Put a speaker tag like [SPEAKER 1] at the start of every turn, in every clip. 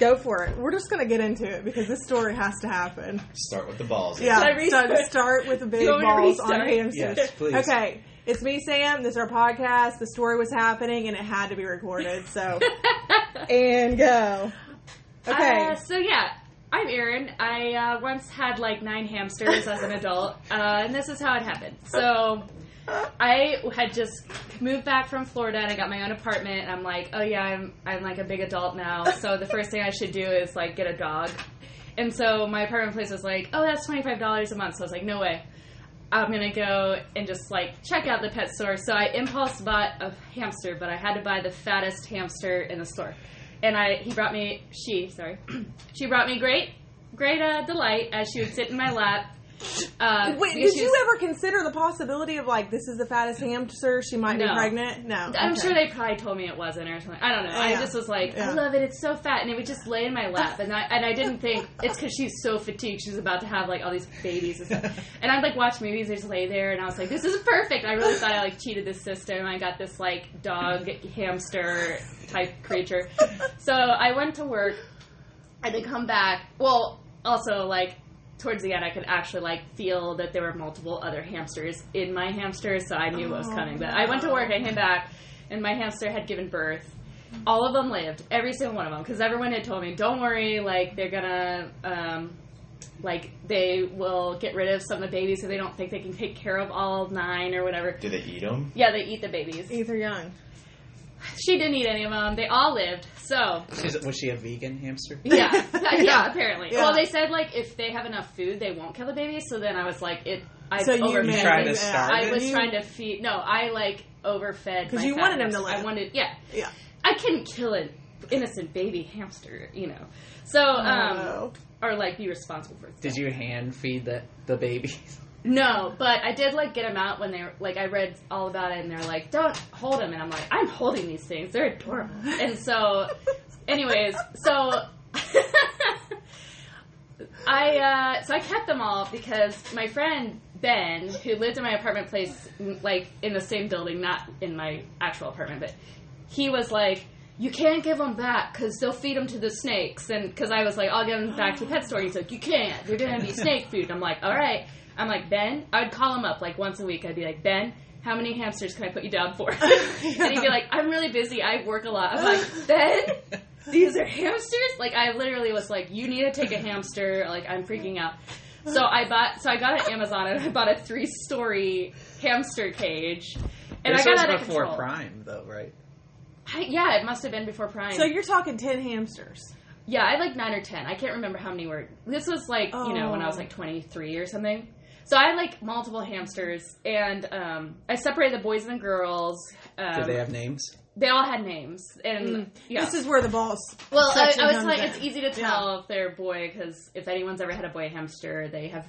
[SPEAKER 1] Go for it. We're just gonna get into it because this story has to happen.
[SPEAKER 2] Start with the balls.
[SPEAKER 1] Yeah,
[SPEAKER 3] Should I
[SPEAKER 1] so
[SPEAKER 3] restart?
[SPEAKER 1] start with the big
[SPEAKER 3] You want me to
[SPEAKER 1] balls on
[SPEAKER 3] restart?
[SPEAKER 1] hamsters.
[SPEAKER 4] Yes, please.
[SPEAKER 1] Okay, it's me, Sam. This is our podcast. The story was happening and it had to be recorded. So, and go. Okay.
[SPEAKER 3] Uh, so yeah, I'm Erin. I uh, once had like nine hamsters as an adult, uh, and this is how it happened. So I had just moved back from Florida and I got my own apartment. And I'm like, oh yeah, I'm I'm like a big adult now. So the first thing I should do is like get a dog. And so my apartment place was like, oh, that's twenty five dollars a month. So I was like, no way. I'm gonna go and just like check out the pet store. So I impulse bought a hamster, but I had to buy the fattest hamster in the store. And I he brought me she sorry she brought me great great uh, delight as she would sit in my lap. Uh,
[SPEAKER 1] Wait, did you ever consider the possibility of like this is the fattest hamster? She might be pregnant. No,
[SPEAKER 3] I'm
[SPEAKER 1] Okay.
[SPEAKER 3] sure they probably told me it wasn't or something. I don't know. I just was like,
[SPEAKER 1] Yeah.
[SPEAKER 3] I love it. It's so fat, and it would just lay in my lap, and I and I didn't think it's because she's so fatigued. She's about to have like all these babies and stuff. And I'd like watch movies. and just lay there, and I was like, this is perfect. I really thought I like cheated the system. I got this like dog hamster type creature. So I went to work. I did come back. Well, also like towards the end, I could actually like feel that there were multiple other hamsters in my hamster, so I knew what was coming. But I went to work, I came back, and my hamster had given birth. All of them lived, every single one of them, because everyone had told me, "Don't worry, like they're gonna." Um, like they will get rid of some of the babies so they don't think they can take care of all nine or whatever.
[SPEAKER 2] Do they eat them?
[SPEAKER 3] Yeah, they eat the babies.
[SPEAKER 1] Ether Young.
[SPEAKER 3] She didn't eat any of them. They all lived. So
[SPEAKER 4] She's, was she a vegan hamster?
[SPEAKER 3] yeah, yeah, apparently.
[SPEAKER 1] Yeah.
[SPEAKER 3] Well, they said like if they have enough food, they won't kill the babies. So then I was like, it. I
[SPEAKER 1] So you
[SPEAKER 3] overfed.
[SPEAKER 1] made-
[SPEAKER 4] trying to
[SPEAKER 1] yeah.
[SPEAKER 4] starve
[SPEAKER 3] I was
[SPEAKER 1] You-
[SPEAKER 3] trying to feed. No, I like overfed because
[SPEAKER 1] you
[SPEAKER 3] fat
[SPEAKER 1] wanted him to
[SPEAKER 3] hamster. I wanted, yeah.
[SPEAKER 1] Yeah.
[SPEAKER 3] I couldn't kill an innocent baby hamster, you know. So, um,
[SPEAKER 1] Oh.
[SPEAKER 3] or like be responsible for.
[SPEAKER 4] Did you hand feed the the babies?
[SPEAKER 3] No, but I did like get them out when they were like I read all about it and they're like, don't hold them, and I'm like, I'm holding these things. They're adorable. And so, anyways, so. I uh, so I kept them all because my friend Ben, who lived in my apartment place, like in the same building, not in my actual apartment, but he was like, "You can't give them back because they'll feed them to the snakes." And because I was like, "I'll give them back to the pet store," he's like, "You can't. They're gonna be snake food." I'm like, "All right." I'm like, Ben. I would call him up like once a week. I'd be like, Ben. How many hamsters can I put you down for? and he'd be like, I'm really busy. I work a lot. I'm like, Ben, these are hamsters like i literally was like you need to take a hamster like i'm freaking out so i bought so i got at amazon and i bought a three story hamster cage and
[SPEAKER 4] this
[SPEAKER 3] i got
[SPEAKER 4] was
[SPEAKER 3] out of
[SPEAKER 4] before
[SPEAKER 3] control
[SPEAKER 4] Prime, though, right?
[SPEAKER 3] I, yeah it must have been before prime
[SPEAKER 1] So you're talking ten hamsters.
[SPEAKER 3] yeah i had like nine or ten i can't remember how many were this was like you know when i was
[SPEAKER 1] Oh.
[SPEAKER 3] like 23 or something so i had like multiple hamsters and um, i separated the boys and the girls um,
[SPEAKER 4] Did they have names?
[SPEAKER 3] they all had names and yeah
[SPEAKER 1] This is where the balls.
[SPEAKER 3] Well, I, I was like, it's easy to tell if they're a boy because if anyone's ever had a boy hamster, they have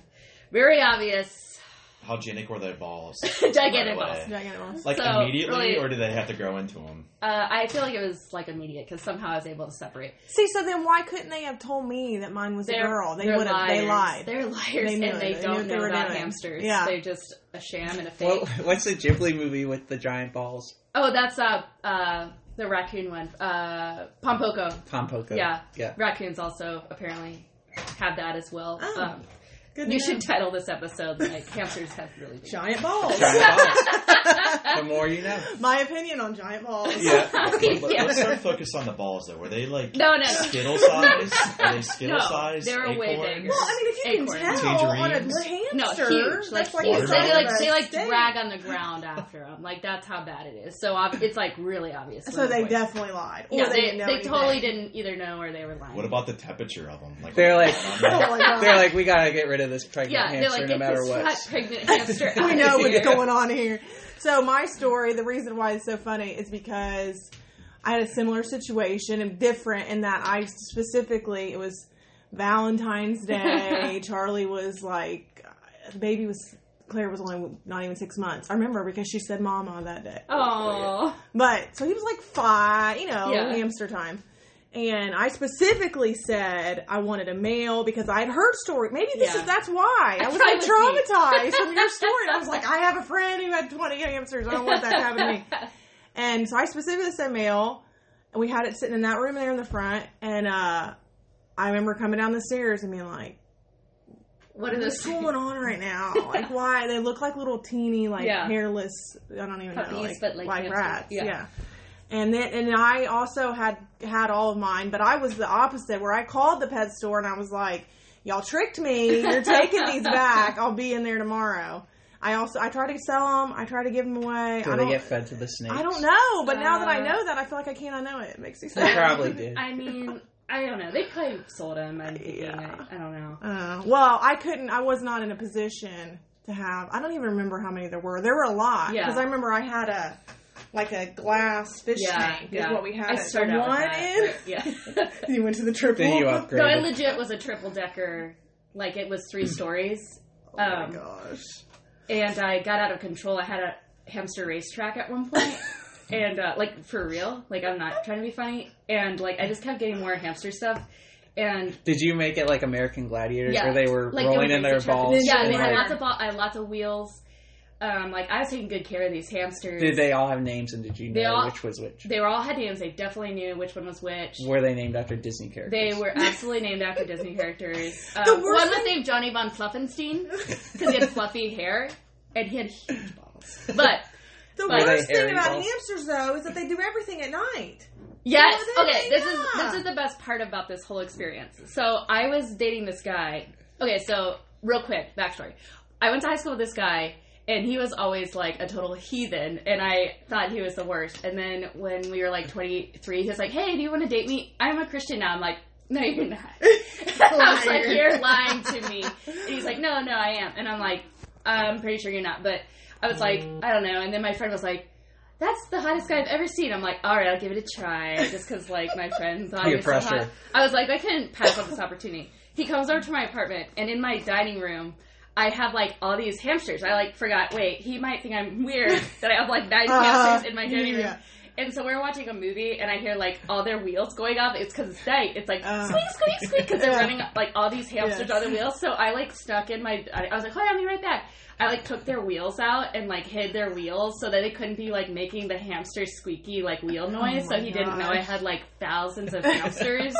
[SPEAKER 3] very obvious
[SPEAKER 2] How genic were their balls?
[SPEAKER 3] gigantic
[SPEAKER 2] Right
[SPEAKER 3] balls.
[SPEAKER 2] away.
[SPEAKER 1] Gigantic balls.
[SPEAKER 2] Like
[SPEAKER 3] So,
[SPEAKER 2] immediately,
[SPEAKER 3] really-
[SPEAKER 2] or do they have to grow into them?
[SPEAKER 3] Uh, I feel like it was like immediate because somehow I was able to separate.
[SPEAKER 1] See, so then why couldn't they have told me that mine was a
[SPEAKER 3] They're,
[SPEAKER 1] girl? They would have. They lied.
[SPEAKER 3] They're liars,
[SPEAKER 1] They
[SPEAKER 3] and
[SPEAKER 1] it.
[SPEAKER 3] they,
[SPEAKER 1] They
[SPEAKER 3] don't
[SPEAKER 1] they
[SPEAKER 3] know
[SPEAKER 1] were
[SPEAKER 3] about
[SPEAKER 1] doing.
[SPEAKER 3] hamsters.
[SPEAKER 1] Yeah.
[SPEAKER 3] They're just a sham and a fake.
[SPEAKER 4] What, what's the Ghibli movie with the giant balls?
[SPEAKER 3] Oh, that's uh, uh, the raccoon one. Uh, Pompoko.
[SPEAKER 4] Pompoko.
[SPEAKER 3] Yeah.
[SPEAKER 4] Yeah.
[SPEAKER 3] Raccoons also apparently have that as well.
[SPEAKER 1] Oh,
[SPEAKER 3] um,
[SPEAKER 1] Good
[SPEAKER 3] you should title this episode like hamsters have really big
[SPEAKER 1] giant balls.
[SPEAKER 4] Giant balls. the more you know.
[SPEAKER 1] My opinion on giant balls.
[SPEAKER 4] Yeah.
[SPEAKER 2] Let-
[SPEAKER 3] Yeah.
[SPEAKER 2] Let's start focus on the balls though. Were they like
[SPEAKER 3] No, no, no.
[SPEAKER 2] skittle size? Are they skittle
[SPEAKER 3] No,
[SPEAKER 2] size?
[SPEAKER 3] they were way
[SPEAKER 2] acorns?
[SPEAKER 3] bigger.
[SPEAKER 1] Well, I mean, if you
[SPEAKER 3] Acorns.
[SPEAKER 1] can tell on a
[SPEAKER 2] Tangerines.
[SPEAKER 3] No,
[SPEAKER 1] hamster,
[SPEAKER 3] huge. Like,
[SPEAKER 1] that's like
[SPEAKER 3] huge. They,
[SPEAKER 1] size
[SPEAKER 3] like they like
[SPEAKER 1] steak.
[SPEAKER 3] drag on the ground after them. Like that's how bad it is. So ob- it's like really obvious.
[SPEAKER 1] So they
[SPEAKER 3] the
[SPEAKER 1] definitely lied. Or
[SPEAKER 3] Yeah,
[SPEAKER 1] they,
[SPEAKER 3] they, they totally didn't either know or they were lying.
[SPEAKER 2] What about the temperature of them? Like
[SPEAKER 4] They're like-
[SPEAKER 1] Oh my God.
[SPEAKER 4] They're like, we gotta get rid of this pregnant
[SPEAKER 3] yeah,
[SPEAKER 4] hamster
[SPEAKER 3] like
[SPEAKER 4] no matter what.
[SPEAKER 3] pregnant hamster.
[SPEAKER 1] we know
[SPEAKER 3] of
[SPEAKER 1] what's
[SPEAKER 3] here.
[SPEAKER 1] going on here. So my story, the reason why it's so funny is because I had a similar situation and different in that I specifically it was Valentine's Day. Charlie was like, the baby was Claire was only not even six months. I remember because she said "mama" that day.
[SPEAKER 3] Oh,
[SPEAKER 1] But so he was like five, you know,
[SPEAKER 3] Yeah.
[SPEAKER 1] hamster time. And I specifically said I wanted a male because I had heard story. Maybe this
[SPEAKER 3] Yeah.
[SPEAKER 1] is that's why I was like traumatized from your story. And I was like, I have a friend who had twenty hamsters. I don't want that to happen to me. And so I specifically said male. And we had it sitting in that room there in the front, and uh, I remember coming down the stairs and being like,
[SPEAKER 3] What are
[SPEAKER 1] "What's
[SPEAKER 3] those
[SPEAKER 1] going on right now? Like, why they look like little teeny, like
[SPEAKER 3] Yeah.
[SPEAKER 1] hairless? I don't even know, like,
[SPEAKER 3] but, like, hamsters.
[SPEAKER 1] rats.
[SPEAKER 3] Yeah.
[SPEAKER 1] Yeah. And then, and I also had had all of mine, but I was the opposite, where I called the pet store and I was like, "Y'all tricked me. You're taking these back. I'll be in there tomorrow." I also I try to sell them. I try to give them away.
[SPEAKER 4] Do
[SPEAKER 1] I
[SPEAKER 4] they
[SPEAKER 1] don't.
[SPEAKER 4] get fed to the snakes?
[SPEAKER 1] I don't know, but now that I
[SPEAKER 3] Uh,
[SPEAKER 1] know that, I feel like I can't unknow it. It makes me
[SPEAKER 4] They probably did.
[SPEAKER 3] I mean, I don't know. They probably sold them. I'm thinking.
[SPEAKER 1] Yeah.
[SPEAKER 3] I, I don't know.
[SPEAKER 1] Uh, well, I couldn't. I was not in a position to have. I don't even remember how many there were. There were a lot
[SPEAKER 3] Yeah.
[SPEAKER 1] because I remember I had a like a glass fish
[SPEAKER 3] Yeah,
[SPEAKER 1] tank
[SPEAKER 3] yeah.
[SPEAKER 1] is what we had.
[SPEAKER 3] I
[SPEAKER 1] it.
[SPEAKER 3] started
[SPEAKER 1] the
[SPEAKER 3] out with
[SPEAKER 1] one
[SPEAKER 3] that,
[SPEAKER 1] in.
[SPEAKER 3] Yeah.
[SPEAKER 1] you went to the triple.
[SPEAKER 4] Then you
[SPEAKER 3] No, I legit was a triple decker. Like it was three stories.
[SPEAKER 1] oh my
[SPEAKER 3] um,
[SPEAKER 1] gosh.
[SPEAKER 3] and I got out of control. I had a hamster racetrack at one point, and uh, like for real, like I'm not trying to be funny, and like I just kept getting more hamster stuff, and
[SPEAKER 4] Did you make it like American Gladiators,
[SPEAKER 3] Yeah.
[SPEAKER 4] where they were
[SPEAKER 3] like
[SPEAKER 4] rolling in their
[SPEAKER 3] each
[SPEAKER 4] balls?
[SPEAKER 3] Yeah,
[SPEAKER 1] and
[SPEAKER 3] they had
[SPEAKER 1] like-
[SPEAKER 3] lots of ball. I had lots of wheels. Um, like I was taking good care of these hamsters.
[SPEAKER 4] Did they all have names, and did you
[SPEAKER 3] They
[SPEAKER 4] know
[SPEAKER 3] all-
[SPEAKER 4] which was which?
[SPEAKER 3] They were all had names. They definitely knew which one was which.
[SPEAKER 4] Were they named after Disney characters?
[SPEAKER 3] They were absolutely named after Disney characters. Um,
[SPEAKER 1] The
[SPEAKER 3] one was
[SPEAKER 1] thing-
[SPEAKER 3] named Johnny von Fluffenstein because he had fluffy hair and he had huge balls. But
[SPEAKER 1] The
[SPEAKER 3] But-
[SPEAKER 1] worst thing about
[SPEAKER 4] balls?
[SPEAKER 1] Hamsters, though, is that they do everything at night.
[SPEAKER 3] yes,
[SPEAKER 1] Well, then
[SPEAKER 3] okay.
[SPEAKER 1] they
[SPEAKER 3] This is
[SPEAKER 1] are.
[SPEAKER 3] this is the best part about this whole experience. So I was dating this guy. Okay, so real quick backstory. I went to high school with this guy. And he was always like a total heathen, and I thought he was the worst. And then when we were like 23, he was like, Hey, do you want to date me? I'm a Christian now. I'm like, No, you're not. I was like, You're lying to me. And he's like, No, no, I am. And I'm like, I'm pretty sure you're not. But I was like, I don't know. And then my friend was like, that's the hottest guy I've ever seen. I'm like, all right, I'll give it a try, just because like my friend thought he was so
[SPEAKER 4] pressure.
[SPEAKER 3] hot. I was like, I couldn't pass up this opportunity. He comes over to my apartment, and in my dining room, I have like all these hamsters. I like forgot. Wait, he might think I'm weird that I have like nine
[SPEAKER 1] Uh,
[SPEAKER 3] hamsters in my dining room. And so we're watching a movie, and I hear like all their wheels going off. It's because it's night. It's like
[SPEAKER 1] Uh.
[SPEAKER 3] squeak, squeak, squeak, because they're
[SPEAKER 1] Yeah.
[SPEAKER 3] running like all these hamsters
[SPEAKER 1] Yes.
[SPEAKER 3] on the wheels. So I like stuck in my. I was like, hold on, I'll be right back. I like took their wheels out and like hid their wheels so that they couldn't be like making the hamster squeaky like wheel noise. so
[SPEAKER 1] Oh my
[SPEAKER 3] he didn't know I had like thousands of hamsters.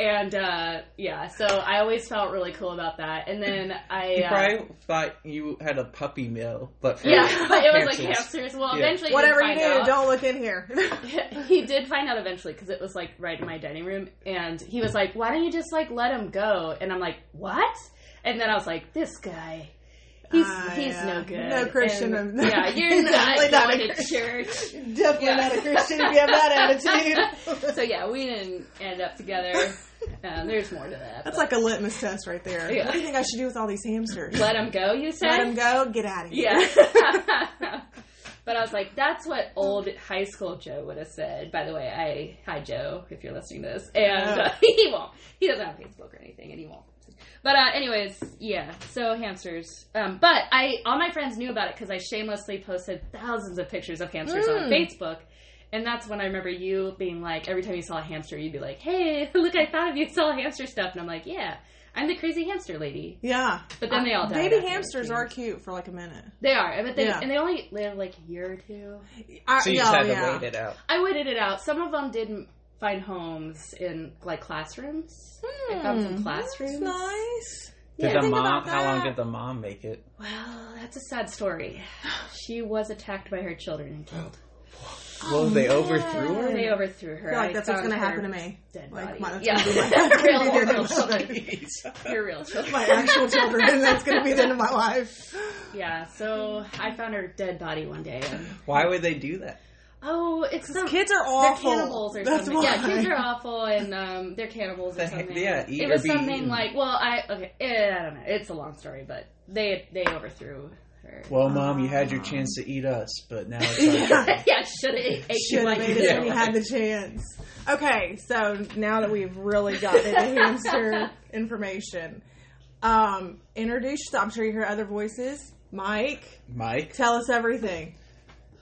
[SPEAKER 3] And uh yeah, so I always felt really cool about that. And then I
[SPEAKER 4] You
[SPEAKER 3] uh,
[SPEAKER 4] probably thought you had a puppy mill, but for
[SPEAKER 3] yeah, it was like
[SPEAKER 4] hamsters.
[SPEAKER 3] hamsters. Well,
[SPEAKER 4] Yeah.
[SPEAKER 3] eventually,
[SPEAKER 1] Whatever
[SPEAKER 3] did
[SPEAKER 1] you do,
[SPEAKER 3] out.
[SPEAKER 1] don't look in here.
[SPEAKER 3] he did find out eventually because it was like right in my dining room, and he was like, "Why don't you just like let him go?" And I'm like, "What?" And then I was like, "This guy." He's
[SPEAKER 1] Ah,
[SPEAKER 3] he's
[SPEAKER 1] yeah.
[SPEAKER 3] no good.
[SPEAKER 1] No Christian
[SPEAKER 3] And,
[SPEAKER 1] of-
[SPEAKER 3] yeah, you're not
[SPEAKER 1] Definitely not
[SPEAKER 3] going
[SPEAKER 1] a
[SPEAKER 3] to
[SPEAKER 1] Christian.
[SPEAKER 3] church.
[SPEAKER 1] Definitely
[SPEAKER 3] Yeah.
[SPEAKER 1] not a Christian if you have that attitude.
[SPEAKER 3] So yeah, we didn't end up together. Um, there's more to that.
[SPEAKER 1] That's
[SPEAKER 3] but
[SPEAKER 1] like a litmus test right there.
[SPEAKER 3] Yeah.
[SPEAKER 1] What do you think I should do with all these hamsters?
[SPEAKER 3] let them go. You said.
[SPEAKER 1] Let them go. Get out of here.
[SPEAKER 3] Yeah. but I was like, that's what old high school Joe would have said. By the way, I hi Joe, if you're listening to this, and uh, he won't. He doesn't have Facebook or anything, and he won't. But uh, anyways, yeah. So hamsters. Um, but I all my friends knew about it because I shamelessly posted thousands of pictures of hamsters on
[SPEAKER 1] Mm.
[SPEAKER 3] Facebook. And that's when I remember you being like, every time you saw a hamster, you'd be like, "Hey, look, I thought of you. Saw hamster stuff." And I'm like, "Yeah, I'm the crazy hamster lady."
[SPEAKER 1] Yeah.
[SPEAKER 3] But then they all died
[SPEAKER 1] Baby hamsters are cute for like a minute.
[SPEAKER 3] They are, but they
[SPEAKER 1] Yeah.
[SPEAKER 3] and they only live like a year or two.
[SPEAKER 1] I,
[SPEAKER 4] So you
[SPEAKER 1] yeah,
[SPEAKER 4] just had
[SPEAKER 1] yeah.
[SPEAKER 4] to wait it out.
[SPEAKER 3] I waited it out. Some of them didn't find homes in like classrooms. I found some
[SPEAKER 1] Hmm,
[SPEAKER 3] classrooms.
[SPEAKER 1] That's nice.
[SPEAKER 4] Did
[SPEAKER 3] Yeah.
[SPEAKER 4] the
[SPEAKER 1] Think
[SPEAKER 4] mom?
[SPEAKER 1] about
[SPEAKER 4] How long
[SPEAKER 1] that.
[SPEAKER 4] did the mom make it?
[SPEAKER 3] Well, that's a sad story. She was attacked by her children and killed.
[SPEAKER 4] Well, they overthrew her.
[SPEAKER 3] They overthrew her.
[SPEAKER 1] I feel like
[SPEAKER 3] I
[SPEAKER 1] that's what's going to happen to me.
[SPEAKER 3] Dead
[SPEAKER 1] Like,
[SPEAKER 3] body.
[SPEAKER 1] my,
[SPEAKER 3] yeah,
[SPEAKER 1] my,
[SPEAKER 3] real,
[SPEAKER 1] gonna be the end
[SPEAKER 3] real
[SPEAKER 1] of my
[SPEAKER 3] children. Your real children.
[SPEAKER 1] my actual children. That's going to be the end of my life.
[SPEAKER 3] Yeah. So I found her dead body one day. And,
[SPEAKER 4] Why would they do that?
[SPEAKER 3] oh, it's some
[SPEAKER 1] Kids are awful.
[SPEAKER 3] They're
[SPEAKER 1] awful.
[SPEAKER 3] cannibals or
[SPEAKER 1] That's
[SPEAKER 3] something. Yeah, kids are awful, and um, they're cannibals or
[SPEAKER 4] The heck-
[SPEAKER 3] something.
[SPEAKER 4] yeah, eat
[SPEAKER 3] it
[SPEAKER 4] or
[SPEAKER 3] was
[SPEAKER 4] be
[SPEAKER 3] something
[SPEAKER 4] eaten.
[SPEAKER 3] like, well, I okay, eh, I don't know. It's a long story, but they they overthrew her.
[SPEAKER 4] Well, mom, you had your chance to eat us, but now it's our
[SPEAKER 1] Yeah.
[SPEAKER 4] turn.
[SPEAKER 3] yeah, should have ate you
[SPEAKER 1] Should have
[SPEAKER 3] like
[SPEAKER 1] made
[SPEAKER 3] you
[SPEAKER 1] it when you had the chance. Okay, so now that we've really gotten into hamster information, um, introduce yourself. I'm sure you hear other voices. Mike,
[SPEAKER 4] Mike.
[SPEAKER 1] tell us everything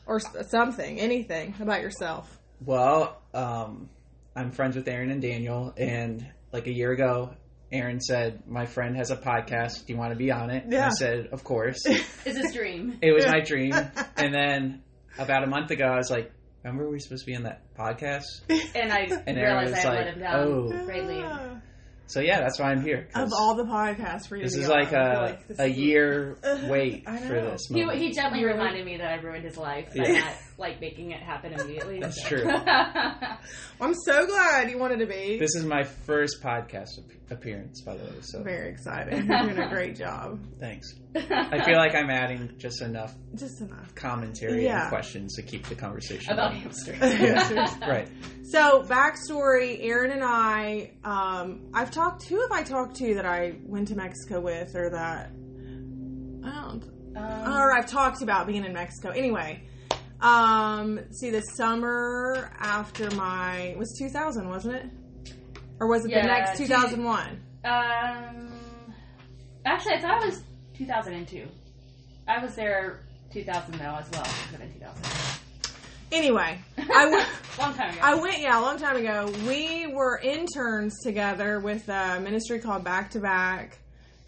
[SPEAKER 1] or s- something, anything about yourself.
[SPEAKER 4] Well, um, I'm friends with Erin and Daniel, and like a year ago, Erin said, "My friend has a podcast. Do you want to be on it?" And I said, "Of course."
[SPEAKER 3] Is his dream?
[SPEAKER 4] it was my dream, and then about a month ago, I was like, remember we were supposed to be in that podcast?
[SPEAKER 3] And I
[SPEAKER 4] And Erin
[SPEAKER 3] realized
[SPEAKER 4] was
[SPEAKER 3] I
[SPEAKER 4] like,
[SPEAKER 3] let him down
[SPEAKER 4] oh.
[SPEAKER 3] greatly.
[SPEAKER 4] So yeah, that's why I'm here. 'cause
[SPEAKER 1] Of all the podcasts for you,
[SPEAKER 4] this
[SPEAKER 1] to
[SPEAKER 4] is
[SPEAKER 1] go
[SPEAKER 4] like
[SPEAKER 1] on, I feel
[SPEAKER 4] a
[SPEAKER 1] like this
[SPEAKER 4] a
[SPEAKER 1] is-
[SPEAKER 4] year
[SPEAKER 1] Ugh,
[SPEAKER 4] wait
[SPEAKER 1] I
[SPEAKER 4] for
[SPEAKER 1] know.
[SPEAKER 4] this.
[SPEAKER 3] He,
[SPEAKER 4] Moment.
[SPEAKER 3] he gently reminded me that I ruined his life by
[SPEAKER 4] Yeah.
[SPEAKER 3] not like making it happen immediately.
[SPEAKER 4] That's
[SPEAKER 3] so.
[SPEAKER 4] true.
[SPEAKER 1] I'm so glad you wanted to be.
[SPEAKER 4] This is my first podcast ap- appearance, by the way. So
[SPEAKER 1] Very excited. You're doing a great job.
[SPEAKER 4] thanks. I feel like I'm adding just enough
[SPEAKER 1] Just enough.
[SPEAKER 4] commentary
[SPEAKER 1] Yeah.
[SPEAKER 4] and questions to keep the conversation
[SPEAKER 3] about
[SPEAKER 4] going.
[SPEAKER 3] hamsters.
[SPEAKER 4] Right.
[SPEAKER 1] So backstory: Erin and I, um, I've talked. Who have I talked to that I went to Mexico with, or that I don't,
[SPEAKER 3] Um,
[SPEAKER 1] or I've talked about being in Mexico. Anyway, um, see, the summer after my it was 2000, wasn't it? Or was it
[SPEAKER 3] Yeah,
[SPEAKER 1] the next
[SPEAKER 3] two-
[SPEAKER 1] 2001?
[SPEAKER 3] Um, actually, I thought it was 2002. I was there 2000 though as well. It could have been 2000.
[SPEAKER 1] Anyway, I went.
[SPEAKER 3] Long time ago.
[SPEAKER 1] I went, yeah, a long time ago. We were interns together with a ministry called Back to Back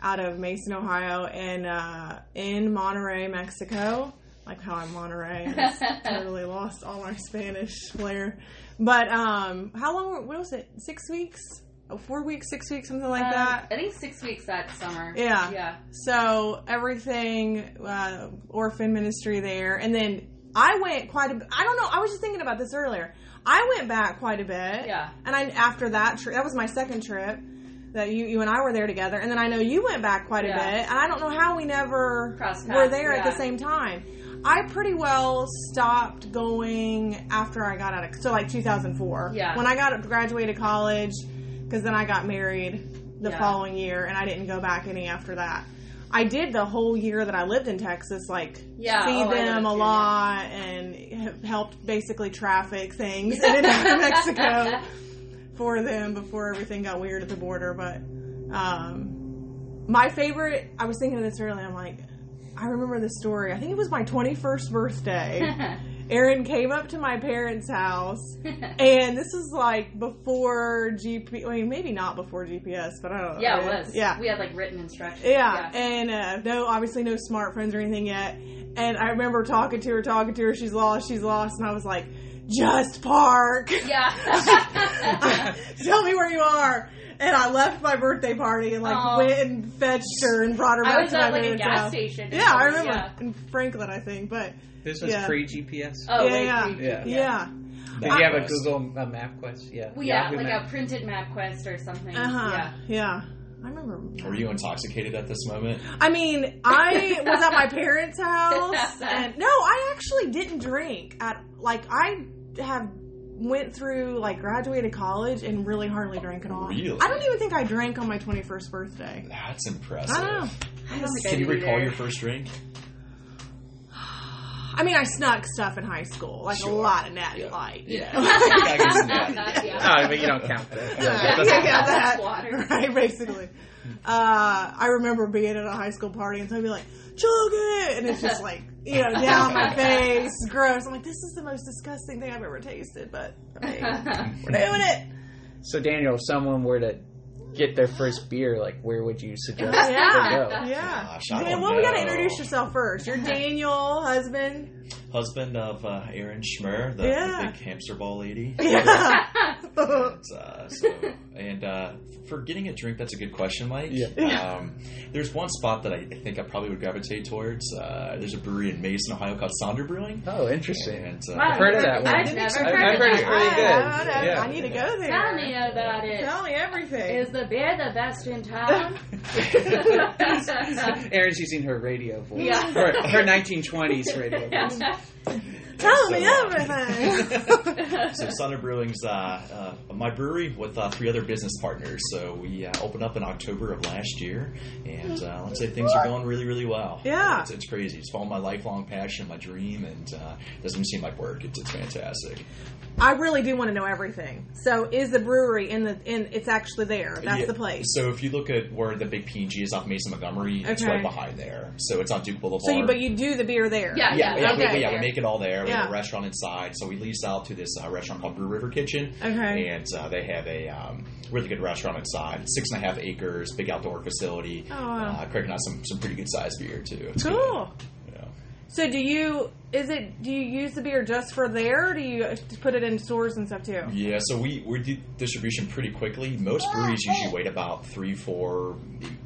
[SPEAKER 1] out of Mason, Ohio, and uh, in Monterrey, Mexico. Like how I'm Monterey. I totally lost all my Spanish flair. But um, how long? What was it? Six weeks? Oh, four weeks? Six weeks? Something like
[SPEAKER 3] Um,
[SPEAKER 1] that.
[SPEAKER 3] I think six weeks that summer.
[SPEAKER 1] Yeah.
[SPEAKER 3] Yeah.
[SPEAKER 1] So everything, uh, orphan ministry there, and then I went quite a. bit. I don't know. I was just thinking about this earlier. I went back quite a bit.
[SPEAKER 3] Yeah.
[SPEAKER 1] And I after that trip, that was my second trip that you you and I were there together, and then I know you went back quite a
[SPEAKER 3] Yeah.
[SPEAKER 1] bit, and I don't know how we never were there at the same time. I pretty well stopped going after I got out of so like 2004.
[SPEAKER 3] Yeah.
[SPEAKER 1] When I got graduated college, because then I got married the
[SPEAKER 3] Yeah.
[SPEAKER 1] following year, and I didn't go back any after that. I did the whole year that I lived in Texas, like
[SPEAKER 3] Yeah,
[SPEAKER 1] feed
[SPEAKER 3] oh,
[SPEAKER 1] them a
[SPEAKER 3] too,
[SPEAKER 1] lot and helped basically traffic things in and out of Mexico for them before everything got weird at the border. But um, my favorite, I was thinking of this earlier. I'm like, I remember the story. I think it was my 21st birthday. Erin came up to my parents' house, and this is like before GP. I mean, maybe not before GPS, but I don't know.
[SPEAKER 3] yeah, it was.
[SPEAKER 1] Yeah,
[SPEAKER 3] We had like written instructions.
[SPEAKER 1] yeah, and uh, no, obviously no smartphones or anything yet. And I remember talking to her, talking to her. She's lost, she's lost, and I was like, "Just park.
[SPEAKER 3] Yeah.
[SPEAKER 1] Tell me where you are." And I left my birthday party and like
[SPEAKER 3] Aw.
[SPEAKER 1] went and fetched her and brought her
[SPEAKER 3] I
[SPEAKER 1] back
[SPEAKER 3] was
[SPEAKER 1] to my
[SPEAKER 3] at like a gas
[SPEAKER 1] house.
[SPEAKER 3] station.
[SPEAKER 1] Yeah, I remember
[SPEAKER 3] Yeah.
[SPEAKER 1] in Franklin, I think. But
[SPEAKER 4] This was
[SPEAKER 1] Yeah.
[SPEAKER 4] pre GPS.
[SPEAKER 3] Oh,
[SPEAKER 1] Yeah, yeah.
[SPEAKER 4] Yeah.
[SPEAKER 1] yeah,
[SPEAKER 4] Did you have a Google uh, Map Quest? Yeah.
[SPEAKER 3] Well, yeah,
[SPEAKER 4] Yahoo
[SPEAKER 3] like
[SPEAKER 4] Map.
[SPEAKER 3] a printed map quest or something.
[SPEAKER 1] uh huh,
[SPEAKER 3] Yeah.
[SPEAKER 1] yeah. I remember.
[SPEAKER 2] Were you intoxicated at this moment?
[SPEAKER 1] I mean, I was at my parents' house, and no, I actually didn't drink. At like, I have went through like graduated college and really hardly drank at all.
[SPEAKER 2] Really?
[SPEAKER 1] I don't even think I drank on my twenty first birthday.
[SPEAKER 2] That's impressive.
[SPEAKER 1] I don't know.
[SPEAKER 3] I don't think
[SPEAKER 2] Can you
[SPEAKER 3] did
[SPEAKER 2] recall
[SPEAKER 3] either.
[SPEAKER 2] your first drink?
[SPEAKER 1] I mean, I snuck stuff in high school, like a lot of natty
[SPEAKER 2] Yeah.
[SPEAKER 1] light.
[SPEAKER 2] Yeah.
[SPEAKER 1] You know?
[SPEAKER 2] I can see that.
[SPEAKER 3] Yeah.
[SPEAKER 4] Oh, but you don't count that.
[SPEAKER 1] Yeah,
[SPEAKER 4] That's-
[SPEAKER 1] you got that.
[SPEAKER 3] Water.
[SPEAKER 1] Right, basically. Uh, I remember being at a high school party and somebody be like, chug it! And it's just like, you know, down my face, gross. I'm like, this is the most disgusting thing I've ever tasted, but hey, we're doing it.
[SPEAKER 4] So Daniel, if someone were to get their first beer, like where would you suggest
[SPEAKER 1] Yeah,
[SPEAKER 4] they go?
[SPEAKER 1] yeah.
[SPEAKER 2] Gosh, I
[SPEAKER 1] Man,
[SPEAKER 2] don't
[SPEAKER 1] well, we gotta introduce yourself first. You're Daniel, husband.
[SPEAKER 2] Husband of uh, Erin Schmer, the,
[SPEAKER 1] Yeah.
[SPEAKER 2] the big hamster ball lady.
[SPEAKER 1] Yeah.
[SPEAKER 2] Uh, so, and uh, for getting a drink, that's a good question, Mike.
[SPEAKER 4] Yeah.
[SPEAKER 2] Um, there's one spot that I think I probably would gravitate towards. Uh, there's a brewery in Mason, Ohio called Sonder Brewing.
[SPEAKER 4] Oh, interesting.
[SPEAKER 2] And, uh,
[SPEAKER 3] Wow,
[SPEAKER 4] I've heard of that one.
[SPEAKER 3] I've never
[SPEAKER 4] I've-
[SPEAKER 3] heard
[SPEAKER 4] I've
[SPEAKER 3] of
[SPEAKER 4] heard
[SPEAKER 3] that.
[SPEAKER 4] it's pretty good.
[SPEAKER 1] I, I-
[SPEAKER 4] Yeah.
[SPEAKER 1] I need to go there.
[SPEAKER 3] Tell me about it.
[SPEAKER 1] Tell me everything.
[SPEAKER 3] Is the beer the best in town?
[SPEAKER 4] Erin's using her radio voice.
[SPEAKER 3] Yeah.
[SPEAKER 4] Her, her 1920s radio voice.
[SPEAKER 1] Tell me
[SPEAKER 2] So, uh,
[SPEAKER 1] everything.
[SPEAKER 2] So Sonder Brewing's uh, uh, my brewery with uh, three other business partners. So we uh, opened up in October of last year, and uh, let's say things are going really, really well.
[SPEAKER 1] Yeah.
[SPEAKER 2] it's, it's crazy. It's following my lifelong passion, my dream, and uh, doesn't seem like work. It's, it's fantastic.
[SPEAKER 1] I really do want to know everything. So, is the brewery in the in? It's actually there. That's
[SPEAKER 2] Yeah,
[SPEAKER 1] the place.
[SPEAKER 2] So if you look at where the big P and G is off Mason Montgomery, it's right behind there. So it's on Duke Boulevard.
[SPEAKER 1] So, you, but you do the beer there.
[SPEAKER 3] Yeah,
[SPEAKER 2] yeah, yeah,
[SPEAKER 1] okay.
[SPEAKER 2] we, yeah, we make it all there. We have
[SPEAKER 1] Yeah.
[SPEAKER 2] a restaurant inside, so we lease out to this uh, restaurant called Brew River Kitchen.
[SPEAKER 1] Okay.
[SPEAKER 2] and uh, they have a um, really good restaurant inside, six and a half acres, big outdoor facility.
[SPEAKER 1] Oh, wow.
[SPEAKER 2] Uh, cracking out some some pretty good sized beer too. It's
[SPEAKER 1] Cool.
[SPEAKER 2] good, you.
[SPEAKER 1] So, do you is it? Do you use the beer just for there, or do you put it in stores and stuff too?
[SPEAKER 2] Yeah, so we we do distribution pretty quickly. Most breweries usually wait about three, four,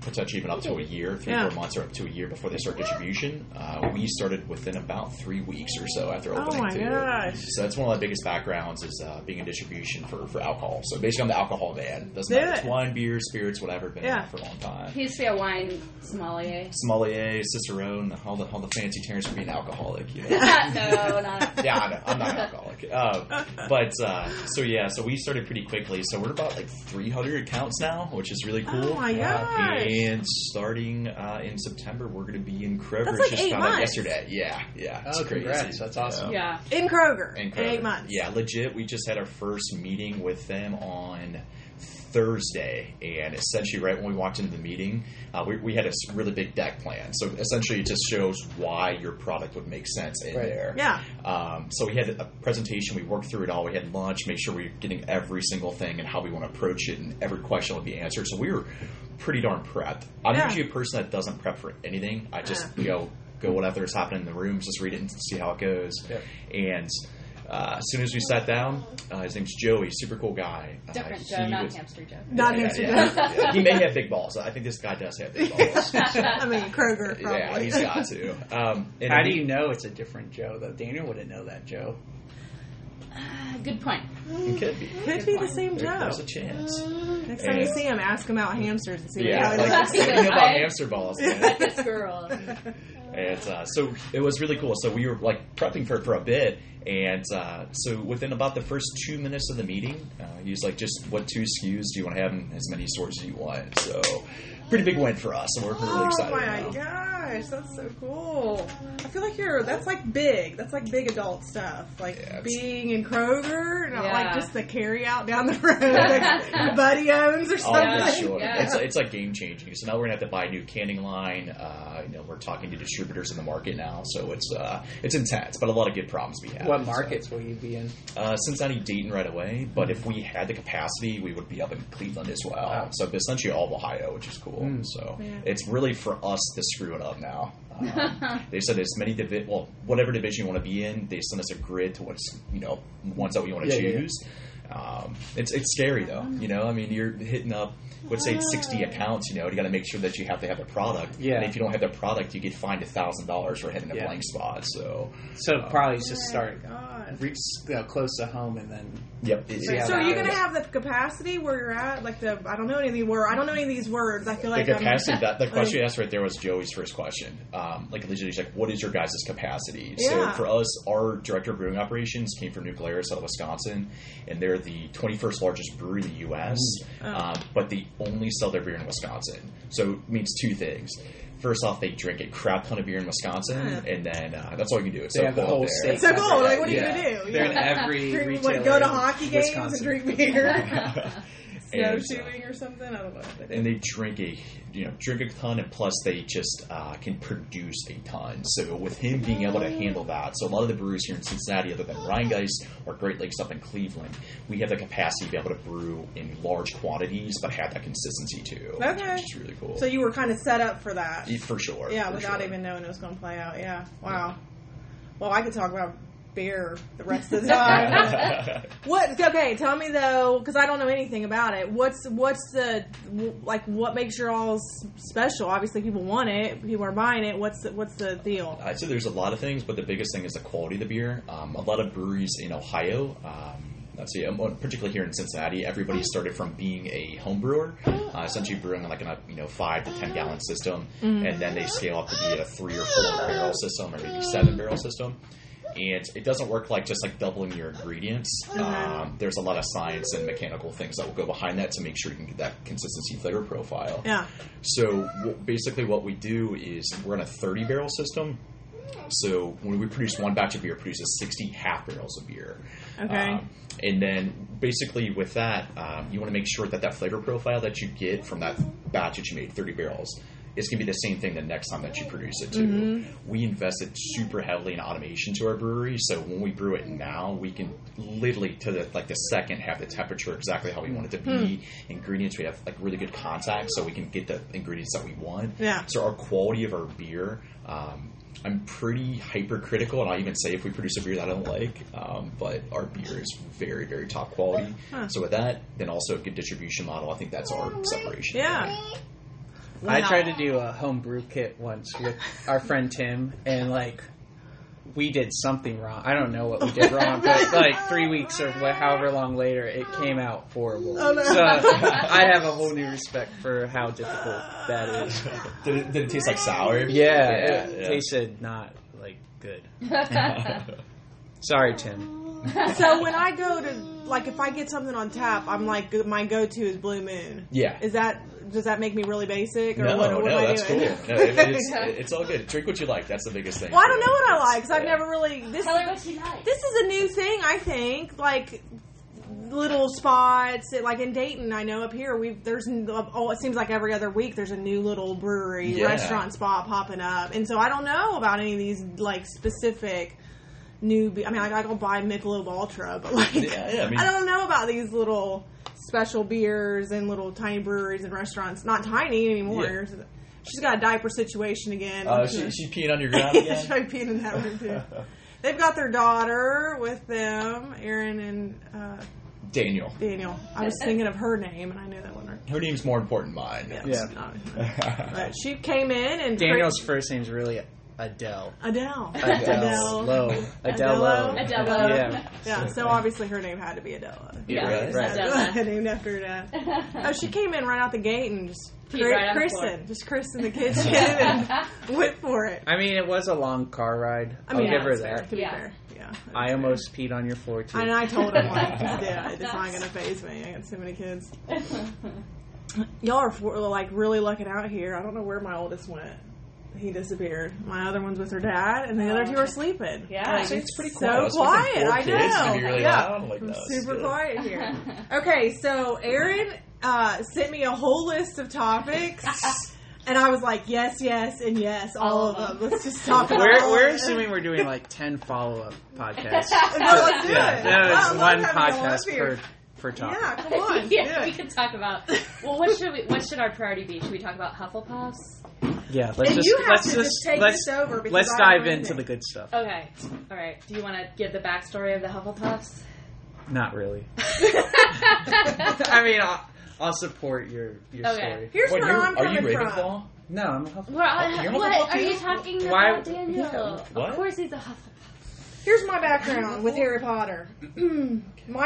[SPEAKER 2] potentially even up to a year, three,
[SPEAKER 1] Yeah.
[SPEAKER 2] four months or up to a year before they start distribution. Uh, we started within about three weeks or so after opening
[SPEAKER 1] Oh
[SPEAKER 2] opening.
[SPEAKER 1] my
[SPEAKER 2] too.
[SPEAKER 1] gosh.
[SPEAKER 2] So that's one of my biggest backgrounds is uh, being in distribution for, for alcohol. So basically, I'm the alcohol man. Doesn't matter if it's wine, beer, spirits, whatever. Been
[SPEAKER 1] Yeah.
[SPEAKER 2] yeah. for a long time.
[SPEAKER 3] He used to be a wine sommelier.
[SPEAKER 2] Sommelier, Cicerone, all the all the fancy terms for being an alcoholic. You know?
[SPEAKER 3] No, not.
[SPEAKER 2] yeah, I know. I'm not an alcoholic. Uh, but uh, so yeah, so we started pretty quickly. So we're about like 300 accounts now, which is really cool.
[SPEAKER 1] Oh my gosh.
[SPEAKER 2] And starting uh, in September, we're going to be in Kroger.
[SPEAKER 1] That's like
[SPEAKER 2] just
[SPEAKER 1] eight
[SPEAKER 2] found out
[SPEAKER 1] months.
[SPEAKER 2] yesterday. Yeah, yeah. It's
[SPEAKER 4] Oh,
[SPEAKER 2] crazy.
[SPEAKER 4] congrats. That's awesome.
[SPEAKER 3] Yeah.
[SPEAKER 1] In Kroger,
[SPEAKER 2] In
[SPEAKER 1] in
[SPEAKER 2] Kroger.
[SPEAKER 1] eight months.
[SPEAKER 2] Yeah, legit. We just had our first meeting with them on Thursday, and essentially, right when we walked into the meeting, uh, we, we had a really big deck plan. So essentially, it just shows why your product would make sense in
[SPEAKER 4] Right.
[SPEAKER 2] there.
[SPEAKER 1] Yeah.
[SPEAKER 2] Um, so we had a presentation. We worked through it all. We had lunch, make sure we were getting every single thing and how we want to approach it, and every question would be answered. So we were pretty darn prepped. I'm
[SPEAKER 1] Yeah.
[SPEAKER 2] usually a person that doesn't prep for anything. I just go go whatever's happening in the room, just read it and see how it goes.
[SPEAKER 4] Yep.
[SPEAKER 2] And uh, as soon as we sat down, uh, his name's Joey, super cool guy. Uh,
[SPEAKER 3] Different
[SPEAKER 2] he
[SPEAKER 3] Joe, not
[SPEAKER 2] was-
[SPEAKER 3] hamster Joe.
[SPEAKER 1] Not
[SPEAKER 2] yeah,
[SPEAKER 1] hamster
[SPEAKER 2] yeah,
[SPEAKER 1] Joe.
[SPEAKER 2] yeah. He may have big balls. I think this guy does have big balls.
[SPEAKER 1] I mean Kroger, probably.
[SPEAKER 2] yeah, he's got to. Um, and
[SPEAKER 4] How do you know it's a different Joe though? Daniel wouldn't know that Joe.
[SPEAKER 3] Good point.
[SPEAKER 2] It could be.
[SPEAKER 1] Could be the same
[SPEAKER 2] There-
[SPEAKER 1] Joe.
[SPEAKER 2] There's a chance.
[SPEAKER 1] Next time you see him, ask him about hamsters and see
[SPEAKER 2] Yeah,
[SPEAKER 1] what how he
[SPEAKER 2] like,
[SPEAKER 1] looks.
[SPEAKER 2] about hamster balls. man.
[SPEAKER 3] Like this girl.
[SPEAKER 2] And uh, so it was really cool. So we were like prepping for it for a bit, and uh, so within about the first two minutes of the meeting, uh, he was like, "Just what two SKUs do you want to have in as many stores as you want?" So pretty big win for us, and we're really
[SPEAKER 1] Oh
[SPEAKER 2] excited.
[SPEAKER 1] my
[SPEAKER 2] now.
[SPEAKER 1] Gosh, that's so cool. I feel like you're that's like big. That's like big adult stuff. Like
[SPEAKER 2] Yeah,
[SPEAKER 1] being in Kroger, not
[SPEAKER 3] Yeah.
[SPEAKER 1] like just the carry out down the road like Buddy owns or
[SPEAKER 2] Oh,
[SPEAKER 1] something.
[SPEAKER 2] for sure.
[SPEAKER 3] Yeah.
[SPEAKER 2] It's, it's like game changing. So now we're gonna have to buy a new canning line. Uh, you know, we're talking to distributors in the market now, so it's uh, it's intense, but a lot of good problems we have.
[SPEAKER 4] What
[SPEAKER 2] So,
[SPEAKER 4] markets will you be in?
[SPEAKER 2] Uh, Cincinnati, Dayton, right away. But if we had the capacity, we would be up in Cleveland as well.
[SPEAKER 4] Wow.
[SPEAKER 2] So essentially all of Ohio, which is cool.
[SPEAKER 4] Mm.
[SPEAKER 2] So
[SPEAKER 1] Yeah.
[SPEAKER 2] it's really for us to screw it up now. Um, they said as many divi- well, whatever division you want to be in, they send us a grid to what's you know ones that we want to
[SPEAKER 4] Yeah, yeah, yeah.
[SPEAKER 2] choose. Um, it's it's scary though. You know, I mean, you're hitting up. Let's say 60 accounts, you know, you got to make sure that you have to have the product.
[SPEAKER 4] Yeah.
[SPEAKER 2] And if you don't have the product, you get fined $1,000 for hitting a
[SPEAKER 4] Yeah.
[SPEAKER 2] blank spot. So,
[SPEAKER 4] So probably just start
[SPEAKER 1] God.
[SPEAKER 4] reach uh, close to home and then
[SPEAKER 2] yep. it,
[SPEAKER 4] see
[SPEAKER 1] so are you gonna have the capacity where you're at? Like the I don't know any of these words. I don't know any of these words. I feel like
[SPEAKER 2] the
[SPEAKER 1] I'm-
[SPEAKER 2] capacity that the question you asked right there was Joey's first question. Um, like legitimately, he's like, "What is your guys' capacity?" So for us, our director of brewing operations came from New Glarus out of Wisconsin, and they're the 21st largest brewery in the U.S.
[SPEAKER 1] Oh.
[SPEAKER 2] Um, but they only sell their beer in Wisconsin. So it means two things. First off, they drink a crap ton of beer in Wisconsin,
[SPEAKER 1] Yeah.
[SPEAKER 2] and then uh, that's all you can do. It's
[SPEAKER 4] They
[SPEAKER 2] so
[SPEAKER 4] have the
[SPEAKER 2] cold
[SPEAKER 4] whole
[SPEAKER 2] up
[SPEAKER 4] state.
[SPEAKER 1] It's so cool. Like, what are you gonna do?
[SPEAKER 4] they're in
[SPEAKER 1] Yeah.
[SPEAKER 4] every
[SPEAKER 1] Drink,
[SPEAKER 4] retailer.
[SPEAKER 1] what, go to
[SPEAKER 4] in
[SPEAKER 1] hockey games
[SPEAKER 4] Wisconsin.
[SPEAKER 1] and drink beer,
[SPEAKER 2] And,
[SPEAKER 1] snowshoeing or something. I don't know. What they
[SPEAKER 2] and they drink a you know drink a ton and plus they just uh, can produce a ton so with him being able to handle that so a lot of the breweries here in cincinnati other than rhinegeist or great lakes up in cleveland we have the capacity to be able to brew in large quantities but have that consistency too
[SPEAKER 1] Okay.
[SPEAKER 2] which is really cool
[SPEAKER 1] So you were kind of set up for that.
[SPEAKER 2] for sure
[SPEAKER 1] Yeah,
[SPEAKER 2] for
[SPEAKER 1] without
[SPEAKER 2] sure.
[SPEAKER 1] even knowing it was going to play out. Yeah. Wow. Well, I could talk about beer the rest of the time. what? Okay, tell me though, because I don't know anything about it. What's what's the like? What makes your all special? Obviously, people want it. People are buying it. What's the, what's the deal?
[SPEAKER 2] I'd say there's a lot of things, but the biggest thing is the quality of the beer. Um, a lot of breweries in Ohio, um, let's see, um, particularly here in Cincinnati, everybody started from being a home brewer, uh, essentially brewing like in a you know five to ten gallon system, and then they scale up to be a three or four barrel system, or maybe seven barrel system. And it doesn't work like just like doubling your ingredients. Um, there's a lot of science and mechanical things that will go behind that to make sure you can get that consistency flavor profile.
[SPEAKER 1] Yeah.
[SPEAKER 2] So w- basically, what we do is we're in a 30 barrel system. So when we produce one batch of beer, it produces 60 half barrels of beer.
[SPEAKER 1] Okay.
[SPEAKER 2] Um, and then basically with that, um, you want to make sure that that flavor profile that you get from that batch that you made, 30 barrels, is going to be the same thing the next time that you produce it too. We invested super heavily in automation to our brewery, so when we brew it now, we can literally to the like the second have the temperature exactly how we want it to be. Ingredients we have like really good contact, so we can get the ingredients that we want.
[SPEAKER 1] Yeah.
[SPEAKER 2] So our quality of our beer. Um, I'm pretty hypercritical, and I'll even say if we produce a beer that I don't like, um, but our beer is very, very top quality.
[SPEAKER 1] Huh.
[SPEAKER 2] So with that, then also a good distribution model. I think that's our separation.
[SPEAKER 1] Yeah.
[SPEAKER 4] I
[SPEAKER 1] Wow.
[SPEAKER 4] tried to do a home brew kit once with our friend Tim, and like we did something wrong. I don't know what we did wrong, but like three weeks or wha- however long later, it came out horrible.
[SPEAKER 1] Oh, no.
[SPEAKER 4] So I have a whole new respect for how difficult that is.
[SPEAKER 2] Did it, did it taste like sour?
[SPEAKER 4] Yeah,
[SPEAKER 2] Yeah,
[SPEAKER 4] it
[SPEAKER 2] yeah.
[SPEAKER 4] tasted not like good. Sorry, Tim.
[SPEAKER 1] So when I go to like if I get something on tap, I'm like my go-to is Blue Moon.
[SPEAKER 2] Yeah.
[SPEAKER 1] Is that does that make me really basic or
[SPEAKER 2] No,
[SPEAKER 1] what, what
[SPEAKER 2] no,
[SPEAKER 1] am I
[SPEAKER 2] that's
[SPEAKER 1] doing?
[SPEAKER 2] cool. No, it, it's, it's all good. Drink what you like. That's the biggest thing.
[SPEAKER 1] Well, I don't know what I like because I've never really this.
[SPEAKER 3] Tell her what she likes.
[SPEAKER 1] This is a new thing, I think. Like little spots, like in Dayton. I know up here we there's oh, it seems like every other week there's a new little brewery
[SPEAKER 2] Yeah.
[SPEAKER 1] restaurant spot popping up, and so I don't know about any of these like specific. New, be- I mean, I gotta go buy Michelob Ultra, but like,
[SPEAKER 2] Yeah, yeah, I mean-
[SPEAKER 1] I don't know about these little special beers and little tiny breweries and restaurants. Not tiny anymore. She's got a diaper situation again.
[SPEAKER 2] Uh, she, she peeing on your ground again?
[SPEAKER 1] She's peeing in that room too. They've got their daughter with them, Erin and uh,
[SPEAKER 2] Daniel.
[SPEAKER 1] Daniel. I was thinking of her name, and I knew that wasn't her.
[SPEAKER 2] Her name's more important than mine.
[SPEAKER 1] Yeah.
[SPEAKER 4] Yeah.
[SPEAKER 1] Not- But she came in and
[SPEAKER 4] Daniel's first name's really Adele.
[SPEAKER 1] Adele.
[SPEAKER 4] Adele Lowe. Adele Lowe.
[SPEAKER 3] Adele.
[SPEAKER 4] Yeah.
[SPEAKER 1] Yeah, so obviously her name had to be Adela.
[SPEAKER 3] Yeah,
[SPEAKER 2] Right.
[SPEAKER 4] Right.
[SPEAKER 3] Adela.
[SPEAKER 1] named after her dad. Oh, she came in right out the gate and just
[SPEAKER 3] Peed right on
[SPEAKER 1] christened, just christened the kitchen and went for it.
[SPEAKER 4] I mean, it was a long car ride.
[SPEAKER 1] I mean,
[SPEAKER 4] I'll give her
[SPEAKER 1] that's fair,
[SPEAKER 4] that.
[SPEAKER 3] Yeah.
[SPEAKER 1] fair, yeah.
[SPEAKER 4] I almost peed on your floor too.
[SPEAKER 1] And I told him like, yeah, it's not gonna phase me. I got so many kids. Y'all are for, like really lucking out here. I don't know where my oldest went. He disappeared. My other one's with her dad, and the other two are sleeping.
[SPEAKER 3] Yeah.
[SPEAKER 1] like,
[SPEAKER 2] it's pretty
[SPEAKER 1] so
[SPEAKER 2] quiet. I
[SPEAKER 1] quiet. I
[SPEAKER 2] kids, it's gonna
[SPEAKER 1] know.
[SPEAKER 2] really
[SPEAKER 1] yeah.
[SPEAKER 2] Like,
[SPEAKER 1] I'm super
[SPEAKER 2] good.
[SPEAKER 1] quiet here. Okay, so Erin uh, sent me a whole list of topics. And I was like, yes, yes, and yes, all, of them. Let's just talk about
[SPEAKER 4] We're, we're assuming we're doing like 10 follow up podcasts.
[SPEAKER 1] No, let's do
[SPEAKER 4] yeah,
[SPEAKER 1] it.
[SPEAKER 4] no, it's one podcast per, per topic.
[SPEAKER 1] Yeah, come on.
[SPEAKER 3] yeah,
[SPEAKER 1] do
[SPEAKER 3] we can talk about. Well, what should we? What should our priority be? Should we talk about Hufflepuffs?
[SPEAKER 4] Yeah, let's
[SPEAKER 1] And
[SPEAKER 4] just
[SPEAKER 1] you have
[SPEAKER 4] let's
[SPEAKER 1] to
[SPEAKER 4] just,
[SPEAKER 1] just take
[SPEAKER 4] let's
[SPEAKER 1] this over because
[SPEAKER 4] let's
[SPEAKER 1] I don't
[SPEAKER 4] dive
[SPEAKER 1] know
[SPEAKER 4] into the good stuff.
[SPEAKER 3] Okay, all right. Do you want to give the backstory of the Hufflepuffs?
[SPEAKER 4] Not really. I mean, I'll, I'll support your your
[SPEAKER 3] Okay.
[SPEAKER 4] story.
[SPEAKER 1] Here's
[SPEAKER 2] Wait,
[SPEAKER 1] where
[SPEAKER 2] you're,
[SPEAKER 1] I'm
[SPEAKER 2] are
[SPEAKER 1] coming
[SPEAKER 2] you
[SPEAKER 1] from.
[SPEAKER 2] Ravenclaw?
[SPEAKER 4] No, I'm a Hufflepuff.
[SPEAKER 3] Well, oh,
[SPEAKER 2] you're
[SPEAKER 3] what are you talking
[SPEAKER 4] Why-
[SPEAKER 3] about, Daniel?
[SPEAKER 2] What?
[SPEAKER 3] Of course, he's a Hufflepuff.
[SPEAKER 1] Here's my background with Harry Potter. my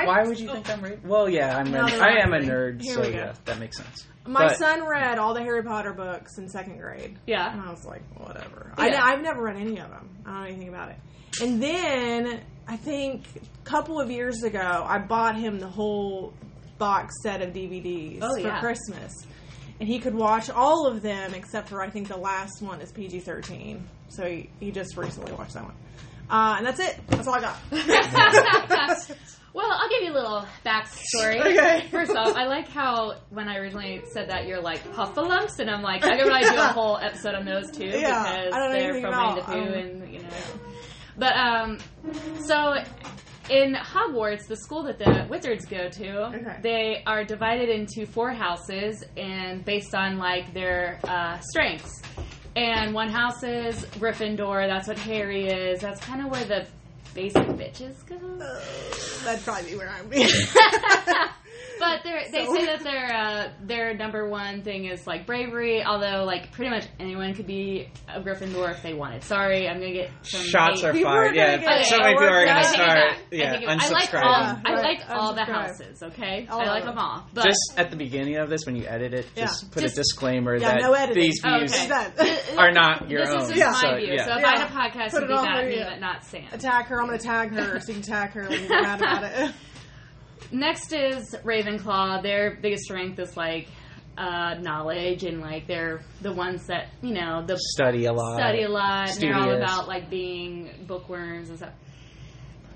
[SPEAKER 4] Why would you think I'm right? Well, yeah, I'm.
[SPEAKER 1] No,
[SPEAKER 4] A,
[SPEAKER 1] they're
[SPEAKER 4] I am a
[SPEAKER 1] really.
[SPEAKER 4] nerd,
[SPEAKER 1] Here
[SPEAKER 4] so
[SPEAKER 1] we go.
[SPEAKER 4] yeah, that makes sense.
[SPEAKER 1] my
[SPEAKER 4] But-
[SPEAKER 1] son read all the Harry Potter books in second grade, Yeah. and
[SPEAKER 3] Yeah.
[SPEAKER 1] I was like, whatever.
[SPEAKER 3] Yeah.
[SPEAKER 1] I, I've never read any of them. I don't know anything about it. And then I think a couple of years ago, I bought him the whole box set of DVDs
[SPEAKER 3] Oh,
[SPEAKER 1] for
[SPEAKER 3] yeah.
[SPEAKER 1] Christmas. And he could watch all of them except for I think the last one is PG 13. So he, he just recently watched that one. Uh, and that's it. That's all I got.
[SPEAKER 3] Well, I'll give you a little backstory.
[SPEAKER 1] Okay.
[SPEAKER 3] First off, I like how when I originally said that you're like Huffalumps, and I'm like, I'm gonna do a whole episode on those too
[SPEAKER 1] Yeah,
[SPEAKER 3] because
[SPEAKER 1] I
[SPEAKER 3] they're from Winnie the Pooh,
[SPEAKER 1] um,
[SPEAKER 3] and you know. But um, so in Hogwarts, the school that the wizards go to,
[SPEAKER 1] Okay.
[SPEAKER 3] they are divided into four houses, and based on like their uh, strengths. And one house is Gryffindor. That's what Harry is. That's kind of where the basic bitches go.
[SPEAKER 1] That'd probably be where I'm.
[SPEAKER 3] But they're, they
[SPEAKER 1] So-
[SPEAKER 3] say that their uh, their number one thing is like bravery. Although like pretty much anyone could be a Gryffindor if they wanted. Sorry, I'm gonna get some
[SPEAKER 4] Shots
[SPEAKER 3] hate.
[SPEAKER 4] are
[SPEAKER 1] People
[SPEAKER 4] fired.
[SPEAKER 1] gonna
[SPEAKER 4] Yeah,
[SPEAKER 1] get
[SPEAKER 4] so many people are gonna
[SPEAKER 3] take
[SPEAKER 4] start.
[SPEAKER 3] back. I
[SPEAKER 4] Yeah,
[SPEAKER 3] take it- I like all.
[SPEAKER 1] Yeah,
[SPEAKER 3] I like all the houses. Okay,
[SPEAKER 1] All
[SPEAKER 3] I like
[SPEAKER 1] them.
[SPEAKER 3] them all. But
[SPEAKER 4] Just at the beginning of this, when you edit it,
[SPEAKER 1] Yeah.
[SPEAKER 4] just put
[SPEAKER 3] Just-
[SPEAKER 4] a disclaimer
[SPEAKER 1] Yeah,
[SPEAKER 4] that
[SPEAKER 1] no editing.
[SPEAKER 4] these
[SPEAKER 3] Oh,
[SPEAKER 4] views
[SPEAKER 3] okay.
[SPEAKER 4] Are not your
[SPEAKER 3] this
[SPEAKER 4] own.
[SPEAKER 3] is just
[SPEAKER 1] Yeah.
[SPEAKER 3] my
[SPEAKER 4] So,
[SPEAKER 3] view.
[SPEAKER 4] yeah.
[SPEAKER 3] So if
[SPEAKER 1] Yeah.
[SPEAKER 3] I had a podcast,
[SPEAKER 1] Put
[SPEAKER 3] it'd be that me, but not Sam.
[SPEAKER 1] attack her. I'm gonna tag her so you can tag her when you're mad about it.
[SPEAKER 3] Next is Ravenclaw. Their biggest strength is like uh, knowledge and like they're the ones that you know the
[SPEAKER 4] Study a lot.
[SPEAKER 3] study a lot. And they're all about like being bookworms and stuff.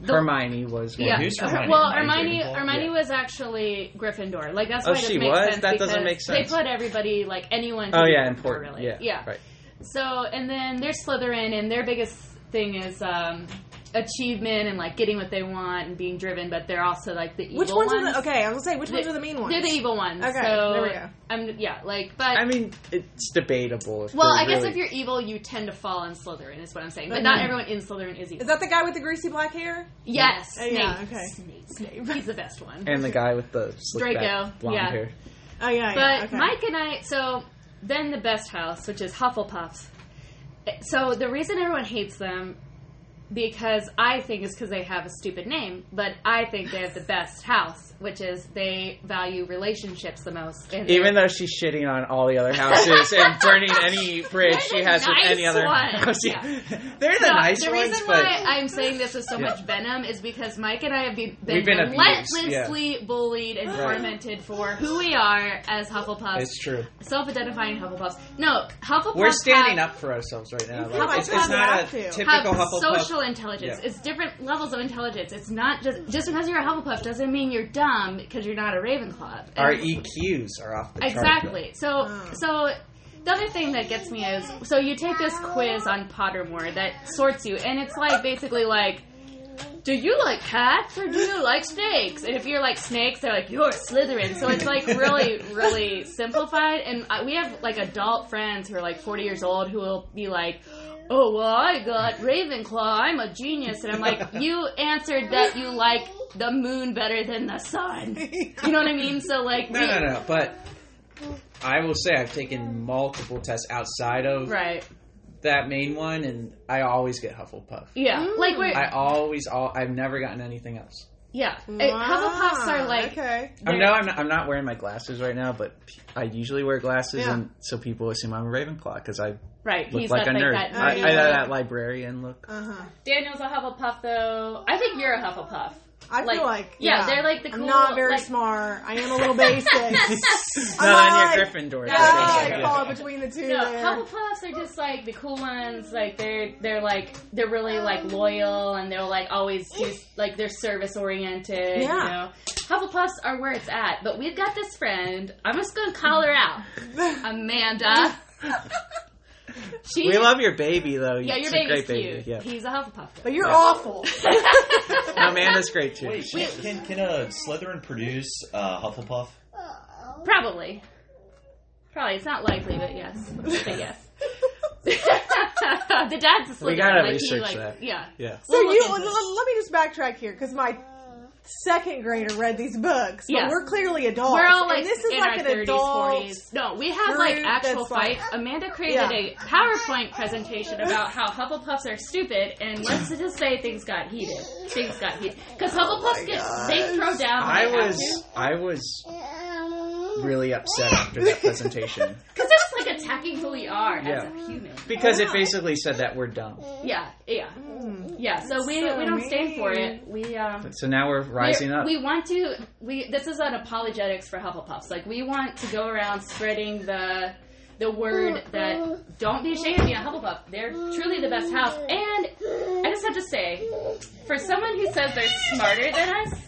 [SPEAKER 3] The-
[SPEAKER 4] Hermione was one.
[SPEAKER 3] Yeah.
[SPEAKER 2] Who's Hermione?
[SPEAKER 3] Well,
[SPEAKER 2] Hermione's
[SPEAKER 3] Hermione, Hermione
[SPEAKER 2] Yeah.
[SPEAKER 3] was actually Gryffindor. Like that's
[SPEAKER 4] Oh,
[SPEAKER 3] why it
[SPEAKER 4] she
[SPEAKER 3] doesn't
[SPEAKER 4] was?
[SPEAKER 3] sense.
[SPEAKER 4] That doesn't
[SPEAKER 3] because
[SPEAKER 4] make sense.
[SPEAKER 3] They put everybody like anyone.
[SPEAKER 4] Oh yeah,
[SPEAKER 3] Gryffindor,
[SPEAKER 4] important.
[SPEAKER 3] Really.
[SPEAKER 4] Yeah,
[SPEAKER 3] yeah.
[SPEAKER 4] Right.
[SPEAKER 3] So and then there's Slytherin, and their biggest thing is um, achievement and like getting what they want and being driven, but they're also like the evil
[SPEAKER 1] Which ones,
[SPEAKER 3] ones.
[SPEAKER 1] are the okay? I was gonna say which ones are the mean ones?
[SPEAKER 3] They're the evil ones.
[SPEAKER 1] Okay,
[SPEAKER 3] so
[SPEAKER 1] there we go.
[SPEAKER 3] I'm yeah, like but
[SPEAKER 4] I mean, it's debatable. If
[SPEAKER 3] well, I guess
[SPEAKER 4] really-
[SPEAKER 3] if you're evil, you tend to fall in Slytherin. Is what I'm saying. But
[SPEAKER 1] Okay.
[SPEAKER 3] not everyone in Slytherin is evil.
[SPEAKER 1] Is that the guy with the greasy black hair?
[SPEAKER 3] yes,
[SPEAKER 1] Uh,
[SPEAKER 3] Snape.
[SPEAKER 1] yeah, okay.
[SPEAKER 3] Snape. Snape. He's the best one.
[SPEAKER 4] and the guy with the slick
[SPEAKER 3] Draco,
[SPEAKER 4] back blonde
[SPEAKER 3] yeah.
[SPEAKER 4] hair.
[SPEAKER 1] Oh yeah,
[SPEAKER 3] But
[SPEAKER 1] yeah. Okay.
[SPEAKER 3] Mike and I, so then the best house, which is Hufflepuffs. So the reason everyone hates them, because I think it's because they have a stupid name, but I think they have the best house, which is they value relationships the most. And
[SPEAKER 4] Even though she's shitting on all the other houses and burning any bridge she
[SPEAKER 3] They're the
[SPEAKER 4] has with any other
[SPEAKER 3] ones,
[SPEAKER 4] house.
[SPEAKER 3] yeah.
[SPEAKER 4] They're the
[SPEAKER 3] No,
[SPEAKER 4] nice
[SPEAKER 3] the
[SPEAKER 4] ones,
[SPEAKER 3] reason
[SPEAKER 4] but
[SPEAKER 3] why I'm saying this with so
[SPEAKER 4] Yeah.
[SPEAKER 3] much venom is because Mike and I have been, been,
[SPEAKER 4] been abused,
[SPEAKER 3] relentlessly bullied and
[SPEAKER 4] Right.
[SPEAKER 3] tormented for who we are as Hufflepuffs,
[SPEAKER 4] it's true.
[SPEAKER 3] self-identifying Hufflepuffs. No, Hufflepuffs.
[SPEAKER 4] We're standing
[SPEAKER 3] have,
[SPEAKER 4] up for ourselves right now. Like, it's,
[SPEAKER 1] I
[SPEAKER 4] it's
[SPEAKER 1] thought
[SPEAKER 4] not
[SPEAKER 1] we
[SPEAKER 4] a typical
[SPEAKER 3] have
[SPEAKER 4] Hufflepuff.
[SPEAKER 3] social intelligence.
[SPEAKER 4] Yeah.
[SPEAKER 3] It's different levels of intelligence. It's not just just because you're a Hufflepuff doesn't mean you're dumb because you're not a Ravenclaw. And-
[SPEAKER 4] Our EQs are off the chart.
[SPEAKER 3] exactly. So
[SPEAKER 1] Oh.
[SPEAKER 3] so the other thing that gets me is so you take this quiz on Pottermore that sorts you, and it's like basically like. Do you like cats or do you like snakes? And if you're like snakes, they're like you're Slytherin. So it's like really, really simplified. And uh, we have like adult friends who are like 40 years old who will be like, "Oh well, I got Ravenclaw. I'm a genius." And I'm like, "You answered that you like the moon better than the sun." You know what I mean? So like,
[SPEAKER 4] No,
[SPEAKER 3] we-
[SPEAKER 4] no, no. But I will say I've taken multiple tests outside of
[SPEAKER 3] right?
[SPEAKER 4] that main one, and I always get Hufflepuff.
[SPEAKER 3] Yeah, like we're
[SPEAKER 4] I always, all, I've never gotten anything else.
[SPEAKER 3] yeah. It- Hufflepuffs are like
[SPEAKER 1] okay.
[SPEAKER 4] I
[SPEAKER 3] they're-
[SPEAKER 4] know I'm not, I'm not wearing my glasses right now, but I usually wear glasses,
[SPEAKER 1] Yeah.
[SPEAKER 4] and so people assume I'm a Ravenclaw because I
[SPEAKER 3] right.
[SPEAKER 4] look
[SPEAKER 3] He's
[SPEAKER 4] like
[SPEAKER 3] got
[SPEAKER 4] a
[SPEAKER 3] like
[SPEAKER 4] nerd.
[SPEAKER 3] that.
[SPEAKER 4] I, I
[SPEAKER 3] nerdy
[SPEAKER 4] have
[SPEAKER 3] look.
[SPEAKER 4] that librarian look.
[SPEAKER 1] Uh huh.
[SPEAKER 3] Daniel's a Hufflepuff, though. I think you're a Hufflepuff.
[SPEAKER 1] I
[SPEAKER 3] Like-
[SPEAKER 1] feel like
[SPEAKER 3] yeah, they're like the
[SPEAKER 1] I'm
[SPEAKER 3] cool,
[SPEAKER 1] not very
[SPEAKER 3] like-
[SPEAKER 1] smart. I am a little basic.
[SPEAKER 4] no,
[SPEAKER 1] I'm
[SPEAKER 4] then
[SPEAKER 1] like-
[SPEAKER 4] you're Gryffindor.
[SPEAKER 1] Yeah,
[SPEAKER 4] that's
[SPEAKER 1] I
[SPEAKER 4] basic,
[SPEAKER 1] call
[SPEAKER 4] yeah.
[SPEAKER 1] it between the two.
[SPEAKER 3] No,
[SPEAKER 1] there.
[SPEAKER 3] Hufflepuffs are just like the cool ones. Like they're they're like they're really um, like loyal and they're like always eh. do like they're service oriented. You
[SPEAKER 1] Yeah.
[SPEAKER 3] know, Hufflepuffs are where it's at. But we've got this friend. I'm just gonna call her out, Amanda. She,
[SPEAKER 4] We love your baby, though.
[SPEAKER 3] yeah, your
[SPEAKER 4] It's a
[SPEAKER 3] baby's
[SPEAKER 4] great
[SPEAKER 3] cute.
[SPEAKER 4] baby. Yeah.
[SPEAKER 3] He's a Hufflepuff.
[SPEAKER 1] but you're
[SPEAKER 4] Yeah.
[SPEAKER 1] awful.
[SPEAKER 4] Amanda's great too.
[SPEAKER 2] Wait, can, can, can a Slytherin produce uh, Hufflepuff?
[SPEAKER 3] Probably. Probably. It's not likely, but yes. But yes. the dad's a
[SPEAKER 4] We gotta
[SPEAKER 3] like, he,
[SPEAKER 4] research
[SPEAKER 3] like-
[SPEAKER 4] that.
[SPEAKER 3] Yeah.
[SPEAKER 4] Yeah.
[SPEAKER 1] So
[SPEAKER 3] We'll
[SPEAKER 1] you
[SPEAKER 3] look
[SPEAKER 1] let, let me just backtrack here because my second grader read these books, but
[SPEAKER 3] Yeah.
[SPEAKER 1] we're clearly adults.
[SPEAKER 3] We're all
[SPEAKER 1] and
[SPEAKER 3] like
[SPEAKER 1] this is
[SPEAKER 3] in
[SPEAKER 1] like
[SPEAKER 3] our
[SPEAKER 1] an
[SPEAKER 3] 30s,
[SPEAKER 1] adult.
[SPEAKER 3] 40s. No, we have like actual
[SPEAKER 1] that's like-
[SPEAKER 3] fights. Amanda created
[SPEAKER 1] Yeah.
[SPEAKER 3] a PowerPoint presentation about how Hufflepuffs are stupid, and let's just say things got heated. Things got heated because oh Hufflepuffs get they throw down.
[SPEAKER 4] I was. I was really upset after that presentation
[SPEAKER 3] Because it was like attacking who we are as a human.
[SPEAKER 4] because it basically said that we're dumb.
[SPEAKER 3] Yeah, yeah, yeah. So we
[SPEAKER 1] so
[SPEAKER 3] we don't stand for it. We um.
[SPEAKER 4] So now we're rising
[SPEAKER 3] We're-
[SPEAKER 4] up.
[SPEAKER 3] We want to. We this is an apologetics for Hufflepuffs. Like we want to go around spreading the the word that don't be ashamed of being a Hufflepuff. They're truly the best house. And I just have to say, for someone who says they're smarter than us,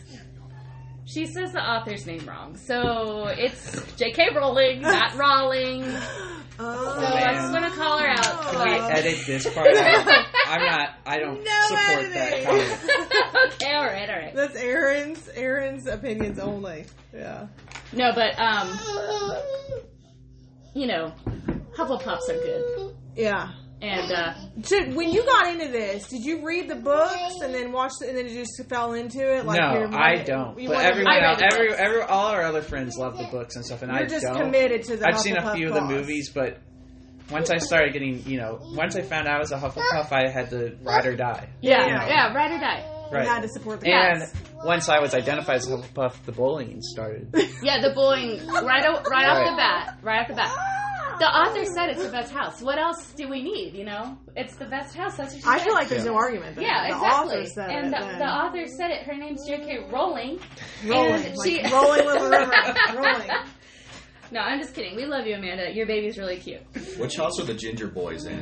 [SPEAKER 3] she says the author's name wrong. So it's J.K. Rowling, not Rowling. So
[SPEAKER 1] Oh,
[SPEAKER 3] I just want to call her out.
[SPEAKER 4] Can we edit this part out? I'm not. I don't
[SPEAKER 1] No
[SPEAKER 4] support that
[SPEAKER 1] editing.
[SPEAKER 4] comment.
[SPEAKER 3] okay, all right, all right.
[SPEAKER 1] That's Erin's Erin's opinions only. Yeah.
[SPEAKER 3] No, but um, you know, Hufflepuffs are good,
[SPEAKER 1] Yeah.
[SPEAKER 3] And uh,
[SPEAKER 1] Did, when you got into this, did you read the books and then watch the, and then you just fell into it? Like
[SPEAKER 4] no,
[SPEAKER 1] you're-
[SPEAKER 4] I don't.
[SPEAKER 1] you
[SPEAKER 4] But
[SPEAKER 1] wanted-
[SPEAKER 4] everyone,
[SPEAKER 3] I read
[SPEAKER 4] else, every, every, all our other friends love the books and stuff, and
[SPEAKER 1] You're
[SPEAKER 4] I
[SPEAKER 1] just
[SPEAKER 4] don't.
[SPEAKER 1] committed to the.
[SPEAKER 4] I've seen a
[SPEAKER 1] Hufflepuff
[SPEAKER 4] few of the movies, but once I started getting, you know, once I found out I was a Hufflepuff, I had to ride or die.
[SPEAKER 3] yeah,
[SPEAKER 1] Yeah.
[SPEAKER 3] yeah, ride or die.
[SPEAKER 1] You
[SPEAKER 4] Right.
[SPEAKER 1] had to support the
[SPEAKER 4] And
[SPEAKER 1] cause.
[SPEAKER 4] once I was identified as a Hufflepuff, the bullying started.
[SPEAKER 3] Yeah, the bullying right o- right off the bat, right off the bat. The author said it's the best house. What else do we need? You know, it's the best house. That's what she said.
[SPEAKER 1] I
[SPEAKER 3] said.
[SPEAKER 1] feel like there's
[SPEAKER 4] Yeah.
[SPEAKER 1] no argument. There.
[SPEAKER 3] Yeah,
[SPEAKER 1] the
[SPEAKER 3] exactly.
[SPEAKER 1] author said
[SPEAKER 3] and
[SPEAKER 1] it.
[SPEAKER 3] the, the author said it. Her name's J.K. Rowling.
[SPEAKER 1] rolling,
[SPEAKER 3] and
[SPEAKER 1] like
[SPEAKER 3] she-
[SPEAKER 1] rolling with the river, rolling.
[SPEAKER 3] No, I'm just kidding. We love you, Amanda. Your baby's really cute.
[SPEAKER 2] Which house are the Ginger Boys in?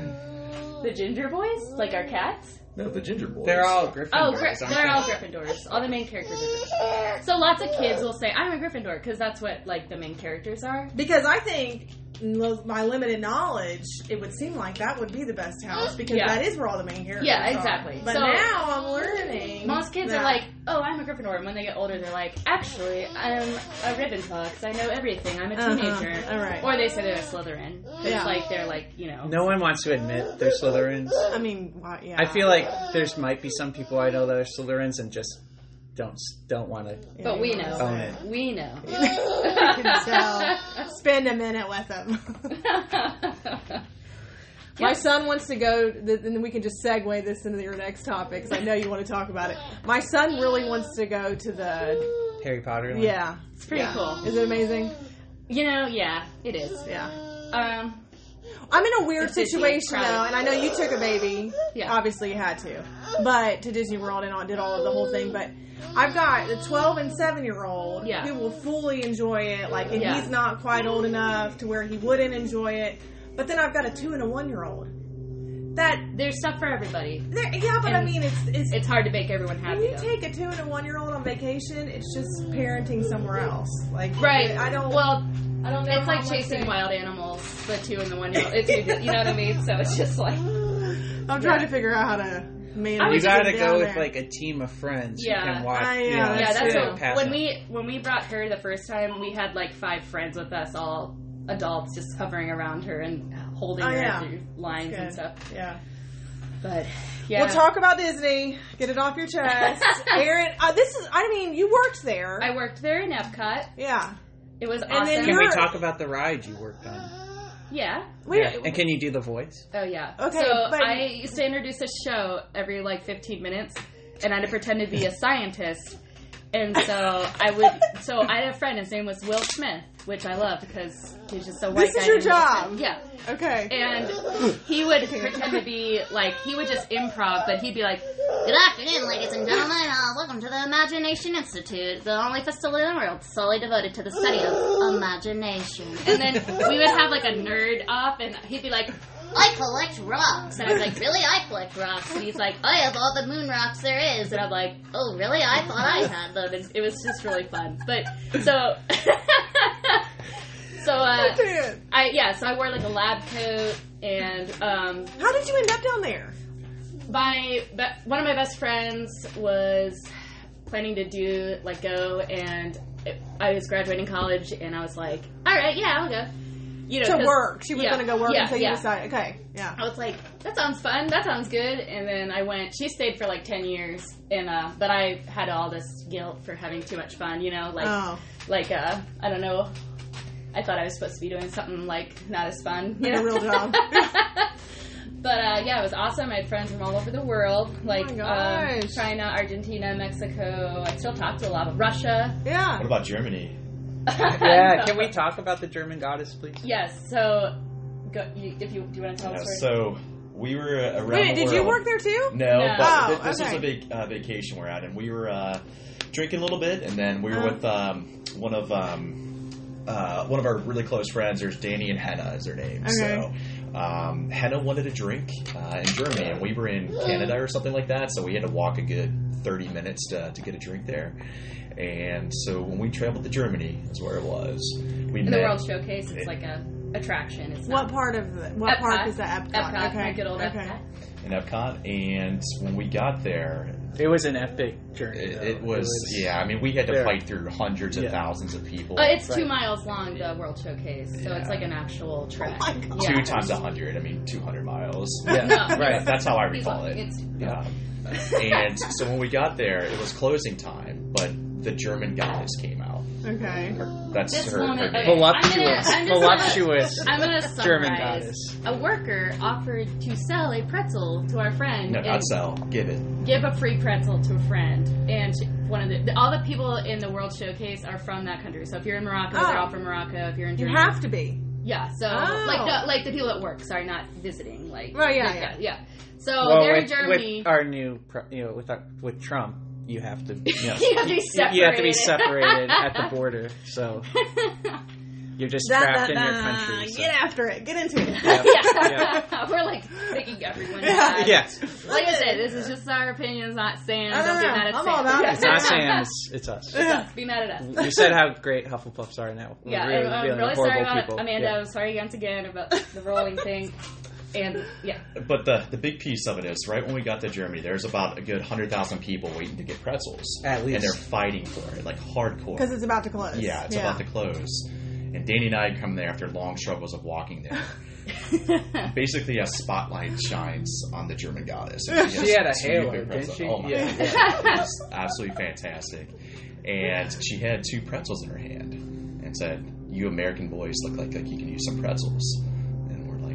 [SPEAKER 3] The Ginger Boys, like our cats.
[SPEAKER 2] No, the ginger boys.
[SPEAKER 4] They're all Gryffindors.
[SPEAKER 3] Oh, Gry- they're
[SPEAKER 4] they?
[SPEAKER 3] all Gryffindors. All the main characters are Gryffindors. So lots of kids will say, "I'm a Gryffindor" because that's what like the main characters are.
[SPEAKER 1] Because I think lo- my limited knowledge, it would seem like that would be the best house because
[SPEAKER 3] Yeah.
[SPEAKER 1] that is where all the main characters
[SPEAKER 3] Yeah,
[SPEAKER 1] are.
[SPEAKER 3] exactly.
[SPEAKER 1] But
[SPEAKER 3] So-
[SPEAKER 1] now I'm learning.
[SPEAKER 3] Most kids
[SPEAKER 1] that-
[SPEAKER 3] are like, "Oh, I'm a Gryffindor," and when they get older, they're like, "Actually, I'm a Ravenclaw because I know everything. I'm a
[SPEAKER 1] Uh-huh.
[SPEAKER 3] teenager."
[SPEAKER 1] All right.
[SPEAKER 3] Or they say they're a Slytherin. It's
[SPEAKER 1] Yeah.
[SPEAKER 3] like they're like you know.
[SPEAKER 4] No one wants to admit they're Slytherins.
[SPEAKER 1] I mean, why, yeah.
[SPEAKER 4] I feel like there's might be some people I know that are Slytherins and just don't don't want to.
[SPEAKER 3] But we know.
[SPEAKER 4] Own it.
[SPEAKER 3] We know.
[SPEAKER 1] I can tell. Spend a minute with them. My son wants to go, and then we can just segue this into your next topic because I know you want to talk about it. My son really wants to go to the,
[SPEAKER 4] Harry Potter. Land.
[SPEAKER 1] yeah.
[SPEAKER 3] It's pretty
[SPEAKER 1] Yeah.
[SPEAKER 3] cool.
[SPEAKER 1] Is it amazing?
[SPEAKER 3] You know, yeah, it is.
[SPEAKER 1] Yeah.
[SPEAKER 3] Um,
[SPEAKER 1] I'm in a weird situation
[SPEAKER 3] crowded.
[SPEAKER 1] though, and I know you took a baby.
[SPEAKER 3] Yeah.
[SPEAKER 1] Obviously, you had to, but to Disney World and all, did all of the whole thing. But I've got the 12 and 7 year old
[SPEAKER 3] Yeah.
[SPEAKER 1] who will fully enjoy it. Like, and
[SPEAKER 3] Yeah.
[SPEAKER 1] he's not quite old enough to where he wouldn't enjoy it. But then I've got a two and a one year old. That
[SPEAKER 3] there's stuff for everybody.
[SPEAKER 1] there- yeah, but I mean, it's it's.
[SPEAKER 3] It's hard to make everyone happy.
[SPEAKER 1] when you
[SPEAKER 3] though.
[SPEAKER 1] take a two and a one year old on vacation, it's just parenting somewhere else. Like,
[SPEAKER 3] Right.
[SPEAKER 1] I don't.
[SPEAKER 3] Well,
[SPEAKER 1] I don't know.
[SPEAKER 3] it's like chasing
[SPEAKER 1] they-
[SPEAKER 3] wild animals, the two and the one. It's, you know what I mean? So it's just like,
[SPEAKER 1] I'm trying to figure out how to manage.
[SPEAKER 3] I
[SPEAKER 4] You gotta
[SPEAKER 1] it
[SPEAKER 4] go with
[SPEAKER 1] there.
[SPEAKER 4] like a team of friends
[SPEAKER 3] Yeah.
[SPEAKER 4] who can watch.
[SPEAKER 1] I-
[SPEAKER 4] you
[SPEAKER 1] yeah,
[SPEAKER 4] know,
[SPEAKER 3] yeah,
[SPEAKER 1] that's
[SPEAKER 3] that's what, when
[SPEAKER 4] them.
[SPEAKER 3] we when we brought her the first time, we had like five friends with us, all adults, just hovering around her and holding
[SPEAKER 1] Oh,
[SPEAKER 3] her
[SPEAKER 1] yeah.
[SPEAKER 3] through lines and stuff.
[SPEAKER 1] Yeah.
[SPEAKER 3] But yeah,
[SPEAKER 1] We'll talk about Disney. Get it off your chest, Erin. Uh, this is. I mean, you worked there.
[SPEAKER 3] I worked there in Epcot.
[SPEAKER 1] yeah.
[SPEAKER 3] It was
[SPEAKER 1] then
[SPEAKER 3] awesome.
[SPEAKER 4] Can
[SPEAKER 1] you're-
[SPEAKER 4] we talk about the ride you worked on?
[SPEAKER 3] yeah.
[SPEAKER 1] Wait.
[SPEAKER 4] Yeah. And can you do the voice?
[SPEAKER 3] Oh yeah.
[SPEAKER 1] Okay,
[SPEAKER 3] So
[SPEAKER 1] but-
[SPEAKER 3] I used to introduce a show every like 15 minutes, and I had to pretend to be a scientist. And so I would. So I had a friend. His name was Will Smith, which I loved because he's just a white
[SPEAKER 1] This is your job.
[SPEAKER 3] Yeah.
[SPEAKER 1] Okay.
[SPEAKER 3] And he would pretend to be like he would just improv, but he'd be like,
[SPEAKER 5] Good afternoon, ladies and gentlemen. Uh, welcome to the Imagination Institute, the only facility in the world solely devoted to the study of imagination.
[SPEAKER 3] and then we would have like a nerd off, and he'd be like,
[SPEAKER 5] I collect rocks. And I was like, really? I collect rocks. And he's like, I have all the moon rocks there is. And I'm like, oh, really? I thought I had them.
[SPEAKER 3] and it was just really fun. But so. So uh,
[SPEAKER 1] Dude,
[SPEAKER 3] I yeah, so I wore like a lab coat and um,
[SPEAKER 1] how did you end up down there?
[SPEAKER 3] my be- one of my best friends was planning to do like go and it, I was graduating college and I was like, all right, yeah, I'll go. You know,
[SPEAKER 1] To
[SPEAKER 3] 'cause-
[SPEAKER 1] work. She was
[SPEAKER 3] yeah,
[SPEAKER 1] going to go work
[SPEAKER 3] yeah,
[SPEAKER 1] until you
[SPEAKER 3] yeah.
[SPEAKER 1] decided. Okay. Yeah.
[SPEAKER 3] I was like, that sounds fun. That sounds good. And then I went. She stayed for like ten years, and uh, but I had all this guilt for having too much fun. You know, like
[SPEAKER 1] Oh.
[SPEAKER 3] like uh, I don't know. I thought I was supposed to be doing something like not as fun. You
[SPEAKER 1] Like a real job.
[SPEAKER 3] but uh, yeah, it was awesome. I had friends from all over the world, like
[SPEAKER 1] Oh my
[SPEAKER 3] um. China, Argentina, Mexico. I still talk to a lot of Russia.
[SPEAKER 1] Yeah.
[SPEAKER 2] What about Germany?
[SPEAKER 4] Yeah. Can we talk about the German goddess, please?
[SPEAKER 3] Yes. So, go, you, if you do you want to tell
[SPEAKER 2] Yeah,
[SPEAKER 3] the story?
[SPEAKER 2] so we were around.
[SPEAKER 1] Wait,
[SPEAKER 2] the
[SPEAKER 1] did you work there too?
[SPEAKER 2] No,
[SPEAKER 3] No.
[SPEAKER 2] but
[SPEAKER 1] Oh,
[SPEAKER 2] thi- this
[SPEAKER 1] okay.
[SPEAKER 2] was a big uh, vacation we're at, and we were uh, drinking a little bit, and then we were
[SPEAKER 1] Uh-huh.
[SPEAKER 2] with um, one of um, uh, one of our really close friends. There's Danny and Hannah is their name.
[SPEAKER 1] Okay.
[SPEAKER 2] So um, Hannah wanted a drink uh, in Germany, and we were in Canada or something like that. So we had to walk a good 30 minutes to, to get a drink there. And so when we traveled to Germany, is where it was. We
[SPEAKER 3] In
[SPEAKER 2] met.
[SPEAKER 3] the World Showcase, it's like a attraction. It's
[SPEAKER 1] What part of the, what
[SPEAKER 3] Epcot.
[SPEAKER 1] park is that? Epcot.
[SPEAKER 3] Epcot,
[SPEAKER 1] okay.
[SPEAKER 3] my good old
[SPEAKER 1] okay.
[SPEAKER 3] Epcot.
[SPEAKER 2] in Epcot, and when we got there,
[SPEAKER 4] It was an epic journey.
[SPEAKER 2] It,
[SPEAKER 4] though.
[SPEAKER 2] it was, yeah. I mean, we had to
[SPEAKER 4] Very-
[SPEAKER 2] fight through hundreds of
[SPEAKER 4] Yeah.
[SPEAKER 2] thousands of people.
[SPEAKER 3] Uh, it's two miles long, the World Showcase, so it's like an actual trek.
[SPEAKER 1] Oh.
[SPEAKER 3] Yeah.
[SPEAKER 2] two times a hundred. I mean, two hundred miles.
[SPEAKER 4] Yeah.
[SPEAKER 3] No.
[SPEAKER 4] Right.
[SPEAKER 2] That's how I recall it.
[SPEAKER 3] It's,
[SPEAKER 2] Yeah. and so when we got there, it was closing time, but the German goddess came out.
[SPEAKER 1] Okay.
[SPEAKER 2] Her, that's
[SPEAKER 3] This
[SPEAKER 2] her, her
[SPEAKER 3] woman-
[SPEAKER 2] name.
[SPEAKER 3] okay.
[SPEAKER 4] Voluptuous,
[SPEAKER 3] I'm gonna- I'm just
[SPEAKER 4] voluptuous
[SPEAKER 3] I'm gonna summarize.
[SPEAKER 4] German goddess.
[SPEAKER 3] A worker offered to sell a pretzel to our friend
[SPEAKER 2] No,
[SPEAKER 3] and
[SPEAKER 2] not sell. Give it.
[SPEAKER 3] give a free pretzel to a friend. And she- one of the, the all the people in the World Showcase are from that country. So if you're in Morocco,
[SPEAKER 1] Oh.
[SPEAKER 3] they're all from Morocco. If you're in
[SPEAKER 1] You have to be.
[SPEAKER 3] yeah. So
[SPEAKER 1] Oh.
[SPEAKER 3] like the, oh. like the people at work. Sorry, not visiting. Like
[SPEAKER 1] Right, yeah,
[SPEAKER 3] like
[SPEAKER 1] yeah.
[SPEAKER 3] that, yeah. So
[SPEAKER 4] well,
[SPEAKER 3] they're
[SPEAKER 4] with,
[SPEAKER 3] in Germany.
[SPEAKER 4] with our new, pro- you know, with our, with Trump, you have to, you know,
[SPEAKER 3] you have to be separated.
[SPEAKER 4] you have to be separated at the border. So You're just
[SPEAKER 1] Da,
[SPEAKER 4] trapped
[SPEAKER 1] da,
[SPEAKER 4] in your country. so-
[SPEAKER 1] Get after it. Get into it.
[SPEAKER 3] yeah. We're like making everyone mad.
[SPEAKER 4] Yeah.
[SPEAKER 3] Like I said, this is just our opinions, not Sam.
[SPEAKER 1] I
[SPEAKER 3] Don't
[SPEAKER 1] know.
[SPEAKER 3] be mad at
[SPEAKER 1] I'm
[SPEAKER 3] Sam.
[SPEAKER 1] all about.
[SPEAKER 4] It's not Sam. It's, it's us.
[SPEAKER 3] Us. Be mad at us.
[SPEAKER 4] You said how great Hufflepuffs are now. We're
[SPEAKER 3] Yeah,
[SPEAKER 4] really,
[SPEAKER 3] I'm
[SPEAKER 4] really
[SPEAKER 3] really sorry about
[SPEAKER 4] people.
[SPEAKER 3] Amanda.
[SPEAKER 4] Yeah.
[SPEAKER 3] I'm sorry once again about the rolling thing. And yeah,
[SPEAKER 2] But the the big piece of it is right when we got to Germany, there's about a good hundred thousand people waiting to get pretzels,
[SPEAKER 4] At least.
[SPEAKER 2] and they're fighting for it like hardcore.
[SPEAKER 1] Because it's about to close.
[SPEAKER 2] yeah, it's about to close. And Danny and I come there after long struggles of walking there. Basically, a spotlight shines on the German goddess. and
[SPEAKER 4] She had a
[SPEAKER 2] two
[SPEAKER 4] halo, didn't she?
[SPEAKER 2] Oh my
[SPEAKER 4] Yeah.
[SPEAKER 2] god, it was absolutely fantastic. And she had two pretzels in her hand and said, "You American boys look like like you can use some pretzels."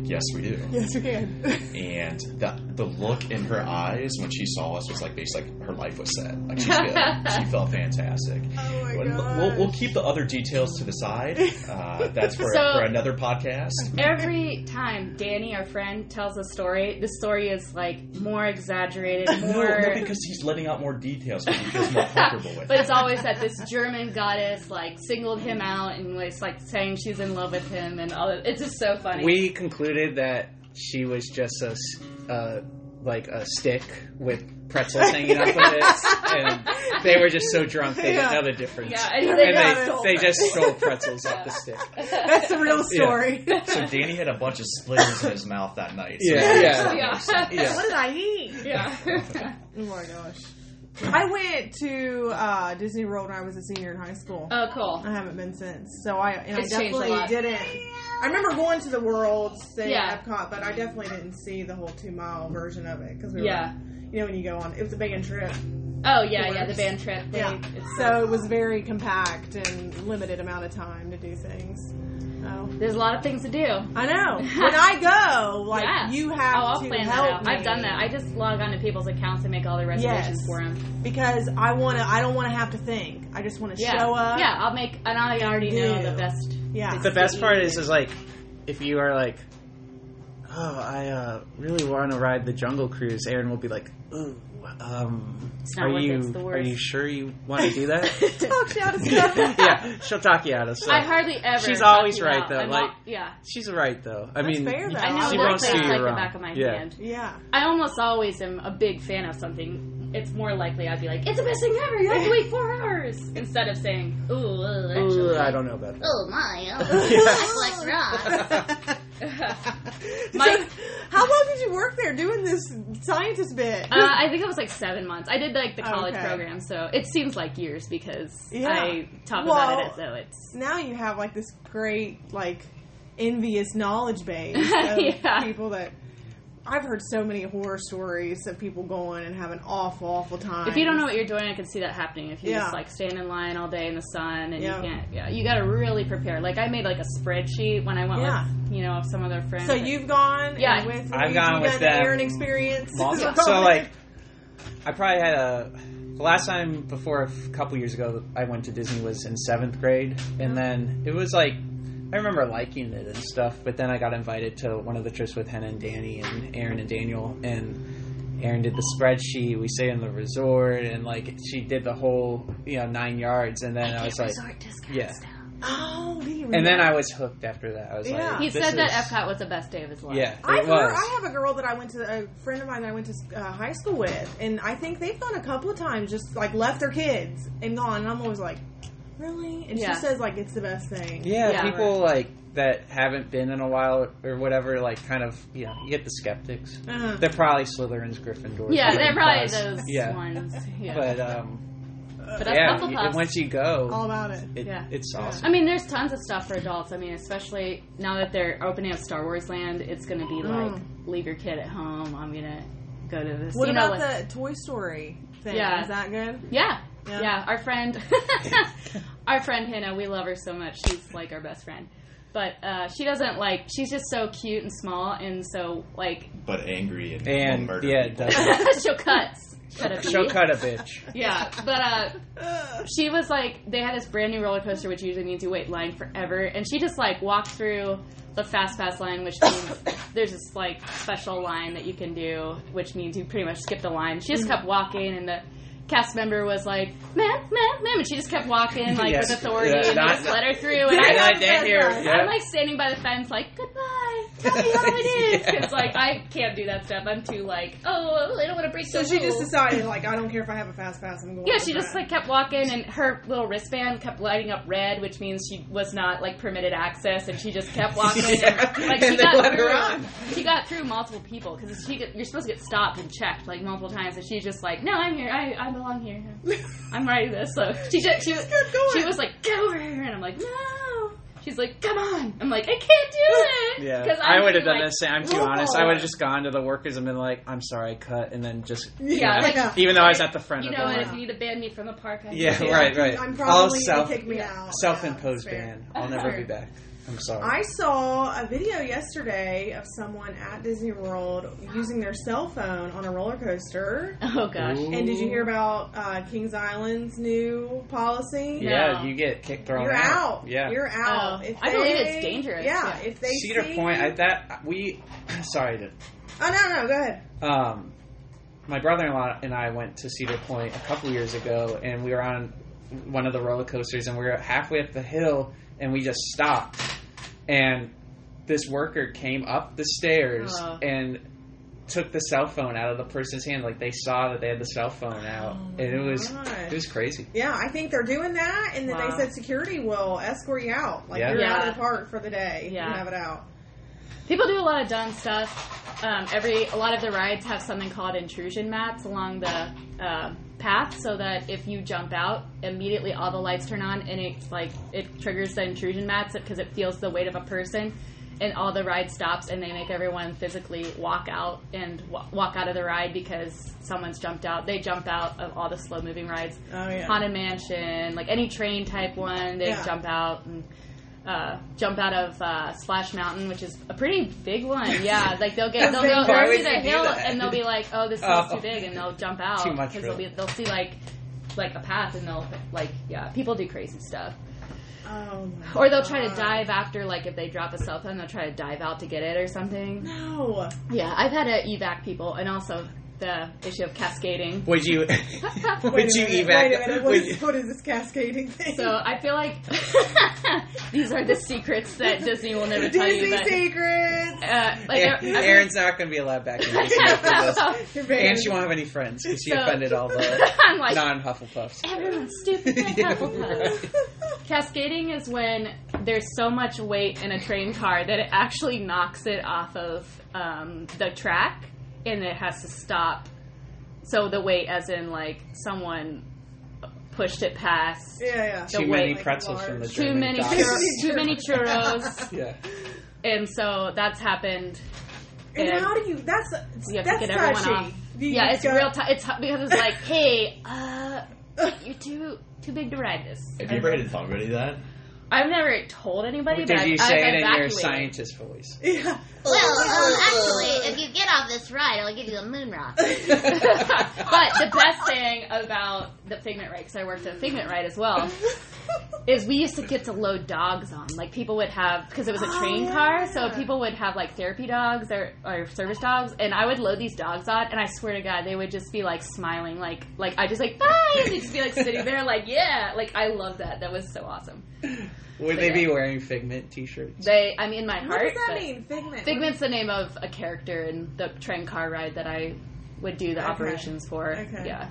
[SPEAKER 2] Like, "Yes, we do."
[SPEAKER 1] Yes, we can.
[SPEAKER 2] and the the look in her eyes when she saw us was like basically like her life was set. Like good. she felt fantastic.
[SPEAKER 1] Oh
[SPEAKER 2] And
[SPEAKER 1] god.
[SPEAKER 2] we'll, we'll keep the other details to the side. Uh, that's for,
[SPEAKER 3] So-
[SPEAKER 2] for another podcast.
[SPEAKER 3] every time Danny, our friend, tells a story, the story is like more exaggerated,
[SPEAKER 2] No,
[SPEAKER 3] more.
[SPEAKER 2] no, because he's letting out more details because he feels more comfortable with
[SPEAKER 3] But it's always that this German goddess like singled him out and was like saying she's in love with him and all. That. It's just so funny.
[SPEAKER 4] We concluded that she was just a s- uh, like a stick with pretzels hanging up with it, and they were just so drunk they
[SPEAKER 1] Yeah.
[SPEAKER 4] didn't know the difference.
[SPEAKER 3] yeah, and,
[SPEAKER 4] And
[SPEAKER 3] they, stole
[SPEAKER 4] they, they just stole pretzels off the stick.
[SPEAKER 1] That's the real story.
[SPEAKER 2] So Danny had a bunch of splitters in his mouth that night. So
[SPEAKER 4] Yeah, yeah.
[SPEAKER 2] makes
[SPEAKER 3] Yeah.
[SPEAKER 4] Yeah.
[SPEAKER 1] What did I eat?
[SPEAKER 3] yeah.
[SPEAKER 1] Oh my gosh. I went to uh, Disney World when I was a senior in high school.
[SPEAKER 3] oh, cool.
[SPEAKER 1] I haven't been since. So I and
[SPEAKER 3] It's
[SPEAKER 1] I
[SPEAKER 3] changed a
[SPEAKER 1] definitely
[SPEAKER 3] lot.
[SPEAKER 1] didn't. I remember going to the World, staying
[SPEAKER 3] Yeah.
[SPEAKER 1] Epcot, but I definitely didn't see the whole two mile version of it because we
[SPEAKER 3] Yeah.
[SPEAKER 1] were, you know, when you go on, it was a band trip.
[SPEAKER 3] Oh yeah, yeah. The band trip. They,
[SPEAKER 1] Yeah.
[SPEAKER 3] It's
[SPEAKER 1] So it was very compact and limited amount of time to do things. Oh,
[SPEAKER 3] There's a lot of things to do.
[SPEAKER 1] I know. When I go, like
[SPEAKER 3] yeah.
[SPEAKER 1] you have
[SPEAKER 3] oh, I'll
[SPEAKER 1] to
[SPEAKER 3] plan
[SPEAKER 1] help
[SPEAKER 3] that out.
[SPEAKER 1] me
[SPEAKER 3] I've done that. I just log on to people's accounts and make all the reservations
[SPEAKER 1] Yes.
[SPEAKER 3] for them.
[SPEAKER 1] because I want to. I don't want to have to think. I just want to
[SPEAKER 3] Yeah.
[SPEAKER 1] show up.
[SPEAKER 3] Yeah, I'll make, and I already know the best.
[SPEAKER 1] Yeah.
[SPEAKER 4] The best part is, is like, if you are like, oh, I uh, really want to ride the Jungle Cruise, Erin will be like, ooh, um,
[SPEAKER 3] It's not
[SPEAKER 4] are you
[SPEAKER 3] it's the
[SPEAKER 4] are you sure you want to do that?
[SPEAKER 1] Talk you out of stuff.
[SPEAKER 4] yeah, she'll talk you out of stuff.
[SPEAKER 3] I hardly ever.
[SPEAKER 4] She's
[SPEAKER 3] talk
[SPEAKER 4] always
[SPEAKER 3] you
[SPEAKER 4] right,
[SPEAKER 3] out.
[SPEAKER 4] though,
[SPEAKER 3] I'm
[SPEAKER 4] like-
[SPEAKER 3] al- yeah,
[SPEAKER 4] She's right though. I
[SPEAKER 1] That's
[SPEAKER 4] mean,
[SPEAKER 1] fair, though.
[SPEAKER 3] I know
[SPEAKER 1] She won't
[SPEAKER 3] it's
[SPEAKER 1] steer
[SPEAKER 3] like
[SPEAKER 1] you
[SPEAKER 3] the
[SPEAKER 4] wrong.
[SPEAKER 3] back of my
[SPEAKER 4] Yeah.
[SPEAKER 3] hand.
[SPEAKER 1] Yeah.
[SPEAKER 3] I almost always am a big fan of something. It's more likely I'd be like, "It's the best thing ever! You have to wait four hours," instead of saying, "Ooh, uh, actually."
[SPEAKER 4] Ooh, I don't know about that.
[SPEAKER 5] Oh my, oh, I like rocks.
[SPEAKER 3] My,
[SPEAKER 1] So, how long did you work there doing this scientist bit?
[SPEAKER 3] uh, I think it was like seven months. I did like the college
[SPEAKER 1] Okay.
[SPEAKER 3] program, so it seems like years because
[SPEAKER 1] Yeah.
[SPEAKER 3] I talk about it as though it's.
[SPEAKER 1] now you have like this great like envious knowledge base of
[SPEAKER 3] Yeah.
[SPEAKER 1] people that I've heard so many horror stories of people going and having awful, awful time.
[SPEAKER 3] If you don't know what you're doing, I can see that happening. If you
[SPEAKER 1] Yeah.
[SPEAKER 3] just like stand in line all day in the sun and
[SPEAKER 1] Yeah.
[SPEAKER 3] you can't, yeah, you got to really prepare. Like I made like a spreadsheet when I went
[SPEAKER 1] Yeah.
[SPEAKER 3] with you know some other friends.
[SPEAKER 1] So you've gone,
[SPEAKER 3] Yeah.
[SPEAKER 1] and with
[SPEAKER 4] I've
[SPEAKER 1] you,
[SPEAKER 4] gone
[SPEAKER 1] you've
[SPEAKER 4] with
[SPEAKER 1] done
[SPEAKER 4] them.
[SPEAKER 1] the Erin experience.
[SPEAKER 4] Multiple- So like, I probably had a. The last time before a couple years ago I went to Disney was in seventh grade, and then it was like I remember liking it and stuff. But then I got invited to one of the trips with Hannah and Danny and Erin and Daniel, and Erin did the spreadsheet. We stayed in the resort, and like she did the whole you know nine yards, and then I, was like,
[SPEAKER 5] Resort discounts
[SPEAKER 4] yeah.
[SPEAKER 5] now.
[SPEAKER 1] oh, do
[SPEAKER 4] and then? I was hooked after that. I was
[SPEAKER 1] Yeah.
[SPEAKER 4] like,
[SPEAKER 3] he
[SPEAKER 4] this
[SPEAKER 3] said that Epcot was the best day of his life.
[SPEAKER 4] Yeah, it
[SPEAKER 1] I've
[SPEAKER 4] was.
[SPEAKER 1] heard, I have a girl that I went to, a friend of mine that I went to uh, high school with, and I think they've gone a couple of times, just like left their kids and gone. And I'm always like, really? And
[SPEAKER 3] Yeah.
[SPEAKER 1] she says like it's the best thing.
[SPEAKER 4] Yeah,
[SPEAKER 3] Yeah.
[SPEAKER 4] people like that haven't been in a while or whatever, like kind of, you know, you get the skeptics.
[SPEAKER 1] Uh-huh.
[SPEAKER 4] They're probably Slytherins, Gryffindors.
[SPEAKER 3] Yeah, they're probably
[SPEAKER 4] Ravenclaws.
[SPEAKER 3] those
[SPEAKER 4] Yeah.
[SPEAKER 3] ones. Yeah.
[SPEAKER 4] But um,
[SPEAKER 3] But us
[SPEAKER 4] yeah,
[SPEAKER 3] Hufflepuffs-
[SPEAKER 4] y- once you go,
[SPEAKER 1] All about it.
[SPEAKER 4] it,
[SPEAKER 3] Yeah.
[SPEAKER 4] it's
[SPEAKER 1] Yeah.
[SPEAKER 4] awesome.
[SPEAKER 3] I mean, there's tons of stuff for adults. I mean, especially now that they're opening up Star Wars Land, it's going to be like, leave your kid at home. I'm going to go to this.
[SPEAKER 1] What
[SPEAKER 3] you know,
[SPEAKER 1] about
[SPEAKER 3] like-
[SPEAKER 1] the Toy Story thing?
[SPEAKER 3] Yeah.
[SPEAKER 1] Is that good?
[SPEAKER 3] Yeah.
[SPEAKER 1] Yeah.
[SPEAKER 3] yeah, Our friend, our friend Hannah, we love her so much. She's like our best friend. But uh, she doesn't like. She's just so cute and small, and so like
[SPEAKER 2] But angry and,
[SPEAKER 4] And,
[SPEAKER 2] murder
[SPEAKER 4] yeah,
[SPEAKER 2] people.
[SPEAKER 4] it
[SPEAKER 3] she'll cut. Cut a
[SPEAKER 4] She'll cut a bitch.
[SPEAKER 3] Yeah, but uh, she was like, they had this brand new roller coaster, which usually means you wait line forever, and she just like walked through the fast pass line, which means there's this like special line that you can do, which means you pretty much skip the line. She just kept walking, and the cast member was like, "Ma'am, ma'am, ma'am," and she just kept walking like
[SPEAKER 4] Yes.
[SPEAKER 3] with authority,
[SPEAKER 4] Yeah,
[SPEAKER 3] and
[SPEAKER 4] not-
[SPEAKER 3] just let her through. And I,
[SPEAKER 4] I did hear.
[SPEAKER 1] I'm
[SPEAKER 3] like standing by the fence, like, "Goodbye, tell me how it is,"
[SPEAKER 4] Yeah.
[SPEAKER 3] because like I can't do that stuff. I'm too like, "Oh, I don't want to break the stuff.
[SPEAKER 1] So
[SPEAKER 3] the
[SPEAKER 1] she just decided, like, I don't care if I have a fast pass. I'm going.
[SPEAKER 3] Yeah, she just
[SPEAKER 1] that.
[SPEAKER 3] like kept walking, and her little wristband kept lighting up red, which means she was not like permitted access, and she just kept walking.
[SPEAKER 4] Yeah.
[SPEAKER 3] and, like
[SPEAKER 4] And
[SPEAKER 3] she
[SPEAKER 4] they
[SPEAKER 3] got
[SPEAKER 4] let her
[SPEAKER 3] through,
[SPEAKER 4] on.
[SPEAKER 3] she got through multiple people because she get, you're supposed to get stopped and checked like multiple times, and she's just like, "No, I'm here. I, I belong here. I'm ready to this." So she just, she was
[SPEAKER 1] kept going.
[SPEAKER 3] she was like, "Get over here," and I'm like, "No." She's like, "Come on." I'm like, "I can't do it."
[SPEAKER 4] Yeah,
[SPEAKER 3] 'Cause
[SPEAKER 4] I
[SPEAKER 3] I'm
[SPEAKER 4] would have done
[SPEAKER 3] like,
[SPEAKER 4] the same. I'm too
[SPEAKER 1] "Oh."
[SPEAKER 4] honest. I would have just gone to the workers and been like, "I'm sorry, I cut," and then just
[SPEAKER 3] Yeah, like,
[SPEAKER 4] even though I was at the front
[SPEAKER 3] You
[SPEAKER 4] of
[SPEAKER 3] know
[SPEAKER 4] the
[SPEAKER 3] what?
[SPEAKER 4] line.
[SPEAKER 3] If you need to ban me from the park, I can
[SPEAKER 4] Yeah, right, right.
[SPEAKER 1] I'm
[SPEAKER 4] I'll
[SPEAKER 1] probably
[SPEAKER 4] self
[SPEAKER 1] gonna kick me out.
[SPEAKER 4] self-imposed
[SPEAKER 1] Yeah,
[SPEAKER 4] ban. I'll never be back. I'm sorry.
[SPEAKER 1] I saw a video yesterday of someone at Disney World using their cell phone on a roller coaster.
[SPEAKER 3] Oh gosh.
[SPEAKER 4] Ooh.
[SPEAKER 1] And did you hear about uh, Kings Island's new policy?
[SPEAKER 4] yeah,
[SPEAKER 3] No.
[SPEAKER 4] you get kicked thrown
[SPEAKER 1] You're out.
[SPEAKER 4] Yeah,
[SPEAKER 1] You're out.
[SPEAKER 3] Oh,
[SPEAKER 1] If
[SPEAKER 3] I believe it's dangerous,
[SPEAKER 1] Yeah,
[SPEAKER 3] yeah.
[SPEAKER 1] if they
[SPEAKER 4] Cedar
[SPEAKER 1] see
[SPEAKER 4] Point. I, that we. Sorry to
[SPEAKER 1] oh no, no, go ahead.
[SPEAKER 4] um, my brother-in-law and I went to Cedar Point a couple years ago, and we were on one of the roller coasters, and we were halfway up the hill, and we just stopped, and this worker came up the stairs
[SPEAKER 3] Oh.
[SPEAKER 4] and took the cell phone out of the person's hand. Like they saw that they had the cell phone out,
[SPEAKER 1] Oh,
[SPEAKER 4] and it was
[SPEAKER 1] my God.
[SPEAKER 4] it was crazy.
[SPEAKER 1] Yeah, I think they're doing that, and then
[SPEAKER 3] Wow.
[SPEAKER 1] they said security will escort you out. Like
[SPEAKER 4] Yeah.
[SPEAKER 1] you're out of the park for the day. if
[SPEAKER 3] Yeah.
[SPEAKER 1] You have it out.
[SPEAKER 3] People do a lot of dumb stuff. Um, every a lot of the rides have something called intrusion mats along the uh, path, so that if you jump out, immediately all the lights turn on, and it's like it triggers the intrusion mats because it feels the weight of a person, and all the ride stops, and they make everyone physically walk out and wa- walk out of the ride because someone's jumped out. They jump out of all the slow moving rides.
[SPEAKER 1] Oh yeah.
[SPEAKER 3] Haunted Mansion, like any train type one, they
[SPEAKER 1] Yeah.
[SPEAKER 3] jump out and uh, jump out of uh, Splash Mountain, which is a pretty big one. Yeah, like they'll get they'll
[SPEAKER 1] Why
[SPEAKER 3] go they'll see the hill and they'll be like, oh, this hill's
[SPEAKER 4] Oh.
[SPEAKER 3] too big, and they'll jump out
[SPEAKER 4] because
[SPEAKER 3] they'll be they'll see like like a path and they'll like yeah, people do crazy stuff.
[SPEAKER 1] Oh
[SPEAKER 3] Or they'll try to dive after like if they drop a cell phone, they'll try to dive out to get it or something.
[SPEAKER 1] No.
[SPEAKER 3] Yeah, I've had to evac people, and also the issue of cascading.
[SPEAKER 4] Would you?
[SPEAKER 1] Wait
[SPEAKER 4] would you
[SPEAKER 1] minute,
[SPEAKER 4] evac?
[SPEAKER 1] What, what is this cascading thing?
[SPEAKER 3] So I feel like these are the secrets that Disney will never tell
[SPEAKER 1] Disney
[SPEAKER 3] you. But,
[SPEAKER 1] secrets.
[SPEAKER 3] uh, like,
[SPEAKER 4] Erin-
[SPEAKER 3] every-
[SPEAKER 4] Erin's not going to be allowed back in Disney after this.
[SPEAKER 1] You're banned.
[SPEAKER 4] And she won't have any friends because she
[SPEAKER 3] So-
[SPEAKER 4] offended all the
[SPEAKER 3] like,
[SPEAKER 4] non-Hufflepuffs.
[SPEAKER 3] everyone's stupid like Hufflepuff. Cascading is when there's so much weight in a train car that it actually knocks it off of um, the track and it has to stop. So the weight, as in like someone pushed it past.
[SPEAKER 1] Yeah, yeah.
[SPEAKER 3] The
[SPEAKER 4] Too
[SPEAKER 3] weight,
[SPEAKER 4] many pretzels
[SPEAKER 1] large.
[SPEAKER 4] from the
[SPEAKER 3] Too many, churros, too many churros,
[SPEAKER 4] Yeah.
[SPEAKER 3] and so that's happened.
[SPEAKER 1] And
[SPEAKER 3] And
[SPEAKER 1] how do you? That's
[SPEAKER 3] you have to
[SPEAKER 1] that's
[SPEAKER 3] get everyone
[SPEAKER 1] touchy.
[SPEAKER 3] off.
[SPEAKER 1] You
[SPEAKER 3] Yeah, it's
[SPEAKER 1] go-
[SPEAKER 3] real. T- it's because it's like, hey, uh, you're too too big to ride this.
[SPEAKER 2] Have you ever had to tell anybody that?
[SPEAKER 3] I've never told anybody, but
[SPEAKER 4] Did
[SPEAKER 3] I've,
[SPEAKER 4] you
[SPEAKER 3] I've
[SPEAKER 4] say it in your scientist voice?
[SPEAKER 1] Yeah.
[SPEAKER 5] Well, um, actually, if you get off this ride, I'll give you a moon rock.
[SPEAKER 3] but the best thing about the Figment ride, because I worked at Figment ride as well, is we used to get to load dogs on. Like people would have because it was a
[SPEAKER 1] Oh,
[SPEAKER 3] train car, so people would have like therapy dogs or, or service dogs, and I would load these dogs on, and I swear to God, they would just be like smiling, like like I just like bye, and they'd just be like sitting there, like yeah, like I love that. That was so awesome.
[SPEAKER 4] Would they
[SPEAKER 3] yeah.
[SPEAKER 4] be wearing Figment T-shirts?
[SPEAKER 3] They, I mean, in my
[SPEAKER 1] What
[SPEAKER 3] heart.
[SPEAKER 1] does that mean? Figment.
[SPEAKER 3] Figment's the name of a character in the train car ride that I would do the
[SPEAKER 1] Okay.
[SPEAKER 3] operations for.
[SPEAKER 1] Okay.
[SPEAKER 3] Yeah.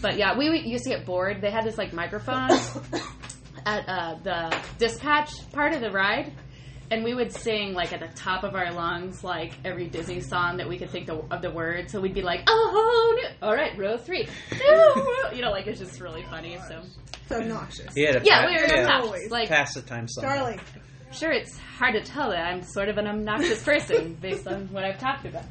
[SPEAKER 3] But yeah, we would- used to get bored. They had this like microphone at uh, the dispatch part of the ride, and we would sing like at the top of our lungs like every Disney song that we could think the, of the words. So we'd be like, "Oh, no. all right, row three, No." you know, like it's just really funny. So
[SPEAKER 1] It's obnoxious.
[SPEAKER 4] He had
[SPEAKER 3] yeah, we were
[SPEAKER 1] yeah.
[SPEAKER 3] yeah.
[SPEAKER 1] Always.
[SPEAKER 3] like
[SPEAKER 4] pass the time song.
[SPEAKER 1] Charlie.
[SPEAKER 3] sure it's hard to tell that I'm sort of an obnoxious person based on what I've talked about.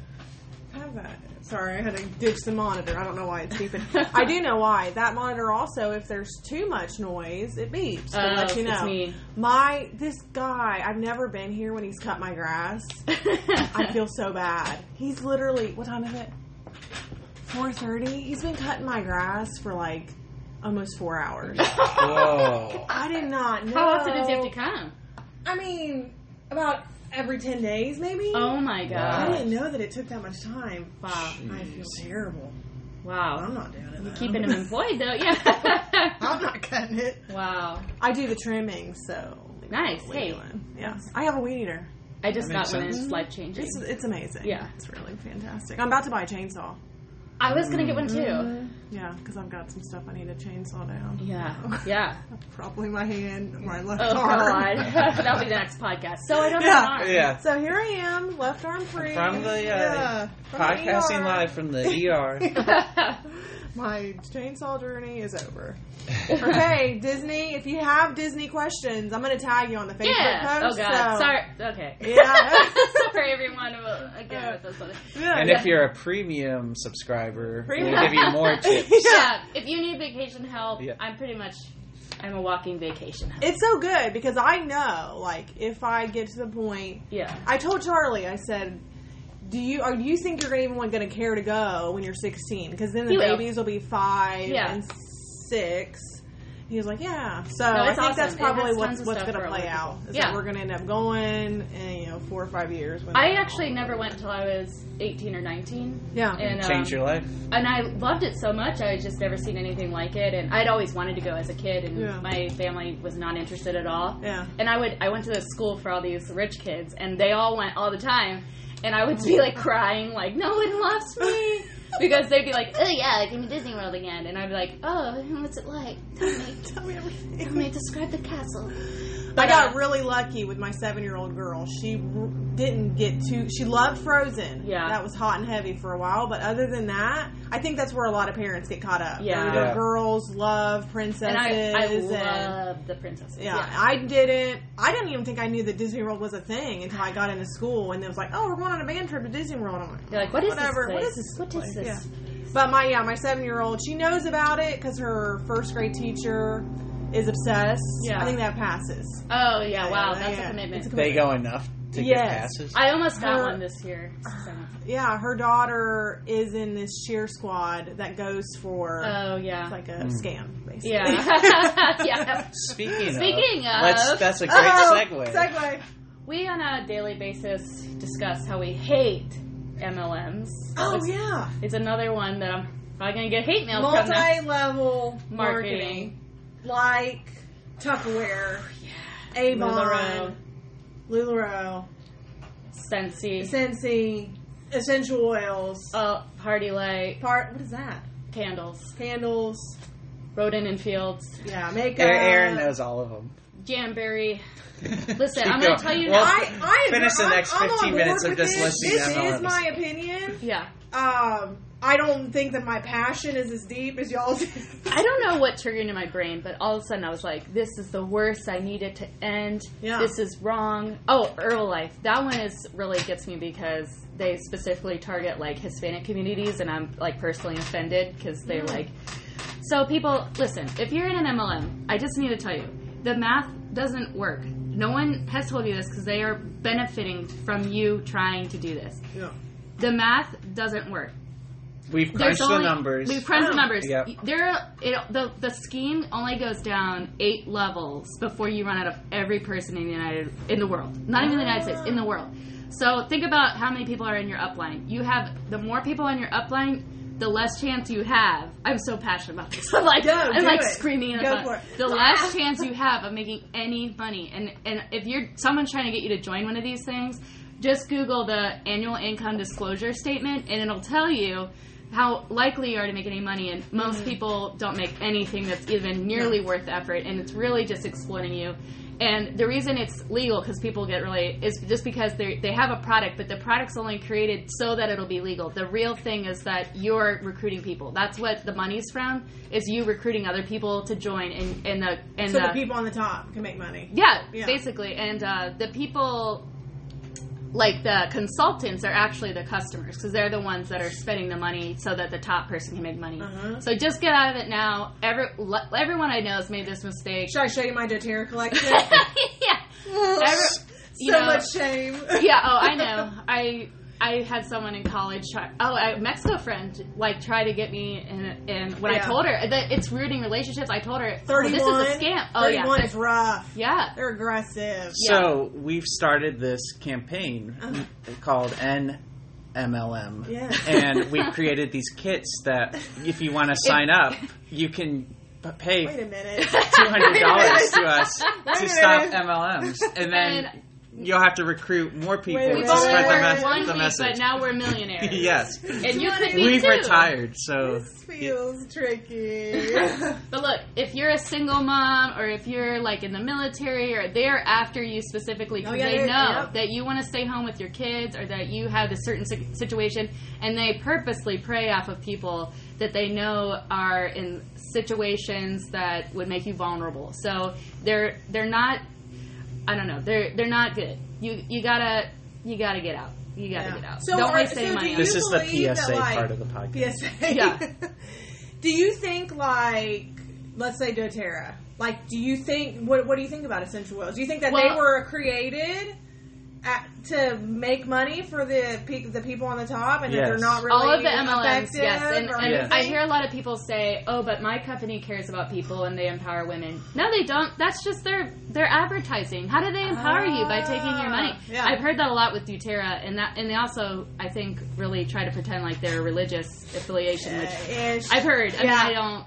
[SPEAKER 1] Have that. Sorry, I had to ditch the monitor. I don't know why it's beeping. I do know why. That monitor also, if there's too much noise, it beeps to
[SPEAKER 3] Oh,
[SPEAKER 1] let you know.
[SPEAKER 3] it's me.
[SPEAKER 1] My this guy, I've never been here when he's cut my grass. I feel so bad. He's literally what time is it? Four thirty. He's been cutting my grass for like almost four hours.
[SPEAKER 4] Whoa.
[SPEAKER 1] I did not know.
[SPEAKER 3] How often does he have to come?
[SPEAKER 1] I mean, about every ten days, maybe.
[SPEAKER 3] Oh my god.
[SPEAKER 1] I didn't know that it took that much time.
[SPEAKER 3] Wow.
[SPEAKER 1] I feel terrible.
[SPEAKER 3] Wow.
[SPEAKER 1] I'm not doing it. though.
[SPEAKER 3] Keeping him employed though, yeah.
[SPEAKER 1] I'm not cutting it.
[SPEAKER 3] wow.
[SPEAKER 1] I do the trimming, so
[SPEAKER 3] Nice.
[SPEAKER 1] weed
[SPEAKER 3] Hey,
[SPEAKER 1] one. yeah, I have a weed eater.
[SPEAKER 3] I just
[SPEAKER 4] That
[SPEAKER 3] got
[SPEAKER 4] makes
[SPEAKER 3] one and it's life changing.
[SPEAKER 1] It's it's amazing.
[SPEAKER 3] Yeah.
[SPEAKER 1] it's really fantastic. I'm about to buy a chainsaw.
[SPEAKER 3] I was gonna get one too.
[SPEAKER 1] Mm-hmm. Yeah, because I've got some stuff I need to chainsaw down.
[SPEAKER 3] Yeah. Yeah.
[SPEAKER 1] Probably my hand, my left
[SPEAKER 3] Oh
[SPEAKER 1] arm.
[SPEAKER 3] god. That'll be the next podcast. So I don't
[SPEAKER 1] Yeah.
[SPEAKER 3] have an arm.
[SPEAKER 4] Yeah.
[SPEAKER 1] So here I am, left arm free.
[SPEAKER 4] From the, uh,
[SPEAKER 1] yeah, from the
[SPEAKER 4] Podcasting
[SPEAKER 1] ER.
[SPEAKER 4] live from the ER.
[SPEAKER 1] My chainsaw journey is over. okay, Disney. If you have Disney questions, I'm going to tag you on the Facebook
[SPEAKER 3] Yeah. Oh
[SPEAKER 1] post.
[SPEAKER 3] god.
[SPEAKER 1] so-
[SPEAKER 3] Sorry. Okay.
[SPEAKER 1] Yeah.
[SPEAKER 3] Sorry, everyone. Well, Again, with this one.
[SPEAKER 1] Yeah,
[SPEAKER 4] And
[SPEAKER 1] yeah.
[SPEAKER 4] if you're a premium subscriber,
[SPEAKER 1] Premium.
[SPEAKER 4] we'll give you more tips.
[SPEAKER 3] Yeah. If you need vacation help,
[SPEAKER 4] Yeah.
[SPEAKER 3] I'm pretty much. I'm a walking vacation help.
[SPEAKER 1] it's so good because I know, like, if I get to the point,
[SPEAKER 3] Yeah.
[SPEAKER 1] I told Charlie, I said, "Do you or do you think you're even going to care to go when you're 16? Because then the
[SPEAKER 3] He
[SPEAKER 1] babies will be five
[SPEAKER 3] Yeah.
[SPEAKER 1] and six. He was like, "Yeah." So
[SPEAKER 3] No,
[SPEAKER 1] I think that's
[SPEAKER 3] awesome. It
[SPEAKER 1] probably what's what's going to play out. Is
[SPEAKER 3] Yeah.
[SPEAKER 1] that we're going to end up going in you know four or five years. When
[SPEAKER 3] I actually never went until I was 18 or 19.
[SPEAKER 1] Yeah.
[SPEAKER 3] And, um,
[SPEAKER 4] Change your life.
[SPEAKER 3] and I loved it so much. I had just never seen anything like it, and I'd always wanted to go as a kid, and
[SPEAKER 1] Yeah.
[SPEAKER 3] my family was not interested at all.
[SPEAKER 1] Yeah.
[SPEAKER 3] And I would I went to the school for all these rich kids, and they all went all the time, and I would be like crying, like no one loves me. Because they'd be like, "Oh yeah, I came to Disney World again," and I'd be like, "Oh, what's it like? Tell me,
[SPEAKER 1] Tell me everything.
[SPEAKER 3] tell me, describe the castle."
[SPEAKER 1] I got
[SPEAKER 3] uh,
[SPEAKER 1] really lucky with my seven year old girl. She r- didn't get too. She loved Frozen.
[SPEAKER 3] Yeah.
[SPEAKER 1] that was hot and heavy for a while. But other than that, I think that's where a lot of parents get caught up.
[SPEAKER 3] Yeah.
[SPEAKER 1] The
[SPEAKER 4] Yeah.
[SPEAKER 1] girls love princesses.
[SPEAKER 3] and I, I
[SPEAKER 1] and-
[SPEAKER 3] love the princesses.
[SPEAKER 1] yeah, I didn't. I didn't even think I knew that Disney World was a thing until I got into school, and it was like, "Oh, we're going on a band trip to Disney World." I'm like,
[SPEAKER 3] They're like, "What is
[SPEAKER 1] Whatever.
[SPEAKER 3] this
[SPEAKER 1] What
[SPEAKER 3] place?
[SPEAKER 1] is this
[SPEAKER 3] What is
[SPEAKER 1] place?
[SPEAKER 3] this?"
[SPEAKER 1] Yeah. But my yeah, my seven year old, she knows about it because her first grade teacher is obsessed.
[SPEAKER 3] Yeah.
[SPEAKER 1] I think that passes.
[SPEAKER 3] Oh yeah, wow,
[SPEAKER 1] Yeah,
[SPEAKER 3] that's
[SPEAKER 1] yeah.
[SPEAKER 3] a commitment.
[SPEAKER 1] It's a
[SPEAKER 4] They go enough to
[SPEAKER 1] Yes.
[SPEAKER 4] get passes.
[SPEAKER 3] I almost got
[SPEAKER 1] Her-
[SPEAKER 3] one this year. so-
[SPEAKER 1] Yeah, her daughter is in this cheer squad that goes for
[SPEAKER 3] Oh yeah,
[SPEAKER 1] it's like a hmm. scam, basically.
[SPEAKER 3] yeah, yeah.
[SPEAKER 4] Speaking,
[SPEAKER 3] Speaking
[SPEAKER 4] of,
[SPEAKER 3] of-
[SPEAKER 4] let's, that's a great
[SPEAKER 1] Oh,
[SPEAKER 4] segue.
[SPEAKER 1] Segue.
[SPEAKER 3] We on a daily basis discuss how we hate MLMs.
[SPEAKER 1] Oh
[SPEAKER 3] it's,
[SPEAKER 1] yeah,
[SPEAKER 3] it's another one that I'm probably gonna get hate mail from. Now.
[SPEAKER 1] multi-level
[SPEAKER 3] Marketing.
[SPEAKER 1] marketing, like Tupperware, Avon,
[SPEAKER 3] LuLaRoe,
[SPEAKER 1] Lularoe,
[SPEAKER 3] Scentsy,
[SPEAKER 1] Scentsy, essential oils,
[SPEAKER 3] uh, PartyLite,
[SPEAKER 1] part. What is that?
[SPEAKER 3] candles,
[SPEAKER 1] Candles.
[SPEAKER 3] Rodan and Fields,
[SPEAKER 1] Yeah, makeup.
[SPEAKER 4] Erin knows all of them.
[SPEAKER 3] Jamberry. Listen, I'm gonna tell you
[SPEAKER 4] Well,
[SPEAKER 3] now.
[SPEAKER 1] I, I
[SPEAKER 4] Finish the
[SPEAKER 1] I'm-
[SPEAKER 4] next
[SPEAKER 1] I'm
[SPEAKER 4] 15 minutes of
[SPEAKER 1] with
[SPEAKER 4] just
[SPEAKER 1] this.
[SPEAKER 4] listing
[SPEAKER 1] This
[SPEAKER 4] MLMs.
[SPEAKER 1] is my opinion.
[SPEAKER 3] Yeah,
[SPEAKER 1] Um, I don't think that my passion is as deep as y'all's.
[SPEAKER 3] I don't know what triggered in my brain, but all of a sudden I was like, "This is the worst. I need it to end.
[SPEAKER 1] Yeah.
[SPEAKER 3] This is wrong." Oh, Herbalife. That one is really gets me because they specifically target like Hispanic communities, and I'm like personally offended because they're
[SPEAKER 1] Mm.
[SPEAKER 3] like. So people, listen. If you're in an MLM, I just need to tell you, the math doesn't work. No one has told you this because they are benefiting from you trying to do this.
[SPEAKER 1] yeah.
[SPEAKER 3] The math doesn't work.
[SPEAKER 4] We've
[SPEAKER 3] There's
[SPEAKER 4] crunched the numbers.
[SPEAKER 3] We've crunched the
[SPEAKER 1] Oh.
[SPEAKER 3] numbers.
[SPEAKER 4] Yep.
[SPEAKER 3] There, it, the the scheme only goes down eight levels before you run out of every person in the United in the world. Not even the United States, in the world. So think about how many people are in your upline. You have the more people in your upline, the less chance you have. I'm so passionate about this. I'm like,
[SPEAKER 1] Go,
[SPEAKER 3] I'm like
[SPEAKER 1] it.
[SPEAKER 3] screaming. in the
[SPEAKER 1] Go
[SPEAKER 3] phone.
[SPEAKER 1] for it.
[SPEAKER 3] The less chance you have of making any money, and and if you're someone's trying to get you to join one of these things, just Google the annual income disclosure statement, and it'll tell you how likely you are to make any money. And most people don't make anything that's even nearly worth the effort, and it's really just exploiting you. And the reason it's legal because people get really is just because they they have a product, but the product's only created so that it'll be legal. The real thing is that you're recruiting people. That's what the money's from. Is you recruiting other people to join, and and the and
[SPEAKER 1] So
[SPEAKER 3] the,
[SPEAKER 1] the people on the top can make money.
[SPEAKER 3] yeah,
[SPEAKER 1] Yeah.
[SPEAKER 3] basically. And uh, the people, like the consultants, are actually the customers because they're the ones that are spending the money so that the top person can make money.
[SPEAKER 1] Uh-huh.
[SPEAKER 3] So just get out of it now. Every le- everyone I know has made this mistake.
[SPEAKER 1] Should I show you my doTERRA collection?
[SPEAKER 3] yeah. Every, you
[SPEAKER 1] so
[SPEAKER 3] know-
[SPEAKER 1] much shame.
[SPEAKER 3] yeah. Oh, I know. I I had someone in college try. Oh, a Mexico friend like try to get me, and and when I told her that it's ruining relationships, I told her oh,
[SPEAKER 1] Thirty-one.
[SPEAKER 3] this is a scam. Oh yeah,
[SPEAKER 1] 31 is rough.
[SPEAKER 3] yeah.
[SPEAKER 1] They're aggressive.
[SPEAKER 4] So we've started this campaign
[SPEAKER 1] Uh-huh.
[SPEAKER 4] called N MLM.
[SPEAKER 1] Yeah.
[SPEAKER 4] And we created these kits that if you want to sign up, you can p- pay
[SPEAKER 1] Wait a minute.
[SPEAKER 4] two hundred dollars to us
[SPEAKER 1] Wait
[SPEAKER 4] to stop
[SPEAKER 1] minute.
[SPEAKER 4] MLMs, and then
[SPEAKER 3] And-
[SPEAKER 4] you'll have to recruit more people
[SPEAKER 1] Wait
[SPEAKER 4] to
[SPEAKER 1] minute.
[SPEAKER 3] We've
[SPEAKER 4] spread the, mes-
[SPEAKER 3] one
[SPEAKER 4] the
[SPEAKER 3] week,
[SPEAKER 4] message.
[SPEAKER 3] but now we're millionaires.
[SPEAKER 4] yes,
[SPEAKER 3] and you could be
[SPEAKER 4] we've
[SPEAKER 3] too.
[SPEAKER 4] retired, so
[SPEAKER 1] This feels tricky.
[SPEAKER 3] But look, if you're a single mom, or if you're like in the military, or they're after you specifically because
[SPEAKER 1] Oh, yeah,
[SPEAKER 3] they know
[SPEAKER 1] yep.
[SPEAKER 3] that you want to stay home with your kids, or that you have a certain situation, and they purposely prey off of people that they know are in situations that would make you vulnerable. So they're they're not. I don't know. They're they're not good. You you gotta you gotta get out. You gotta
[SPEAKER 1] Yeah.
[SPEAKER 3] get out.
[SPEAKER 1] So
[SPEAKER 3] Don't
[SPEAKER 1] are-
[SPEAKER 3] waste
[SPEAKER 1] so
[SPEAKER 3] any
[SPEAKER 1] do
[SPEAKER 3] money.
[SPEAKER 1] you-
[SPEAKER 3] on it.
[SPEAKER 4] this is the
[SPEAKER 1] believe that,
[SPEAKER 4] PSA
[SPEAKER 1] like-
[SPEAKER 4] part of the podcast.
[SPEAKER 1] PSA.
[SPEAKER 3] Yeah.
[SPEAKER 1] do you think like let's say DoTerra? Like, do you think what what do you think about essential oils? Do you think that they were created at, to make money for the pe- the people on the top, and that they're not really
[SPEAKER 3] all of the MLMs, yes. And, and
[SPEAKER 4] Yes.
[SPEAKER 3] I hear a lot of people say, "Oh, but my company cares about people and they empower women." No, they don't. That's just their their advertising. How do they empower you by taking your money?
[SPEAKER 1] Ah, yeah.
[SPEAKER 3] I've heard that a lot with DoTerra, and that and they also, I think, really try to pretend like they're a religious affiliation, which
[SPEAKER 1] Ish.
[SPEAKER 3] I've heard. I
[SPEAKER 1] Yeah.
[SPEAKER 3] mean, I don't.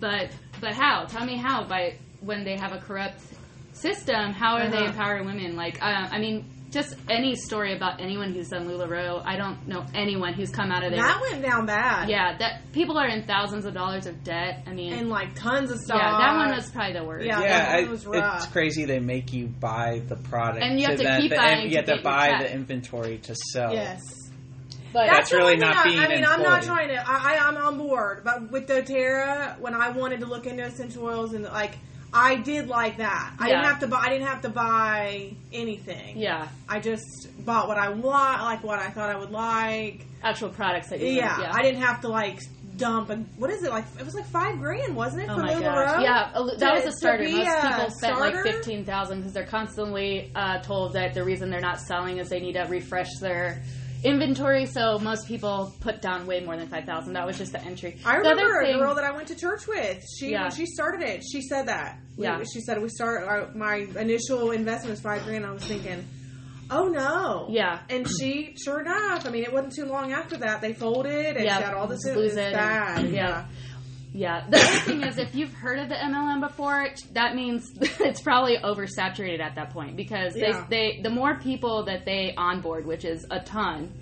[SPEAKER 3] But but how? Tell me how by when they have a corrupt system. How are they
[SPEAKER 1] Uh-huh.
[SPEAKER 3] empowering women? Like, uh, I mean. Just any story about anyone who's done LuLaRoe, I don't know anyone who's come out of there
[SPEAKER 1] that went down bad.
[SPEAKER 3] yeah, that people are in thousands of dollars of debt. I mean,
[SPEAKER 1] and like tons of stuff.
[SPEAKER 3] yeah, that one was probably the worst.
[SPEAKER 1] Yeah.
[SPEAKER 4] yeah,
[SPEAKER 1] that
[SPEAKER 4] I,
[SPEAKER 1] one was rough.
[SPEAKER 4] it's crazy. They make you buy the product,
[SPEAKER 3] And you have to
[SPEAKER 4] then-
[SPEAKER 3] keep
[SPEAKER 4] the-
[SPEAKER 3] buying
[SPEAKER 4] You have to
[SPEAKER 3] get your
[SPEAKER 4] buy the inventory to sell.
[SPEAKER 1] Yes.
[SPEAKER 3] but
[SPEAKER 4] That's
[SPEAKER 1] the
[SPEAKER 4] really not
[SPEAKER 1] I,
[SPEAKER 4] being
[SPEAKER 1] I mean, I'm not trying to. I, I, I'm on board, but with DoTerra, when I wanted to look into essential oils and like, I did like that. I didn't have to buy. I didn't have to buy anything.
[SPEAKER 3] yeah,
[SPEAKER 1] I just bought what I want, like what I thought I would like.
[SPEAKER 3] actual products that you
[SPEAKER 1] Yeah,
[SPEAKER 3] yeah.
[SPEAKER 1] I didn't have to like dump. And what is it like? It was like five grand, wasn't it?
[SPEAKER 3] Oh my gosh! Yeah, that
[SPEAKER 1] To-
[SPEAKER 3] was a starter. Most
[SPEAKER 1] a
[SPEAKER 3] people spent like fifteen thousand because they're constantly uh, told that the reason they're not selling is they need to refresh their inventory. So most people put down way more than five thousand. That was just the entry.
[SPEAKER 1] I
[SPEAKER 3] The
[SPEAKER 1] remember a girl that I went to church with. She
[SPEAKER 3] Yeah.
[SPEAKER 1] she started it. She said that.
[SPEAKER 3] Yeah.
[SPEAKER 1] she said we start. Our, my initial investment was five grand. I was thinking, oh no.
[SPEAKER 3] Yeah.
[SPEAKER 1] And she, sure enough, I mean, it wasn't too long after that they folded and she had all this.
[SPEAKER 3] just
[SPEAKER 1] It
[SPEAKER 3] lose
[SPEAKER 1] was bad.
[SPEAKER 3] yeah. Yeah. The other thing is, if you've heard of the MLM before, that means it's probably oversaturated at that point because
[SPEAKER 1] Yeah.
[SPEAKER 3] they, they the more people that they onboard, which is a ton,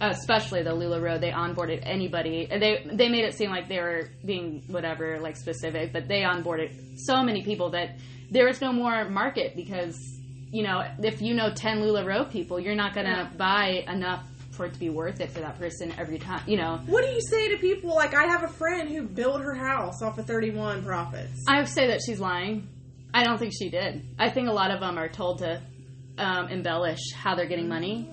[SPEAKER 3] especially the LuLaRoe, they onboarded anybody. and They they made it seem like they were being whatever like specific, but they onboarded so many people that there is no more market because you know if you know ten LuLaRoe people, you're not gonna
[SPEAKER 1] Yeah.
[SPEAKER 3] buy enough for it to be worth it for that person every time. You know.
[SPEAKER 1] What do you say to people? Like, I have a friend who built her house off of 31 profits.
[SPEAKER 3] I would say that she's lying. I don't think she did. I think a lot of them are told to um, embellish how they're getting money.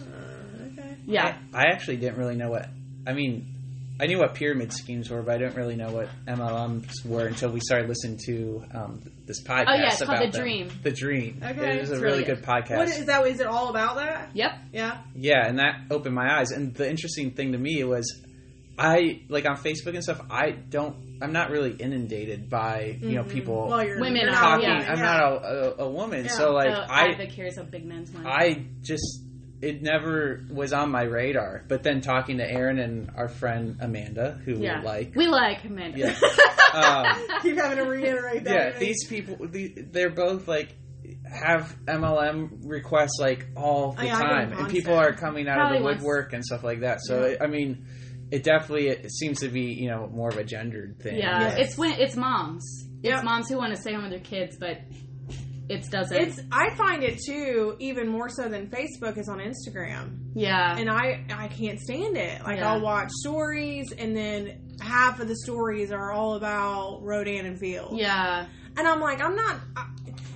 [SPEAKER 1] okay.
[SPEAKER 3] Yeah.
[SPEAKER 4] I, I actually didn't really know what. I mean, I knew what pyramid schemes were, but I didn't really know what MLMs were until we started listening to um, this podcast.
[SPEAKER 3] Oh, yeah, it's called
[SPEAKER 4] about
[SPEAKER 3] The
[SPEAKER 4] them.
[SPEAKER 3] Dream.
[SPEAKER 4] The Dream.
[SPEAKER 1] Okay.
[SPEAKER 4] it was a really
[SPEAKER 3] really
[SPEAKER 4] good podcast.
[SPEAKER 1] What is that? Is it all about that?
[SPEAKER 3] Yep.
[SPEAKER 1] Yeah.
[SPEAKER 4] Yeah, and that opened my eyes. And the interesting thing to me was, I like on Facebook and stuff. I don't. I'm not really inundated by you know people
[SPEAKER 1] Mm-hmm. Well, you're
[SPEAKER 3] Women
[SPEAKER 1] you're
[SPEAKER 3] are,
[SPEAKER 4] talking.
[SPEAKER 3] yeah,
[SPEAKER 4] I'm
[SPEAKER 1] yeah.
[SPEAKER 4] not a, a, a woman,
[SPEAKER 1] Yeah.
[SPEAKER 4] so like
[SPEAKER 3] so
[SPEAKER 4] I
[SPEAKER 3] Ivy cares of big men's money.
[SPEAKER 4] I just it never was on my radar. But then talking to Erin and our friend Amanda, who
[SPEAKER 3] yeah.
[SPEAKER 4] we like,
[SPEAKER 3] We like Amanda.
[SPEAKER 4] Yeah. um,
[SPEAKER 1] Keep having to reiterate that.
[SPEAKER 4] yeah, these people, they're both like have MLM requests like all the
[SPEAKER 1] I
[SPEAKER 4] time, and people are coming out
[SPEAKER 3] Probably
[SPEAKER 4] of the
[SPEAKER 3] once-
[SPEAKER 4] woodwork and stuff like that. So
[SPEAKER 1] Yeah.
[SPEAKER 4] I mean, it definitely it seems to be you know more of a gendered thing.
[SPEAKER 3] Yeah,
[SPEAKER 1] Yes.
[SPEAKER 3] it's when it's moms. It's moms who want to stay home with their kids, but it doesn't.
[SPEAKER 1] It's. I find it too, even more so than Facebook is on Instagram,
[SPEAKER 3] yeah,
[SPEAKER 1] and I I can't stand it. Like
[SPEAKER 3] Yeah.
[SPEAKER 1] I'll watch stories, and then half of the stories are all about Rodan and Field.
[SPEAKER 3] yeah,
[SPEAKER 1] And I'm like, I'm not. I,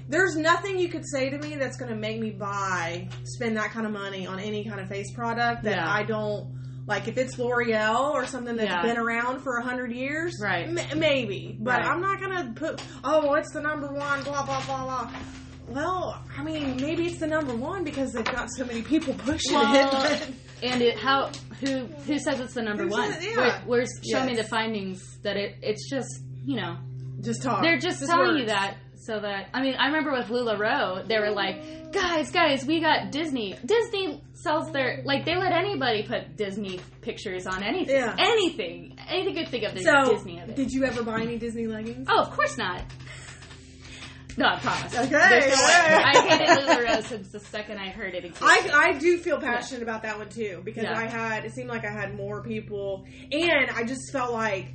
[SPEAKER 1] there's nothing you could say to me that's going to make me buy, spend that kind of money on any kind of face product that
[SPEAKER 3] Yeah.
[SPEAKER 1] I don't like. If it's L'Oreal or something that's
[SPEAKER 3] Yeah.
[SPEAKER 1] been around for a hundred years,
[SPEAKER 3] Right.
[SPEAKER 1] m- maybe. But
[SPEAKER 3] Right.
[SPEAKER 1] I'm not going to put. Oh, it's the number one. Blah blah blah blah. Well, I mean, maybe it's the number one because they've got so many people pushing
[SPEAKER 3] Well,
[SPEAKER 1] it.
[SPEAKER 3] and it how who who says it's the number
[SPEAKER 1] Who
[SPEAKER 3] one?
[SPEAKER 1] it?
[SPEAKER 3] Where,
[SPEAKER 1] Yeah.
[SPEAKER 3] where's show me the findings that it it's just you know
[SPEAKER 1] just talk.
[SPEAKER 3] they're just, telling you that so that I mean I remember with Lularoe they were like guys guys we got Disney Disney sells their like they let anybody put Disney pictures on anything
[SPEAKER 1] Yeah.
[SPEAKER 3] anything anything you could think of
[SPEAKER 1] So,
[SPEAKER 3] Disney of it
[SPEAKER 1] did you ever buy any Disney leggings?
[SPEAKER 3] oh of course not no I promise
[SPEAKER 1] Okay,
[SPEAKER 3] no
[SPEAKER 1] yeah.
[SPEAKER 3] I hated Lularoe since the second I heard it existed.
[SPEAKER 1] I, I do feel passionate about that one too because
[SPEAKER 3] Yeah.
[SPEAKER 1] I had it seemed like I had more people and I just felt like